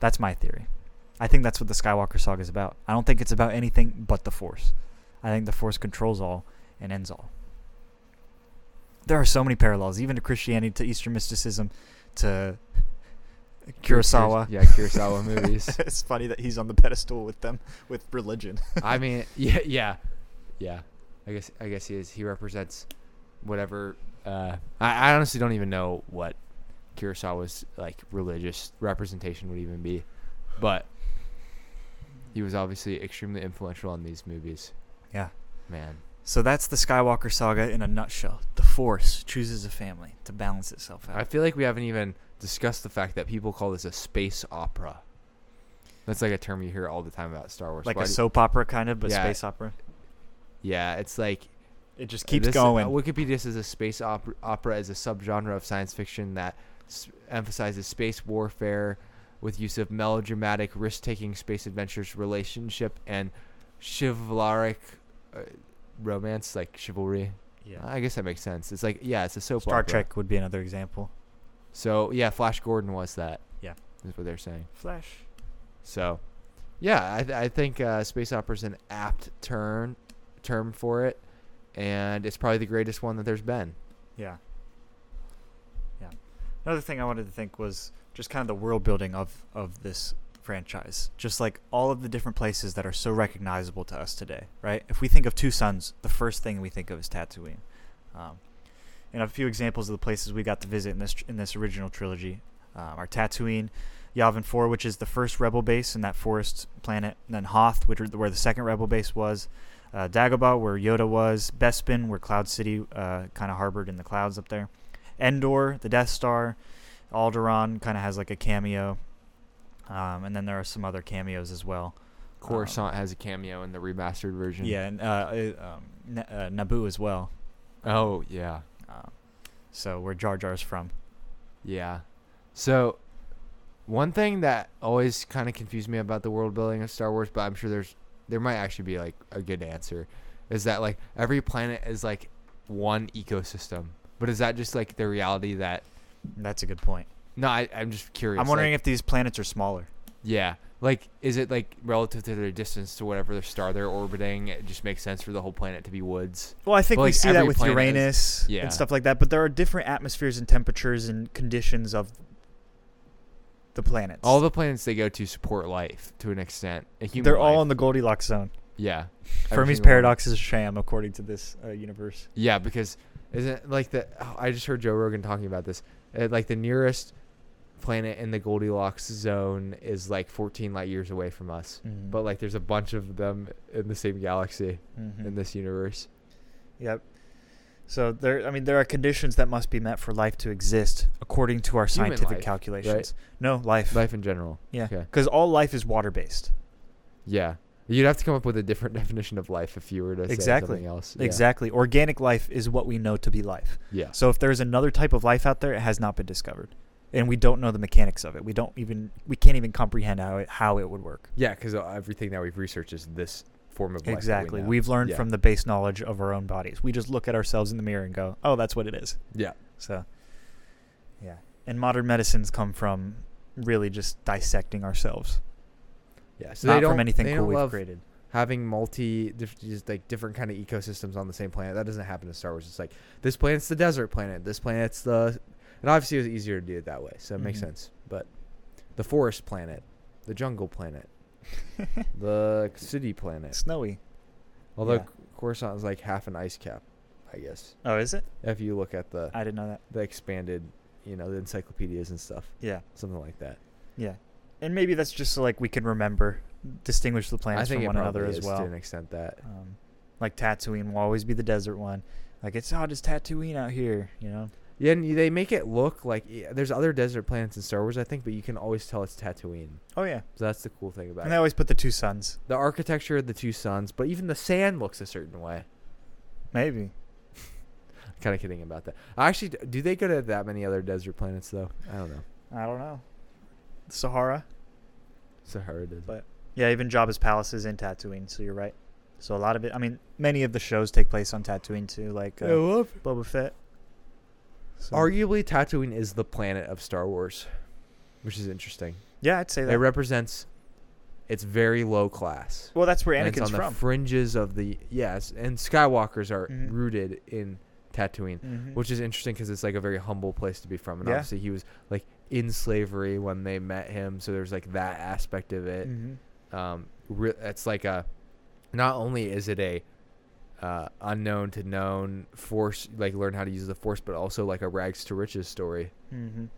That's my theory. I think that's what the Skywalker saga is about. I don't think it's about anything but the Force. I think the Force controls all and ends all. There are so many parallels, even to Christianity, to Eastern mysticism, to Kurosawa. Yeah, Kurosawa movies. [LAUGHS] it's funny that he's on the pedestal with them with religion. [LAUGHS] I mean, [LAUGHS] yeah, yeah, yeah. I guess I guess he is. He represents whatever. Uh, I, I honestly don't even know what Kurosawa's like religious representation would even be, but he was obviously extremely influential on these movies. Yeah. Man, So that's the Skywalker saga in a nutshell. The Force chooses a family to balance itself out. I feel like we haven't even discussed the fact that people call this a space opera. That's like a term you hear all the time about Star Wars. Like Why a soap opera kind of, but Yeah. space opera. yeah, it's like It just keeps This- going. uh, Wikipedia says a space opera, opera is a subgenre of science fiction that emphasizes space warfare with use of melodramatic, risk-taking space adventures, relationship, and chivalric uh, romance, like chivalry. yeah. I guess that makes sense. It's like yeah, it's a soap Star opera. Trek would be another example. So yeah, Flash Gordon was that. Yeah. is what they're saying. Flash. So, yeah, I, th- I think uh, space opera is an apt term term for it, and it's probably the greatest one that there's been. Yeah. Another thing I wanted to think was just kind of the world building of of this franchise. Just like all of the different places that are so recognizable to us today, right? If we think of Two Suns, the first thing we think of is Tatooine. Um, and a few examples of the places we got to visit in this in this original trilogy um, are Tatooine, Yavin 4, which is the first rebel base in that forest planet, and then Hoth, which where the second rebel base was, uh, Dagobah, where Yoda was, Bespin, where Cloud City uh, kind of harbored in the clouds up there, Endor, the Death Star, Alderaan kind of has like a cameo, um, and then there are some other cameos as well. Coruscant has a cameo in the remastered version. Yeah, and uh, uh, um, N- uh, Naboo as well. Oh yeah, Uh, so where Jar Jar's from. yeah. So, one thing that always kind of confused me about the world building of Star Wars, but I'm sure there's there might actually be like a good answer, is that like every planet is like one ecosystem. But is that just like the reality that? That's a good point. No, I, I'm just curious. I'm wondering like, if these planets are smaller. Yeah. Like, is it like relative to their distance to whatever the star they're orbiting? It just makes sense for the whole planet to be woods. Well, I think But, we like, see that with planet is- Uranus yeah. and stuff like that. But there are different atmospheres and temperatures and conditions of the planets. All the planets they go to support life to an extent. Human they're all life. in the Goldilocks zone. yeah. Fermi's one. paradox is a sham, according to this uh, universe. Yeah, because isn't like the oh, I just heard Joe Rogan talking about this. Uh, like the nearest planet in the Goldilocks zone is like 14 light years away from us. Mhm. But like there's a bunch of them in the same galaxy Mhm. in this universe. Yep. So there, I mean, there are conditions that must be met for life to exist, according to our Human scientific life, calculations. No life. Life in general. Yeah. Okay. Because all life is water based. Yeah. You'd have to come up with a different [LAUGHS] definition of life if you were to say Exactly. something else. Yeah. Exactly. Organic life is what we know to be life. Yeah. So if there's another type of life out there, it has not been discovered, and we don't know the mechanics of it. We don't even we can't even comprehend how it how it would work. Yeah, because everything that we've researched is this form of life. Exactly. We have learned Yeah. from the base knowledge of our own bodies. We just look at ourselves in the mirror and go, "Oh, that's what it is." Yeah. So, yeah. And modern medicines come from really just dissecting ourselves, Yeah. So not they don't from anything they cool don't we've love created. having multi diff- just like different kind of ecosystems on the same planet. That doesn't happen in Star Wars. It's like this planet's the desert planet. This planet's the and obviously it was easier to do it that way, so it makes Mhm. sense. But the forest planet, the jungle planet, [LAUGHS] the city planet. Snowy. Although yeah. Coruscant is like half an ice cap, I guess. Oh, is it? If you look at the I didn't know that. the expanded, you know, the encyclopedias and stuff, Yeah. something like that. Yeah. And maybe that's just so like we can remember, distinguish the planets from it one another as well. to an extent that. Um, like Tatooine will always be the desert one. Like it's oh, just Tatooine out here, you know. Yeah, and they make it look like yeah, there's other desert planets in Star Wars, I think, but you can always tell it's Tatooine. Oh yeah. So that's the cool thing about And they always put the two suns. The architecture of the two suns, but even the sand looks a certain way. Maybe. [LAUGHS] Kind of kidding about that. Actually, do they go to that many other desert planets though? I don't know. I don't know. Sahara. Sahara Desert. But- Yeah, even Jabba's palace is in Tatooine, so you're right. So a lot of it. I mean, many of the shows take place on Tatooine too, like uh, love. Boba Fett. So- Arguably, Tatooine is the planet of Star Wars, which is interesting. yeah, I'd say that It represents. It's very low class. well, that's where and it's Anakin's on the from. fringes of the yes, and Skywalkers are Mhm. rooted in Tatooine, Mhm. which is interesting because it's like a very humble place to be from, and Yeah. obviously he was like in slavery when they met him, so there's like that aspect of it. Mhm. Um, re- it's like a. Not only is it a uh, unknown to known force, like learn how to use the force, but also like a rags to riches story. Mhm.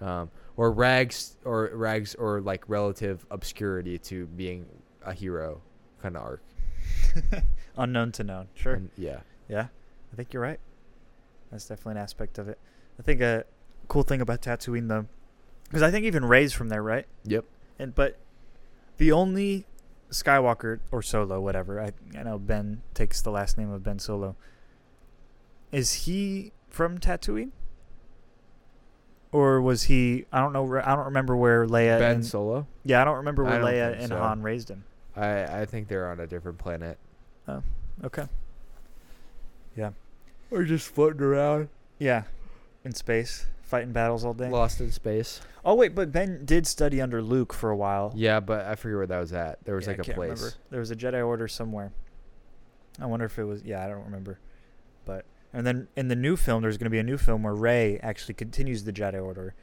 um, or rags or rags or like relative obscurity to being a hero kind of arc. [LAUGHS] Unknown to known. Sure. And, yeah. Yeah, I think you're right. That's definitely an aspect of it. I think a cool thing about Tatooine, though, because I think even Rey's from there, right? Yep. And but the only Skywalker or Solo, whatever. I I know Ben takes the last name of Ben Solo. Is he from Tatooine? Or was he? I don't know. I don't remember where Leia. ben and, Solo. yeah, I don't remember where don't Leia and so. Han raised him. I I think they're on a different planet. Oh, okay. Yeah. Or just floating around, Yeah, in space, fighting battles all day. lost in space. Oh wait, but Ben did study under Luke for a while. Yeah, but I forget where that was at. There was Yeah, like a can't place. remember. There was a Jedi Order somewhere. I wonder if it was. Yeah, I don't remember. But and then in the new film, there's going to be a new film where Rey actually continues the Jedi Order.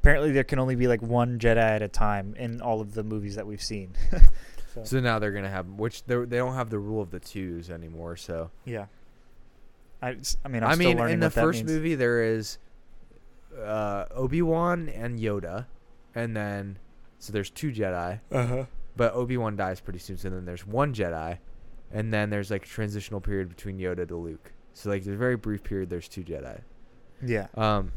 Apparently, there can only be like one Jedi at a time in all of the movies that we've seen. [LAUGHS] so, So now they're gonna have which they don't have the rule of the twos anymore. So yeah. I mean, I'm I mean, in the first means. movie there is uh, Obi Wan and Yoda, and then so there's two Jedi. Uh-huh. but Obi Wan dies pretty soon. So then there's one Jedi, and then there's like a transitional period between Yoda to Luke. So like there's a very brief period. There's two Jedi. Yeah. Um,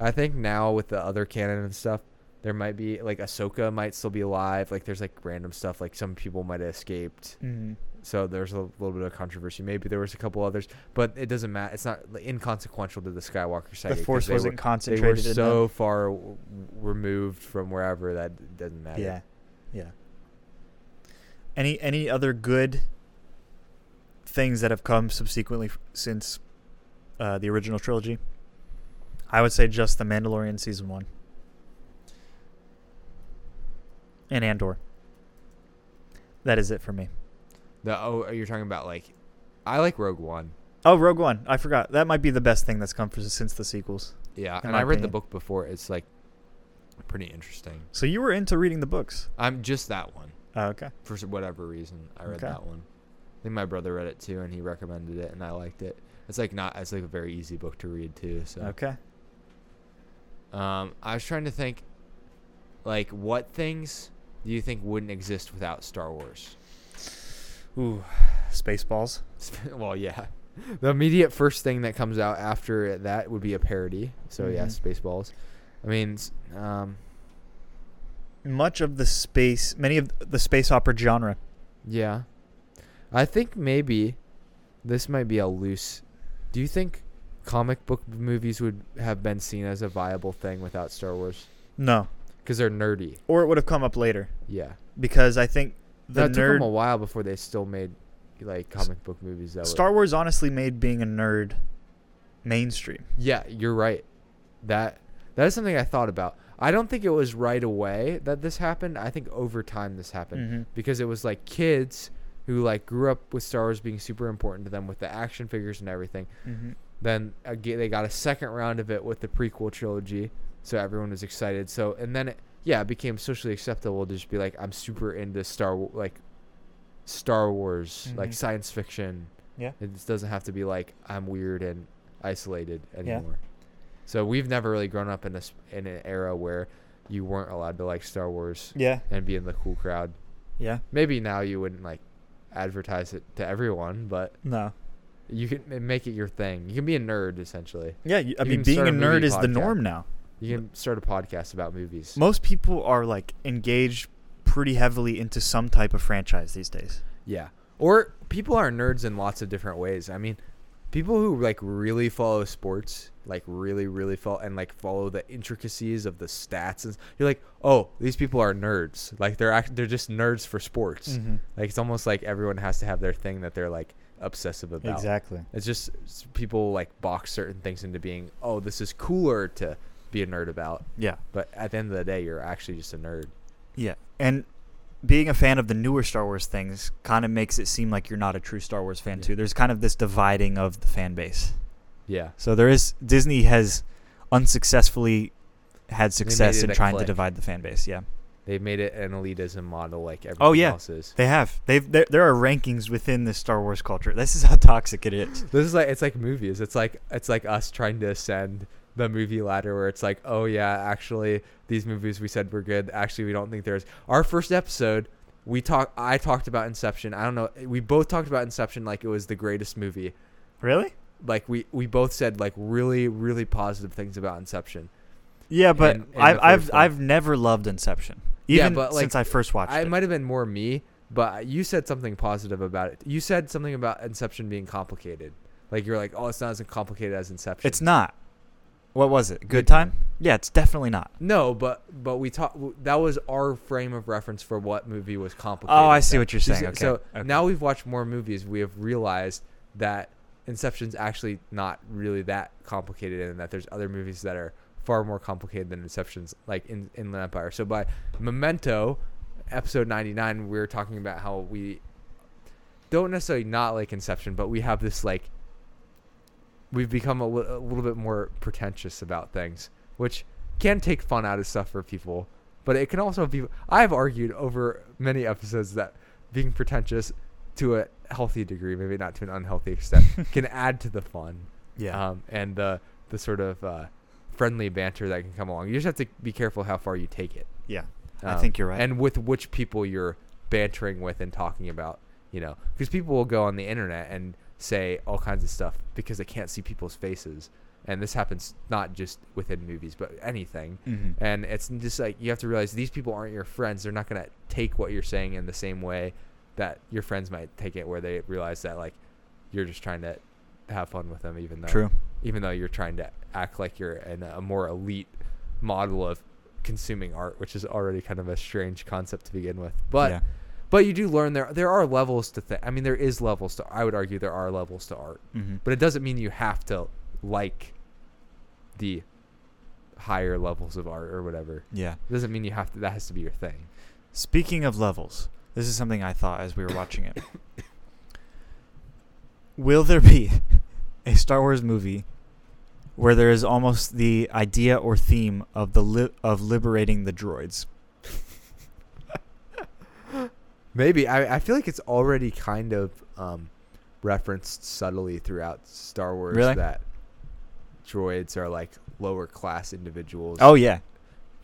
I think now with the other canon and stuff, there might be like Ahsoka might still be alive. Like there's like random stuff. Like some people might have escaped. hmm So there's a little bit of controversy. Maybe there was a couple others, but it doesn't matter. It's not inconsequential to the Skywalker The Force wasn't were, they were so them. far w- removed from wherever that doesn't matter. Yeah, yeah. Any any other good things that have come subsequently f- since uh, the original trilogy? I would say just the Mandalorian season one and Andor. That is it for me. The oh, you're talking about like, I like Rogue One. Oh, Rogue One. I forgot. That might be the best thing that's come for, since the sequels. Yeah, and I read the book before. It's like pretty interesting. So you were into reading the books. I'm just that one Oh, okay. for whatever reason. I read Okay. that one. I think my brother read it too, and he recommended it, and I liked it. It's like not. It's like a very easy book to read too. So, Okay. um, I was trying to think, like, what things do you think wouldn't exist without Star Wars? Ooh, Spaceballs. [LAUGHS] well, yeah. The immediate first thing that comes out after that would be a parody. So yeah, Mhm. Spaceballs. I mean, um, Much of the space, many of the space opera genre. Yeah. I think maybe this might be a loose. Do you think comic book movies would have been seen as a viable thing without Star Wars? No, Because they're nerdy. or it would have come up later Yeah. because I think that took nerd them a while before they still made like comic book movies that Star Wars honestly made being a nerd mainstream. Yeah, you're right. That that is something I thought about. I don't think it was right away that this happened. I think over time this happened. Mm-hmm. because it was like kids who like grew up with Star Wars being super important to them with the action figures and everything. Mm-hmm. Then again, they got a second round of it with the prequel trilogy, so everyone was excited. So and then it, yeah, it became socially acceptable to just be like, I'm super into Star like Star Wars, like Mhm. science fiction. Yeah. It just doesn't have to be like I'm weird and isolated anymore. Yeah. So we've never really grown up in a s- in an era where you weren't allowed to like Star Wars Yeah, and be in the cool crowd. yeah. Maybe now you wouldn't like advertise it to everyone, but No. you can make it your thing. You can be a nerd essentially. Yeah, you, I You mean, being a a nerd movie is the norm now. You can start a podcast about movies. Most people are like engaged pretty heavily into some type of franchise these days. Yeah. Or people are nerds in lots of different ways. I mean, people who like really follow sports, like really, really follow and like follow the intricacies of the stats, and you're like, oh, these people are nerds. Like they're act- they're just nerds for sports. Mm-hmm. Like it's almost like everyone has to have their thing that they're like obsessive about. Exactly. It's just people like box certain things into being, oh, this is cooler to be a nerd about. Yeah. But at the end of the day, you're actually just a nerd. Yeah. And being a fan of the newer Star Wars things kind of makes it seem like you're not a true Star Wars fan Yeah. too. There's kind of this dividing of the fan base. Yeah. So there is Disney has unsuccessfully had success in trying to divide the fan base. Yeah. They've made it an elitism model like everything Oh, yeah. else is. They have. They've there, there are rankings within the Star Wars culture. This is how toxic it is. This is like it's like movies. It's like it's like us trying to ascend the movie ladder where it's like, oh yeah, actually these movies we said were good. Actually, we don't think there's. Our first episode, we talk. I talked about Inception. I don't know. We both talked about Inception like it was the greatest movie. Really? Like we we both said like really really positive things about Inception. Yeah, but And- and I've I've one. I've never loved Inception. Yeah, Even but, like, since I first watched I it. might have been more me, but you said something positive about it. You said something about Inception being complicated. Like you're like, oh, it's not as complicated as Inception. It's not. What was it? Good, time? Yeah, it's definitely not. No, but but we talk. That was our frame of reference for what movie was complicated. Oh, I see what you're saying. Okay. So okay. now we've watched more movies. We have realized that Inception's actually not really that complicated, and that there's other movies that are far more complicated than Inception's, like in Inland Empire. So by Memento, episode 99, we're talking about how we don't necessarily not like Inception, but we have this like we've become a, li- a little bit more pretentious about things, which can take fun out of stuff for people, but it can also be. I've argued over many episodes that being pretentious to a healthy degree, maybe not to an unhealthy extent, [LAUGHS] can add to the fun. yeah. Um, and the the sort of uh, friendly banter that can come along. You just have to be careful how far you take it. yeah. I Um, think you're right. And with which people you're bantering with and talking about, you know, because people will go on the internet and say all kinds of stuff because they can't see people's faces. And this happens not just within movies, but anything. Mhm. And it's just like you have to realize these people aren't your friends. They're not going to take what you're saying in the same way that your friends might take it, where they realize that like you're just trying to have fun with them, even though True. even though you're trying to act like you're in a more elite model of consuming art, which is already kind of a strange concept to begin with. But yeah. But you do learn there there are levels to th- I mean there is levels to I would argue there are levels to art. hmm But it doesn't mean you have to like the higher levels of art or whatever. Yeah. It doesn't mean you have to that has to be your thing. Speaking of levels, this is something I thought as we were watching it. [COUGHS] Will there be a Star Wars movie where there is almost the idea or theme of the li- of liberating the droids? Maybe I, I feel like it's already kind of um, referenced subtly throughout Star Wars Really? that droids are like lower class individuals. Oh yeah.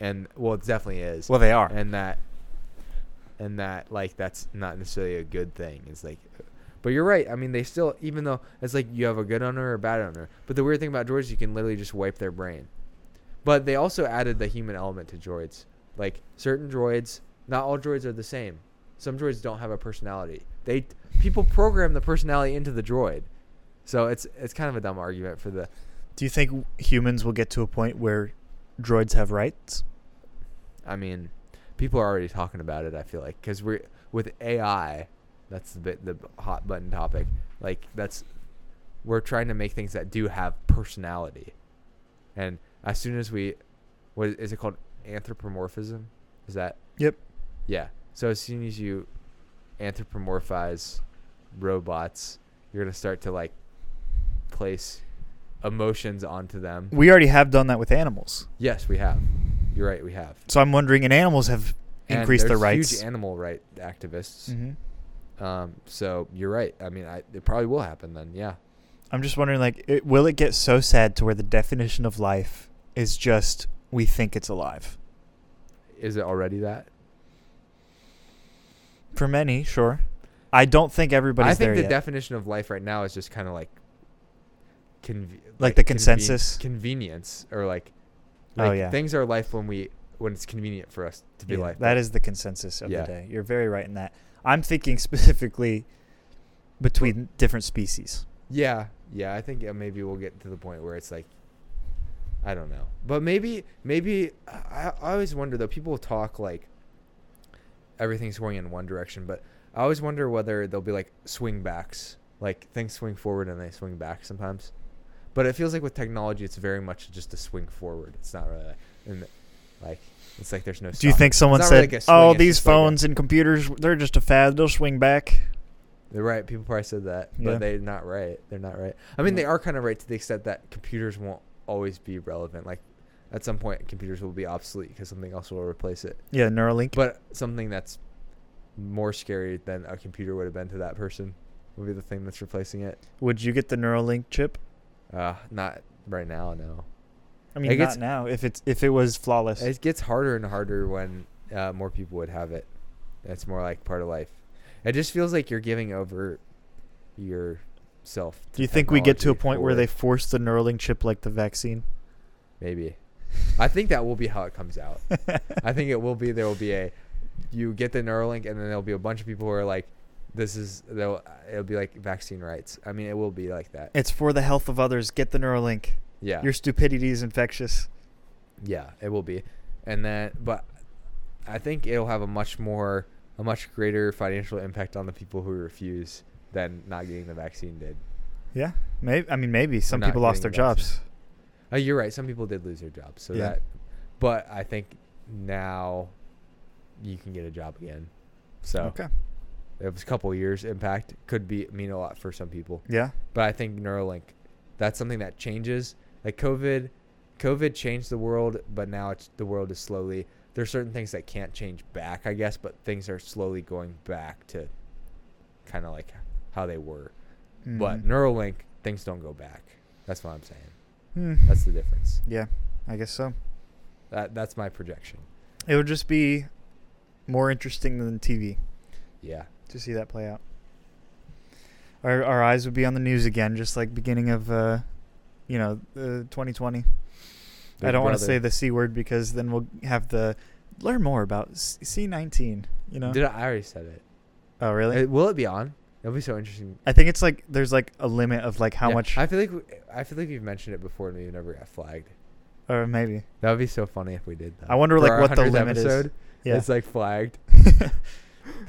and well, it definitely is. Well, they are. and that and that like that's not necessarily a good thing. It's like, but you're right. I mean, they still even though it's like you have a good owner or a bad owner. But the weird thing about droids, you can literally just wipe their brain. But they also added the human element to droids. Like certain droids, not all droids are the same. Some droids don't have a personality. They people program the personality into the droid. So it's it's kind of a dumb argument for the Do you think humans will get to a point where droids have rights? I mean, people are already talking about it. I feel like because we're with AI, that's the bit the hot button topic. Like that's we're trying to make things that do have personality, and as soon as we, what is it called? Anthropomorphism? Is that? Yep. Yeah. So as soon as you anthropomorphize robots, you're gonna start to like place emotions onto them. We already have done that with animals. Yes, we have. You're right. We have. So I'm wondering, and animals have And increased their there's rights. Huge animal right activists. hmm Um, so you're right. I mean, I, it probably will happen then. Yeah. I'm just wondering, like, it, will it get so sad to where the definition of life is just we think it's alive? Is it already that? For many, sure. I don't think everybody's I think the yet. definition of life right now is just kind of like, conve- Like the conven- consensus? convenience, or like, Oh, like yeah. things are life when we when it's convenient for us to be Yeah, life. that is the consensus of Yeah. the day. You're very right in that. I'm thinking [LAUGHS] specifically between different species. Yeah, yeah. I think maybe we'll get to the point where it's like, I don't know, but maybe, maybe I, I always wonder though. People talk like everything's going in one direction, but I always wonder whether there'll be like swing backs, like things swing forward and they swing back sometimes. But it feels like with technology, it's very much just a swing forward. It's not really like, like it's like there's no. Do you stopping. think someone not really said, like "Oh, these just like a- phones and computers, they're just a fad. They'll swing back." They're right. People probably said that, Yeah. but they're not right. They're not right. I mean, No. they are kind of right to the extent that computers won't always be relevant. Like, at some point, computers will be obsolete because something else will replace it. Yeah, Neuralink. But something that's more scary than a computer would have been to that person will be the thing that's replacing it. Would you get the Neuralink chip? Uh, not right now. No. I mean, It gets- not now. If it's if it was flawless. It gets harder and harder when uh, more people would have it. It's more like part of life. It just feels like you're giving over yourself. to Do you think we get to a point where they force the Neuralink chip like the vaccine? Maybe. I think that will be how it comes out. I think it will be there will be a you get the Neuralink and then there'll be a bunch of people who are like this is they'll it'll be like vaccine rights. I mean it will be like that. It's for the health of others. Get the Neuralink. Yeah. Your stupidity is infectious. yeah, it will be. And then but I think it'll have a much more a much greater financial impact on the people who refuse than not getting the vaccine did. Yeah, maybe. I mean, maybe some people lost their getting the vaccine. jobs. Oh, you're right. Some people did lose their jobs. So Yeah. that but I think now you can get a job again. So Okay. it was a couple of years impact could be mean a lot for some people Yeah. but i think neuralink that's something that changes like covid covid changed the world but now it's the world is slowly there's certain things that can't change back i guess but things are slowly going back to kind of like how they were but Mhm. neuralink things don't go back that's what i'm saying Hmm. that's the difference Yeah, I guess so. that that's my projection It would just be more interesting than TV yeah to see that play out. Our our eyes would be on the news again, just like beginning of, uh, you know, uh, 2020. I don't want to say the c word because then we'll have the learn more about C nineteen. You know? did I, I already said it oh really? Uh, will it be on it'll be so interesting I think it's like there's like a limit of like how Yeah, much, I feel like we, I feel like we've mentioned it before and we never got flagged. or maybe. That would be so funny if we did that. I wonder, like, our what the 100th limit is. Yeah. It's like flagged. [LAUGHS] they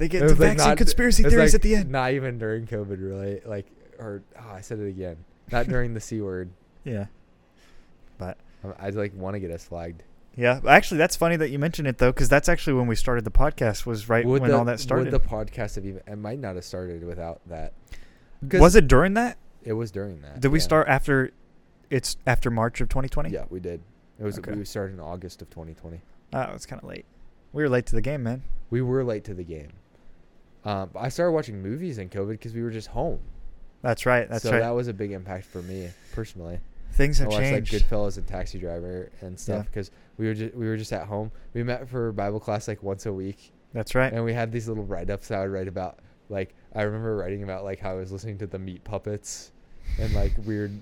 [LAUGHS] It get was, the like, vaccine not- conspiracy it's, theories like, at the end. Not even during COVID, really. Like, or oh, I said it again. Not during the c word. [LAUGHS] Yeah. But Um, I'd like want to get us flagged. Yeah, actually, that's funny that you mentioned it though, because that's actually when we started the podcast. Was right would when the, all that started. Would the podcast have even? It might not have started without that. was it during that? It was during that. Did we yeah. start after? It's after March of 2020. Yeah, we did. It was. Okay. We started in August of 2020. Oh, it's kind of late. We were late to the game, man. We were late to the game. Um, I started watching movies in COVID because we were just home. That's right. That's so right. that was a big impact for me personally. Things have changed. I watched changed. like Goodfellas and Taxi Driver and stuff Yeah. because we were just we were just at home. We met for Bible class like once a week, That's right. and we had these little write ups I would write about. Like I remember writing about like how I was listening to the Meat Puppets, and like [LAUGHS] weird.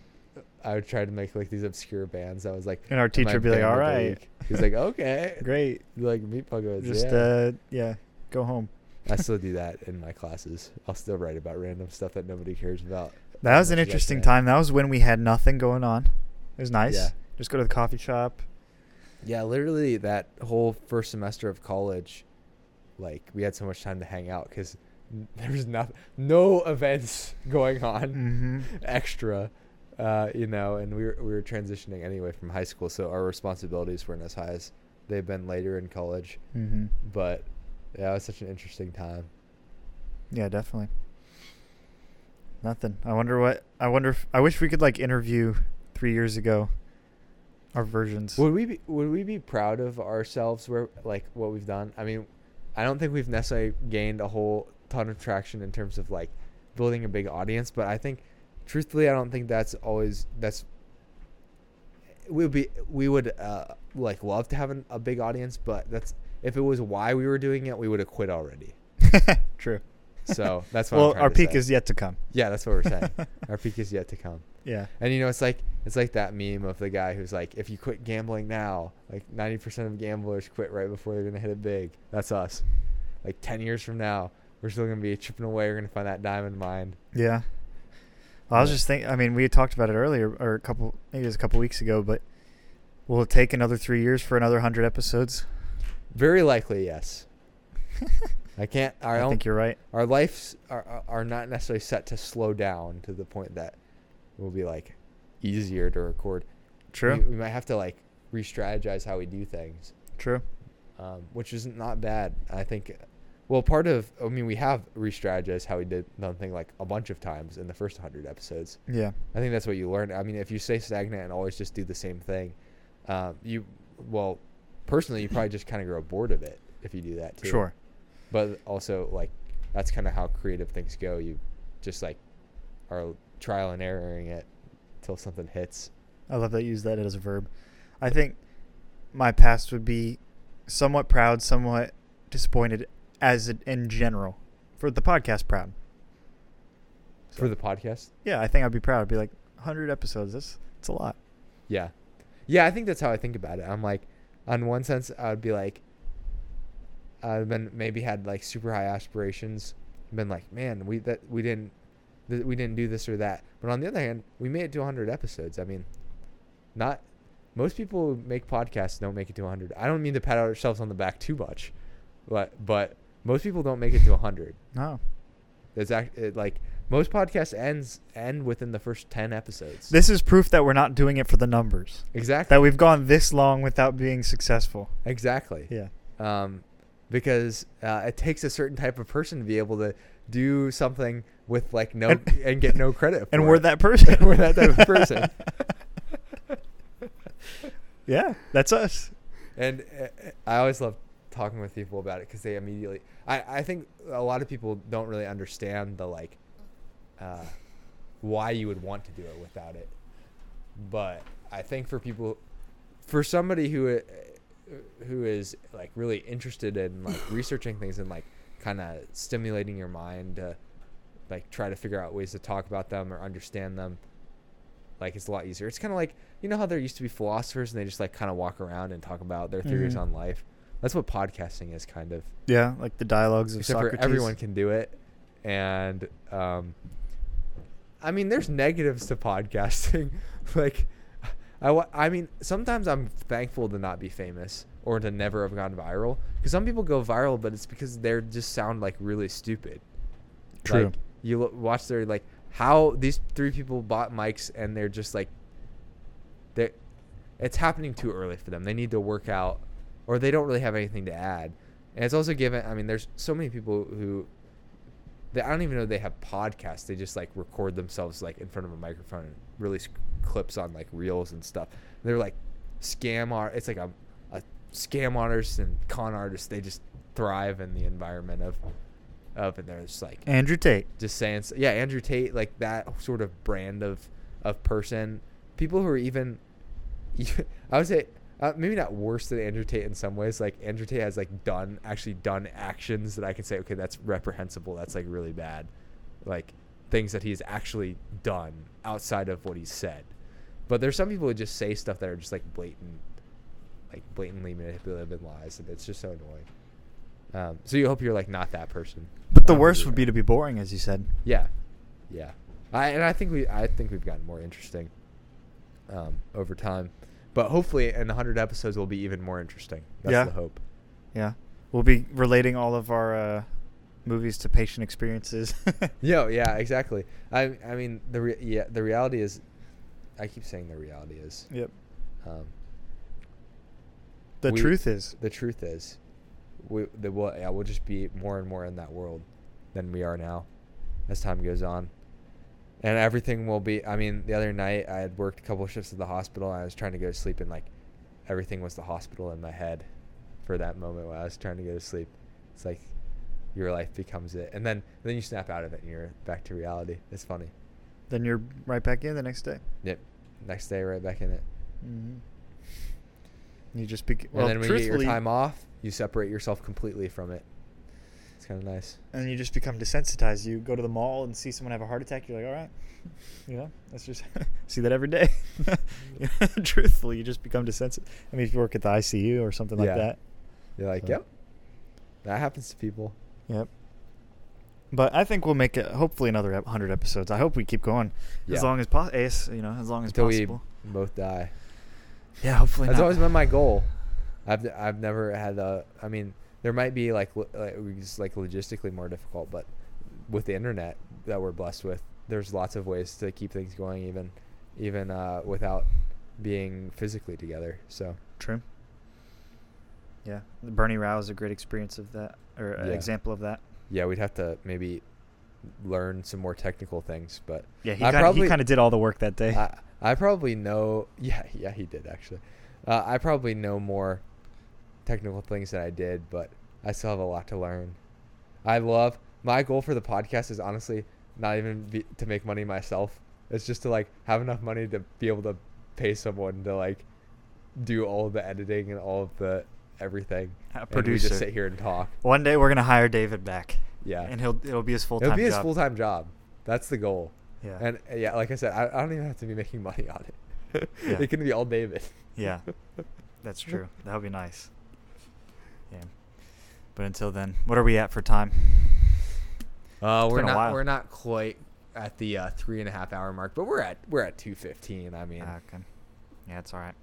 I would try to make like these obscure bands. I was like, And our teacher would be like, "All right, week." He's like, [LAUGHS] okay, great. like Meat Puppets. Just yeah. uh, yeah, go home." I still do that in my classes. I'll still write about random stuff that nobody cares about. That was an interesting time. That was when we had nothing going on. It was nice. Yeah. Just go to the coffee shop. Yeah, literally that whole first semester of college, like we had so much time to hang out because [LAUGHS] there was no no events [LAUGHS] going on Mm-hmm. [LAUGHS] extra, uh, you know, and we were we were transitioning anyway from high school, so our responsibilities weren't as high as they've been later in college. Mm-hmm. But yeah, it was such an interesting time. Yeah, definitely. Nothing. I wonder what. I wonder. If, I wish we could like interview three years ago. Our versions. Would we be would we be proud of ourselves where like what we've done? I mean, I don't think we've necessarily gained a whole ton of traction in terms of like building a big audience, but I think truthfully I don't think that's always that's we would be we would uh like love to have an, a big audience, but that's if it was why we were doing it, we would have quit already. [LAUGHS] True. So that's what well, our peak say. is yet to come. Yeah, that's what we're saying. [LAUGHS] our peak is yet to come. Yeah. And you know, it's like it's like that meme of the guy who's like, if you quit gambling now, like ninety percent of gamblers quit right before they're gonna hit it big. That's us. Like ten years from now, we're still gonna be chipping away. We're gonna find that diamond mine. Yeah. Well, I was just thinking. I mean, we had talked about it earlier, or a couple, maybe it was a couple weeks ago. But will it take another three years for another hundred episodes? Very likely, yes. [LAUGHS] I can't. Our I own, think you're right. our lives are are- not necessarily set to slow down to the point that it will be like easier to record. True. We, we might have to like re-strategize how we do things, True. um, which is not bad. I think. Well, part of I mean we have re-strategized how we did something like a bunch of times in the first hundred episodes. Yeah. I think that's what you learn. I mean, if you stay stagnant and always just do the same thing, um, you well, personally, you probably just kind of grow bored of it if you do that too. Sure. But also, like, that's kind of how creative things go. You just like are trial and erroring it until something hits. I love that you use that as a verb. I think my past would be somewhat proud, somewhat disappointed, as in general, for the podcast. Proud. For the podcast, Yeah, I think I'd be proud. I'd be like, 100 episodes. That's that's a lot. yeah, yeah. I think that's how I think about it. I'm like, on one sense, I would be like, I've been maybe had like super high aspirations. Been like, man, we that we didn't th- we didn't do this or that. But on the other hand, we made it to 100 episodes. I mean, not most people who make podcasts don't make it to 100. I don't mean to pat ourselves on the back too much, but but most people don't make it to 100. No. It's act, it, like most podcasts ends end within the first 10 episodes. This is proof that we're not doing it for the numbers. exactly. That we've gone this long without being successful. exactly. Yeah. um, because uh, it takes a certain type of person to be able to do something with like no and, [LAUGHS] And- get no credit. [LAUGHS] And we're it. that [LAUGHS] person. We're that type of person. yeah, that's us. And uh, I always love talking with people about it because they immediately. I I think a lot of people don't really understand the like, uh, why you would want to do it without it. But I think for people, for somebody who uh, who is like really interested in like [LAUGHS] researching things and like kind of stimulating your mind to like try to figure out ways to talk about them or understand them like it's a lot easier. It's kind of like you know how there used to be philosophers and they just like kind of walk around and talk about their theories Mhm. on life? That's what podcasting is kind of. Yeah, like the dialogues of except Socrates. for everyone can do it. And um i mean there's negatives to podcasting. [LAUGHS] Like I, I mean sometimes i'm thankful to not be famous or to never have gone viral because some people go viral but it's because they're just sound like really stupid True. like you lo- watch their like how these three people bought mics and they're just like they it's happening too early for them. They need to work out or they don't really have anything to add. And it's also given I mean there's so many people who they, I don't even know they have podcasts. They just like record themselves like in front of a microphone release clips on like reels and stuff. They're like scam art. It's like a, a scam artists and con artists. They just thrive in the environment of of and they're just like Andrew Tate. just saying yeah andrew tate like that sort of brand of of person people who are even [LAUGHS] i would say uh, maybe not worse than andrew tate in some ways like andrew tate has like done actually done actions that i can say okay that's reprehensible that's like really bad like things that he's actually done outside of what he's said but there's some people who just say stuff that are just like blatant like blatantly manipulative and lies and it's just so annoying um, so you hope you're like not that person But the Um, worst would be to be boring, as you said. yeah, yeah. I and I think we I think we've gotten more interesting um, over time, but hopefully in hundred episodes we'll be even more interesting. That's Yeah. the hope. Yeah. We'll be relating all of our uh, movies to patient experiences. [LAUGHS] Yeah, yeah, exactly. I I mean the re- yeah the reality is, I keep saying the reality is. Yep. Um, The We- truth is, the truth is, we the will yeah we'll just be more and more in that world than we are now, as time goes on. And everything will be. I mean, the other night I had worked a couple shifts at the hospital. and I was trying to go to sleep, and like, everything was the hospital in my head, for that moment when I was trying to go to sleep. It's like, your life becomes it, and then then you snap out of it, and you're back to reality. It's funny. then you're right back in the next day. Yep. Next day, right back in it. Mm-hmm. You just be well, and then when you get your truthfully, time off, you separate yourself completely from it. It's kind of nice. and you just become desensitized. You go to the mall and see someone have a heart attack. You're like, all right, you know, that's just [LAUGHS] see that every day. [LAUGHS] Truthfully, you just become desensitized. I mean, if you work at the ICU or something like that. You're like, So- yep, that happens to people. Yep. But I think we'll make it. Hopefully, another hundred episodes. I hope we keep going Yeah. as long as possible. You know, as long as Until we both die. Yeah, hopefully. That's not. always been my goal. I've I've never had a. I mean, there might be like like it's like logistically more difficult, but with the internet that we're blessed with, there's lots of ways to keep things going, even even uh, without being physically together. So True. Yeah, Bernie Rao is a great experience of that, or Yeah. example of that. yeah, we'd have to maybe learn some more technical things, but Yeah, he I kind of probably- he kind of did all the work that day. I I probably know. [LAUGHS] Yeah, yeah, he did actually. Uh, I probably know more technical things than I did, but I still have a lot to learn. I love my goal for the podcast is honestly not even be, to make money myself. It's just to like have enough money to be able to pay someone to like do all of the editing and all of the everything. A And we producer. just sit here and talk. One day we're gonna hire David back. Yeah. and he'll it'll be his full time It'll be his full time job. That's the goal. Yeah. And uh, yeah, like I said, I, I don't even have to be making [LAUGHS] money on it. Yeah. it can be all David. Yeah, that's true. That would be nice. Yeah. But until then, what are we at for time? Uh, It's we're been a not while. we're not quite at the uh, three and a half hour mark, but we're at we're at two fifteen. I mean, Ah, okay. Yeah, it's all right.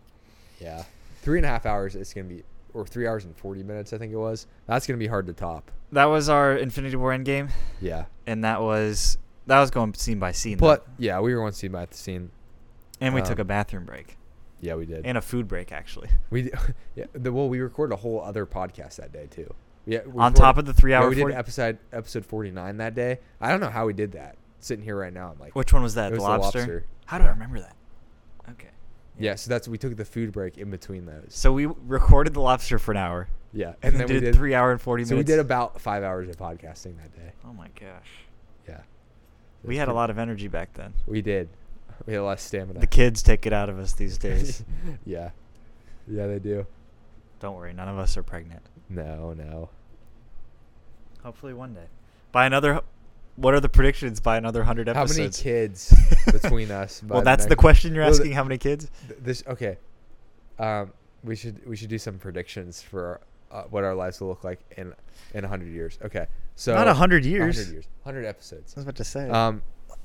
yeah, three and a half hours. It's gonna be or three hours and forty minutes. I think it was. That's gonna be hard to top. That was our Infinity War Endgame, Yeah, and that was that was going scene by scene. though. yeah, we were one scene by the scene. and we um, took a bathroom break Yeah, we did. and a food break actually. we [LAUGHS] yeah. The, well, we recorded a whole other podcast that day too. Yeah, On recorded- top of the three yeah, we 40 did episode episode forty nine that day. I don't know how we did that. Sitting here right now, I'm like, Which one was that? The, was the lobster? lobster. How do I remember that? Okay. Yeah. So that's we took the food break in between those. So we recorded the lobster for an hour, yeah, and, then, we did, did three hour and forty So we did about five hours of podcasting that day. Oh my gosh. Yeah. We had a lot of energy back then. We did. We had a lot of stamina. The kids take it out of us these days. [LAUGHS] yeah. Yeah, they do. Don't worry, none of us are pregnant. No, no. Hopefully one day. By another, what are the predictions by another hundred episodes? How many episodes? kids [LAUGHS] between us? by well, that's the next- question you're Well, the- asking. how many kids? th- This okay. Um, we should we should do some predictions for uh, what our lives will look like in in hundred years. Okay, so Not a hundred years. Hundred years. Hundred episodes. I was about to say. Um,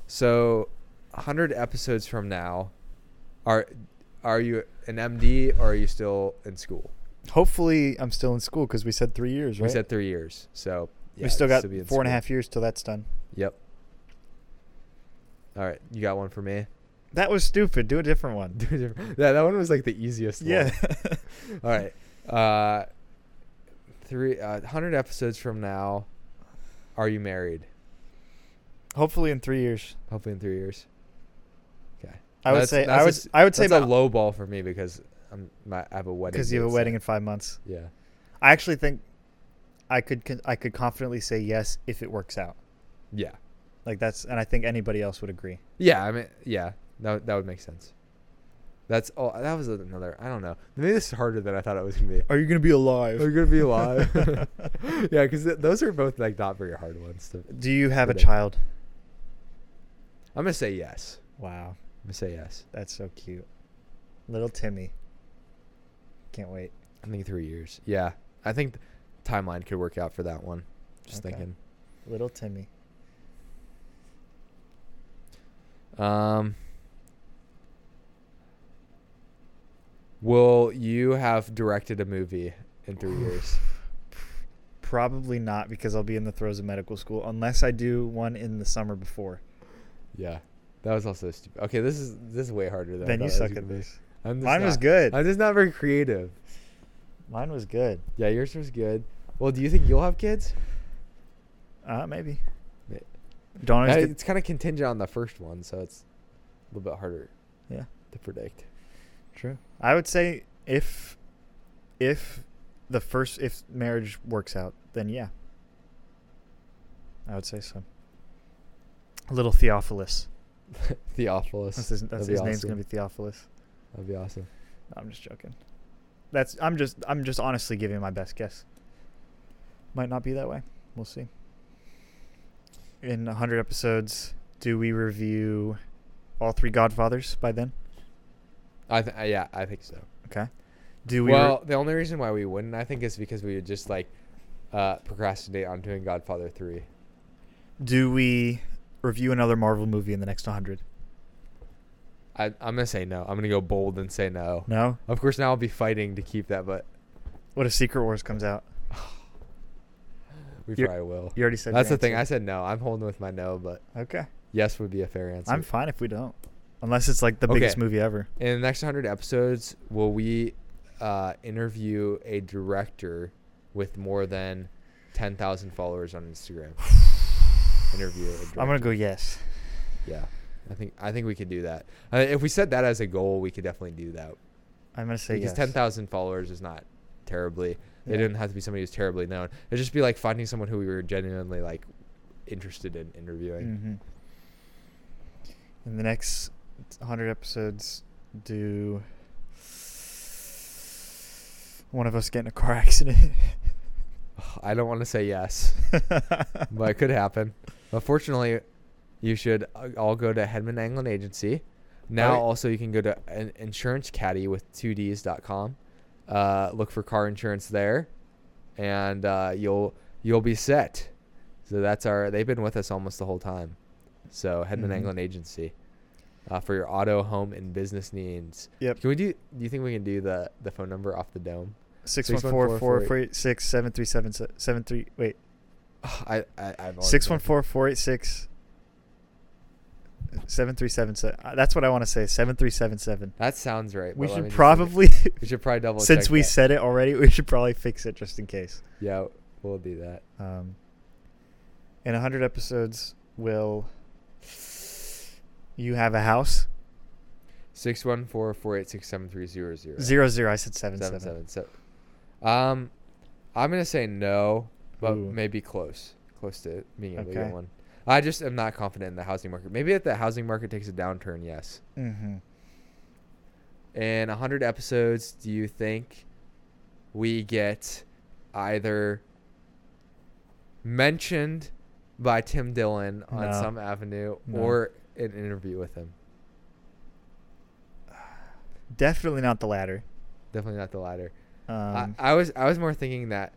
so hundred episodes from now, are are you an MD or are you still in school? Hopefully, I'm still in school because we said three years, We said three years. So yeah, we still got be in and a half years till that's done. Yep. All right, you got one for me. That was stupid. Do a different one. [LAUGHS] Do a different- yeah, that one was like the easiest. Yeah. One. [LAUGHS] All right. Uh, three uh, hundred episodes from now, are you married? Hopefully, in three years. Hopefully in three years. Okay. I would That's- say. that's I a would. s- I would say that's a low ball for me because I'm my, I have a wedding. because you have a wedding in five months. Yeah. I actually think I could. I could confidently say yes if it works out. Yeah. Like that's, and I think anybody else would agree. Yeah. I mean, yeah. That would- that would make sense. That's oh that was another. I don't know. Maybe this is harder than I thought it was gonna be. Are you gonna be alive? Are you gonna be alive? [LAUGHS] [LAUGHS] yeah, because those are both like not very hard ones. To, Do you have a Predict. child? I'm gonna say yes. Wow, I'm gonna say yes. that's so cute. Little Timmy. Can't wait. I think three years. Yeah, I think th- timeline could work out for that one. Just Okay. thinking. Little Timmy. Um, will you have directed a movie in three [SIGHS] years? Probably not because I'll be in the throes of medical school unless I do one in the summer before. Yeah, that was also stupid. Okay, this is this is way harder than. I Then you suck at this. Mine was good. I'm just not very creative. Mine was good. Yeah, yours was good. Well, do you think you'll have kids? Uh, maybe. Ma- Don't always get- it's kind of contingent on the first one, so it's a little bit harder Yeah, to predict. true. I would say if if the first if marriage works out, then yeah. I would say so. A Little Theophilus. [LAUGHS] Theophilus. That's his, that's his name's gonna be Theophilus. That'd be awesome. No, I'm just joking. That's I'm just I'm just honestly giving my best guess. Might not be that way. We'll see. In 100 episodes, do we review all three Godfathers by then? I th- yeah, I think so. Okay. Do we? re- well, the only reason why we wouldn't, I think, is because we would just like uh, procrastinate on doing Godfather three. Do we review another Marvel movie in the next 100? I, I'm gonna say no. I'm gonna go bold and say no. No. Of course, now I'll be fighting to keep that, but What if Secret Wars comes out? We You're- probably will. You already said. That's the thing. I answer. said no. I'm holding with my no, but Okay. yes would be a fair answer. I'm fine if we don't, unless it's like the Okay. biggest movie ever. In the next 100 episodes, will we uh, interview a director with more than 10,000 followers on Instagram? [SIGHS] interview. A director. I'm gonna go yes. Yeah, I think I think we could do that. Uh, if we set that as a goal, we could definitely do that. I'm gonna say because yes. 10,000 followers is not terribly. Yeah. It didn't have to be somebody who's terribly known. It'd just be like finding someone who we were genuinely like interested in interviewing. Mm-hmm. In the next hundred episodes, do one of us get in a car [LAUGHS] accident? I don't want to say yes, [LAUGHS] but it could happen. But fortunately, you should uh, all go to Hedman Anglin Agency. Now, right. also, you can go to an insurance caddy with 2ds.com. Uh, look for car insurance there, and uh, you'll you'll be set. So that's our. They've been with us almost the whole time. So Hedman Mhm. Anglin Agency uh, for your auto, home, and business needs. Yep. Can we do? Do you think we can do the the phone number off the dome? Six one four four four eight six seven three seven seven three. Wait, [SIGHS] I I I've six one four four eight six seven three seven seven. That's what I want to say. Seven three seven seven. That sounds right. We should probably, We [LAUGHS] should probably double. since we that. said it already, we should probably fix it just in case. Yeah, we'll do that. Um, in a hundred episodes, will you have a house? Six one four four eight six seven three zero zero Zero zero. I said seven seven seven. seven seven. Um, I'm gonna say no, but Ooh. maybe close, close to being able to Okay. get one. I just am not confident in the housing market. Maybe if the housing market takes a downturn, yes. Mm-hmm. In 100 episodes, do you think we get either mentioned by Tim Dillon on No. some avenue No. or an interview with him? [SIGHS] Definitely not the latter. Definitely not the latter. Um, I, I was I was more thinking that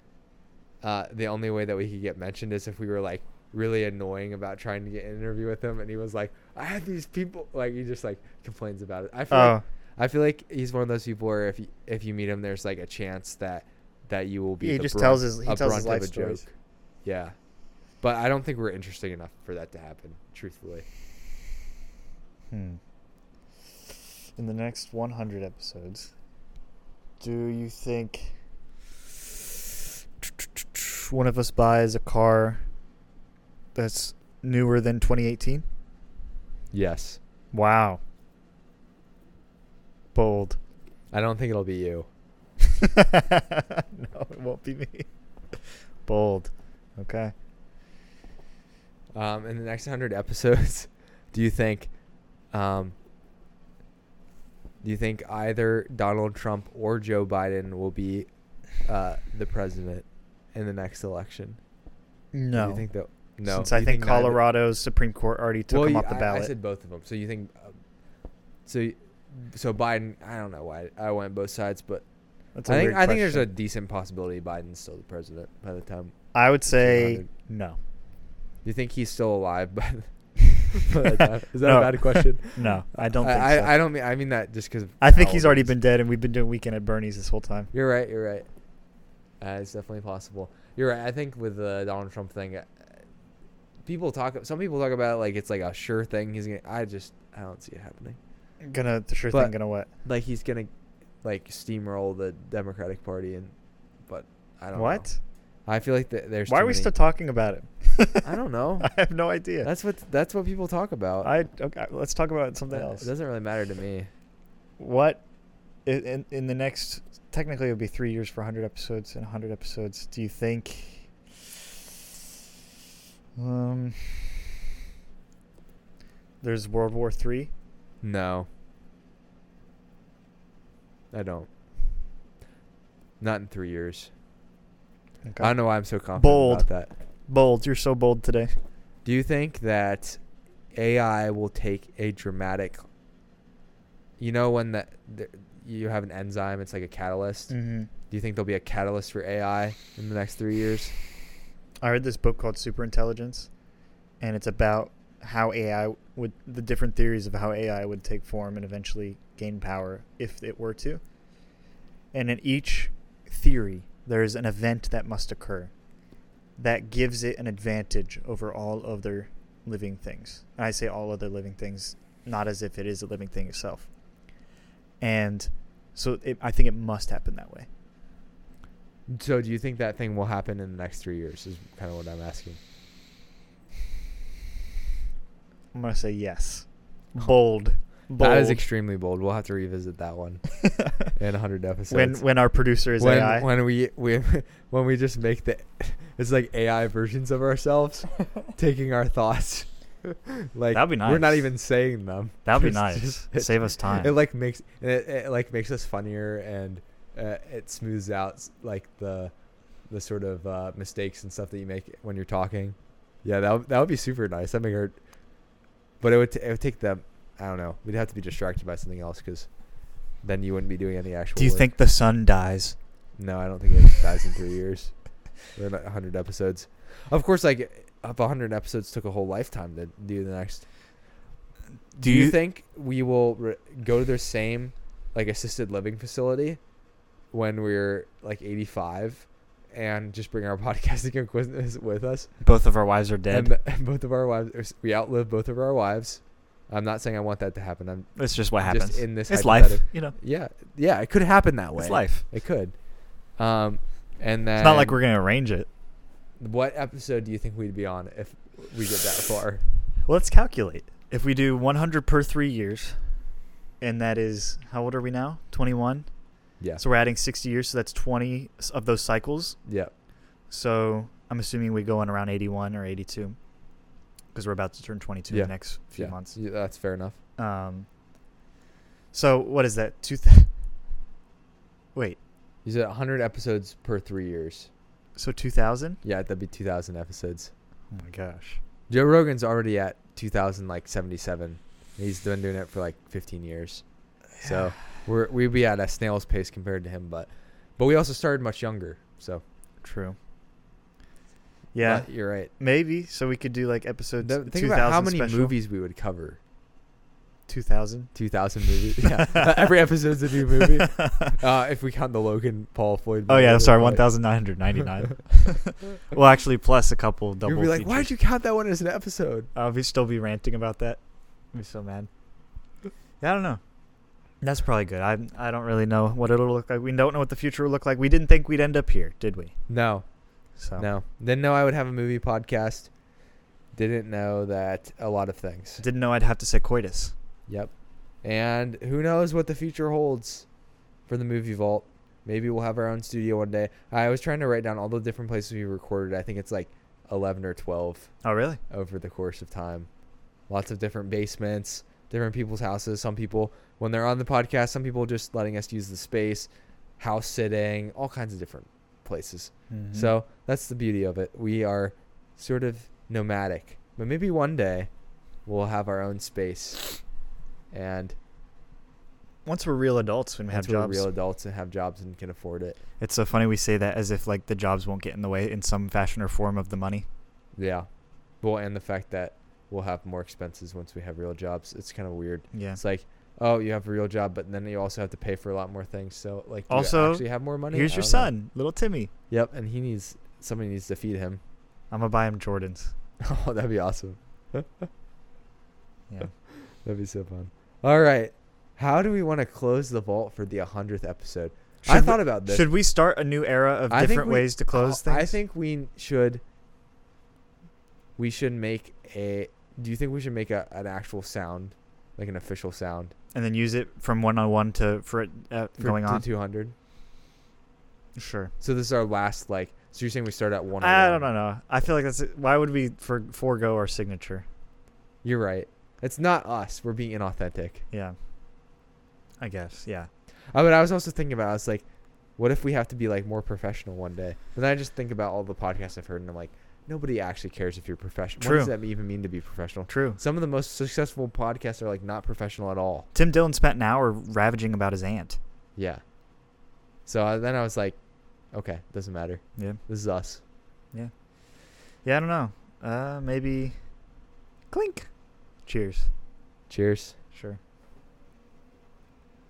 uh, the only way that we could get mentioned is if we were like really annoying about trying to get an interview with him, and he was like, "I have these people," like he just like complains about it. I feel oh, like I feel like he's one of those people where if you, if you meet him, there's like a chance that that you will be. He just brunt- tells his- he a tells his life stories. joke. Yeah, but I don't think we're interesting enough for that to happen. Truthfully, hmm. In the next 100 episodes, do you think one of us buys a car that's newer than 2018? yes. Wow. Bold. I don't think it'll be you. [LAUGHS] no, it won't be me. [LAUGHS] Bold. Okay. Um, in the next hundred [LAUGHS] episodes, do you think, um, do you think either Donald Trump or Joe Biden will be uh, the president in the next election? No. Do you think that? No. Since I think, neither- Colorado's Supreme Court already took well, him you- off the ballot. I, said both of them. So you think? Um, so, so Biden. I don't know why I went both sides, but I think I think there's a decent possibility Biden's still the president by the time. I would say no. Do you think he's still alive by the, [LAUGHS] by the time? Is that No. a bad question? [LAUGHS] No, I don't think I, so. I don't mean I mean that just because. I think he's already been dead, and we've been doing weekend at Bernie's this whole time. You're right. You're right. Uh, it's definitely possible. You're right. I think with the Donald Trump thing, people talk. Some people talk about it like it's like a sure thing. He's gonna. I just I don't see it happening. Gonna the sure But- thing. Gonna what? Like he's gonna like steamroll the Democratic Party and. But I don't. know. What? I feel like th- there's. Why are we many- still talking about it? [LAUGHS] I don't know. [LAUGHS] I have no idea. That's what that's what people talk about. I okay. Let's talk about something Uh, else. It doesn't really matter to me. What in in the next technically it would be three years for 100 episodes and 100 episodes. Do you think? Um. There's World War Three. No. I don't. Not in three years. Okay. I don't know why I'm so confident Bold. about that. Bold. You're so bold today. Do you think that AI will take a dramatic? You know when that you have an enzyme, it's like a catalyst. Mm-hmm. Do you think there'll be a catalyst for AI in the next three years? I read this book called Superintelligence, and it's about how AI would the different theories of how AI would take form and eventually gain power if it were to. And in each theory, there is an event that must occur that gives it an advantage over all other living things. And I say all other living things, not as if it is a living thing itself. And so it, I think it must happen that way. So do you think that thing will happen in the next three years? Is kind of what I'm asking. I'm gonna say yes. Bold. Bold. That is extremely bold. We'll have to revisit that one [LAUGHS] in 100 episodes. when when our producer is when, AI. when we we [LAUGHS] when we just make the [LAUGHS] it's like AI versions of ourselves taking our thoughts. like That'd be nice. We're not even saying them. That'd be nice. just- it- Save us time. It like makes it, it like makes us funnier and uh, it smooths out like the the sort of uh, mistakes and stuff that you make when you're talking. Yeah, that would- that would be super nice. That make our, but it would t- it would take them. I don't know. We'd have to be distracted by something else because then you wouldn't be doing any actual. Do you work. think the sun dies? No, I don't think it dies in three years. [LAUGHS] We're at 100 episodes. Of course, like if 100 episodes took a whole lifetime to do the next. Do, Do you, you- think we will re- go to the same like assisted living facility when we're like 85 and just bring our [LAUGHS] podcasting equipment with us? Both of our wives are dead. And, and [LAUGHS] both of our wives, we outlive both of our wives. I'm not saying I want that to happen. I'm That's just what happens. just in this. it's life, you know. Yeah, yeah, it could happen that way. It's life. It could. Um, and then It's not like we're gonna arrange it. What episode do you think we'd be on if we get that far? Well, let's calculate. If we do 100 per three years, and that is how old are we now? 21. Yeah. So we're adding 60 years, so that's 20 of those cycles. yeah. So I'm assuming we go on around 81 or 82, because we're about to turn 22 Yeah. in the next few yeah. months. Yeah, that's fair enough. Um. So what is that? Two. Th- [LAUGHS] Wait. You said 100 episodes per three years. So 2000? Yeah, that'd be 2,000 episodes. Oh my gosh. Joe Rogan's already at 2,000 like 77. He's been doing it for like 15 years. [SIGHS] So we're we'd be at a snail's pace compared to him, but but we also started much younger. So True. Yeah, but you're right. maybe. So we could do like episodes. The- think 2000 about how many special. movies we would cover. 2000. 2,000 movies. [LAUGHS] yeah, Uh, every episode's a new movie. [LAUGHS] Uh, if we count the Logan Paul Floyd. oh yeah, sorry, 1999. [LAUGHS] well, actually, plus a couple double. You'd be like, why'd features. you count that one as an episode? I'll be still be ranting about that. I'd be so mad. Yeah, I don't know. That's probably good. I I don't really know what it'll look like. We don't know what the future will look like. We didn't think we'd end up here, did we? No, So no. Didn't know I would have a movie podcast. Didn't know that a lot of things. Didn't know I'd have to say coitus. Yep. And who knows what the future holds for the movie vault. Maybe we'll have our own studio one day. I was trying to write down all the different places we recorded. I think it's like 11 or 12 Oh really? over the course of time. Lots of different basements, different people's houses. Some people, when they're on the podcast, some people just letting us use the space, house sitting, all kinds of different places. Mhm. So that's the beauty of it. We are sort of nomadic, but maybe one day we'll have our own space, and once we're real adults when we have jobs, real adults and have jobs and can afford it. it's so funny we say that as if like the jobs won't get in the way in some fashion or form of the money. Yeah. Well, and the fact that we'll have more expenses once we have real jobs. It's kind of weird. Yeah. It's like, oh, you have a real job, but then you also have to pay for a lot more things. So, like, Also, you actually have more money? Here's your don't know. son, little Timmy. Yep, and he needs somebody needs to feed him. I'm gonna buy him Jordans. [LAUGHS] Oh, that'd be awesome. Yeah. [LAUGHS] That'd be so fun. All right. How do we want to close the vault for the 100th episode? I Should we- thought about this. Should we start a new era of I different we- ways to close Oh, things? I think we should. We should make a. Do you think we should make a an actual sound, like an official sound and then use it from one on one to for it uh, for going on. two hundred? Sure. So this is our last like. So you're saying we start at one? I don't know. I feel like that's why would we for forego our signature? You're right. It's not us. We're being inauthentic. Yeah. I guess. Yeah. Uh, but I was also thinking about. I was like, what if we have to be like more professional one day? And then I just think about all the podcasts I've heard, and I'm like, nobody actually cares if you're professional. True. What does that even mean to be professional? True. Some of the most successful podcasts are like not professional at all. Tim Dillon spent an hour ravaging about his aunt. Yeah. So uh, then I was like, okay, doesn't matter. Yeah. This is us. Yeah. Yeah, I don't know. Uh, maybe Clink. Cheers. Cheers. Sure.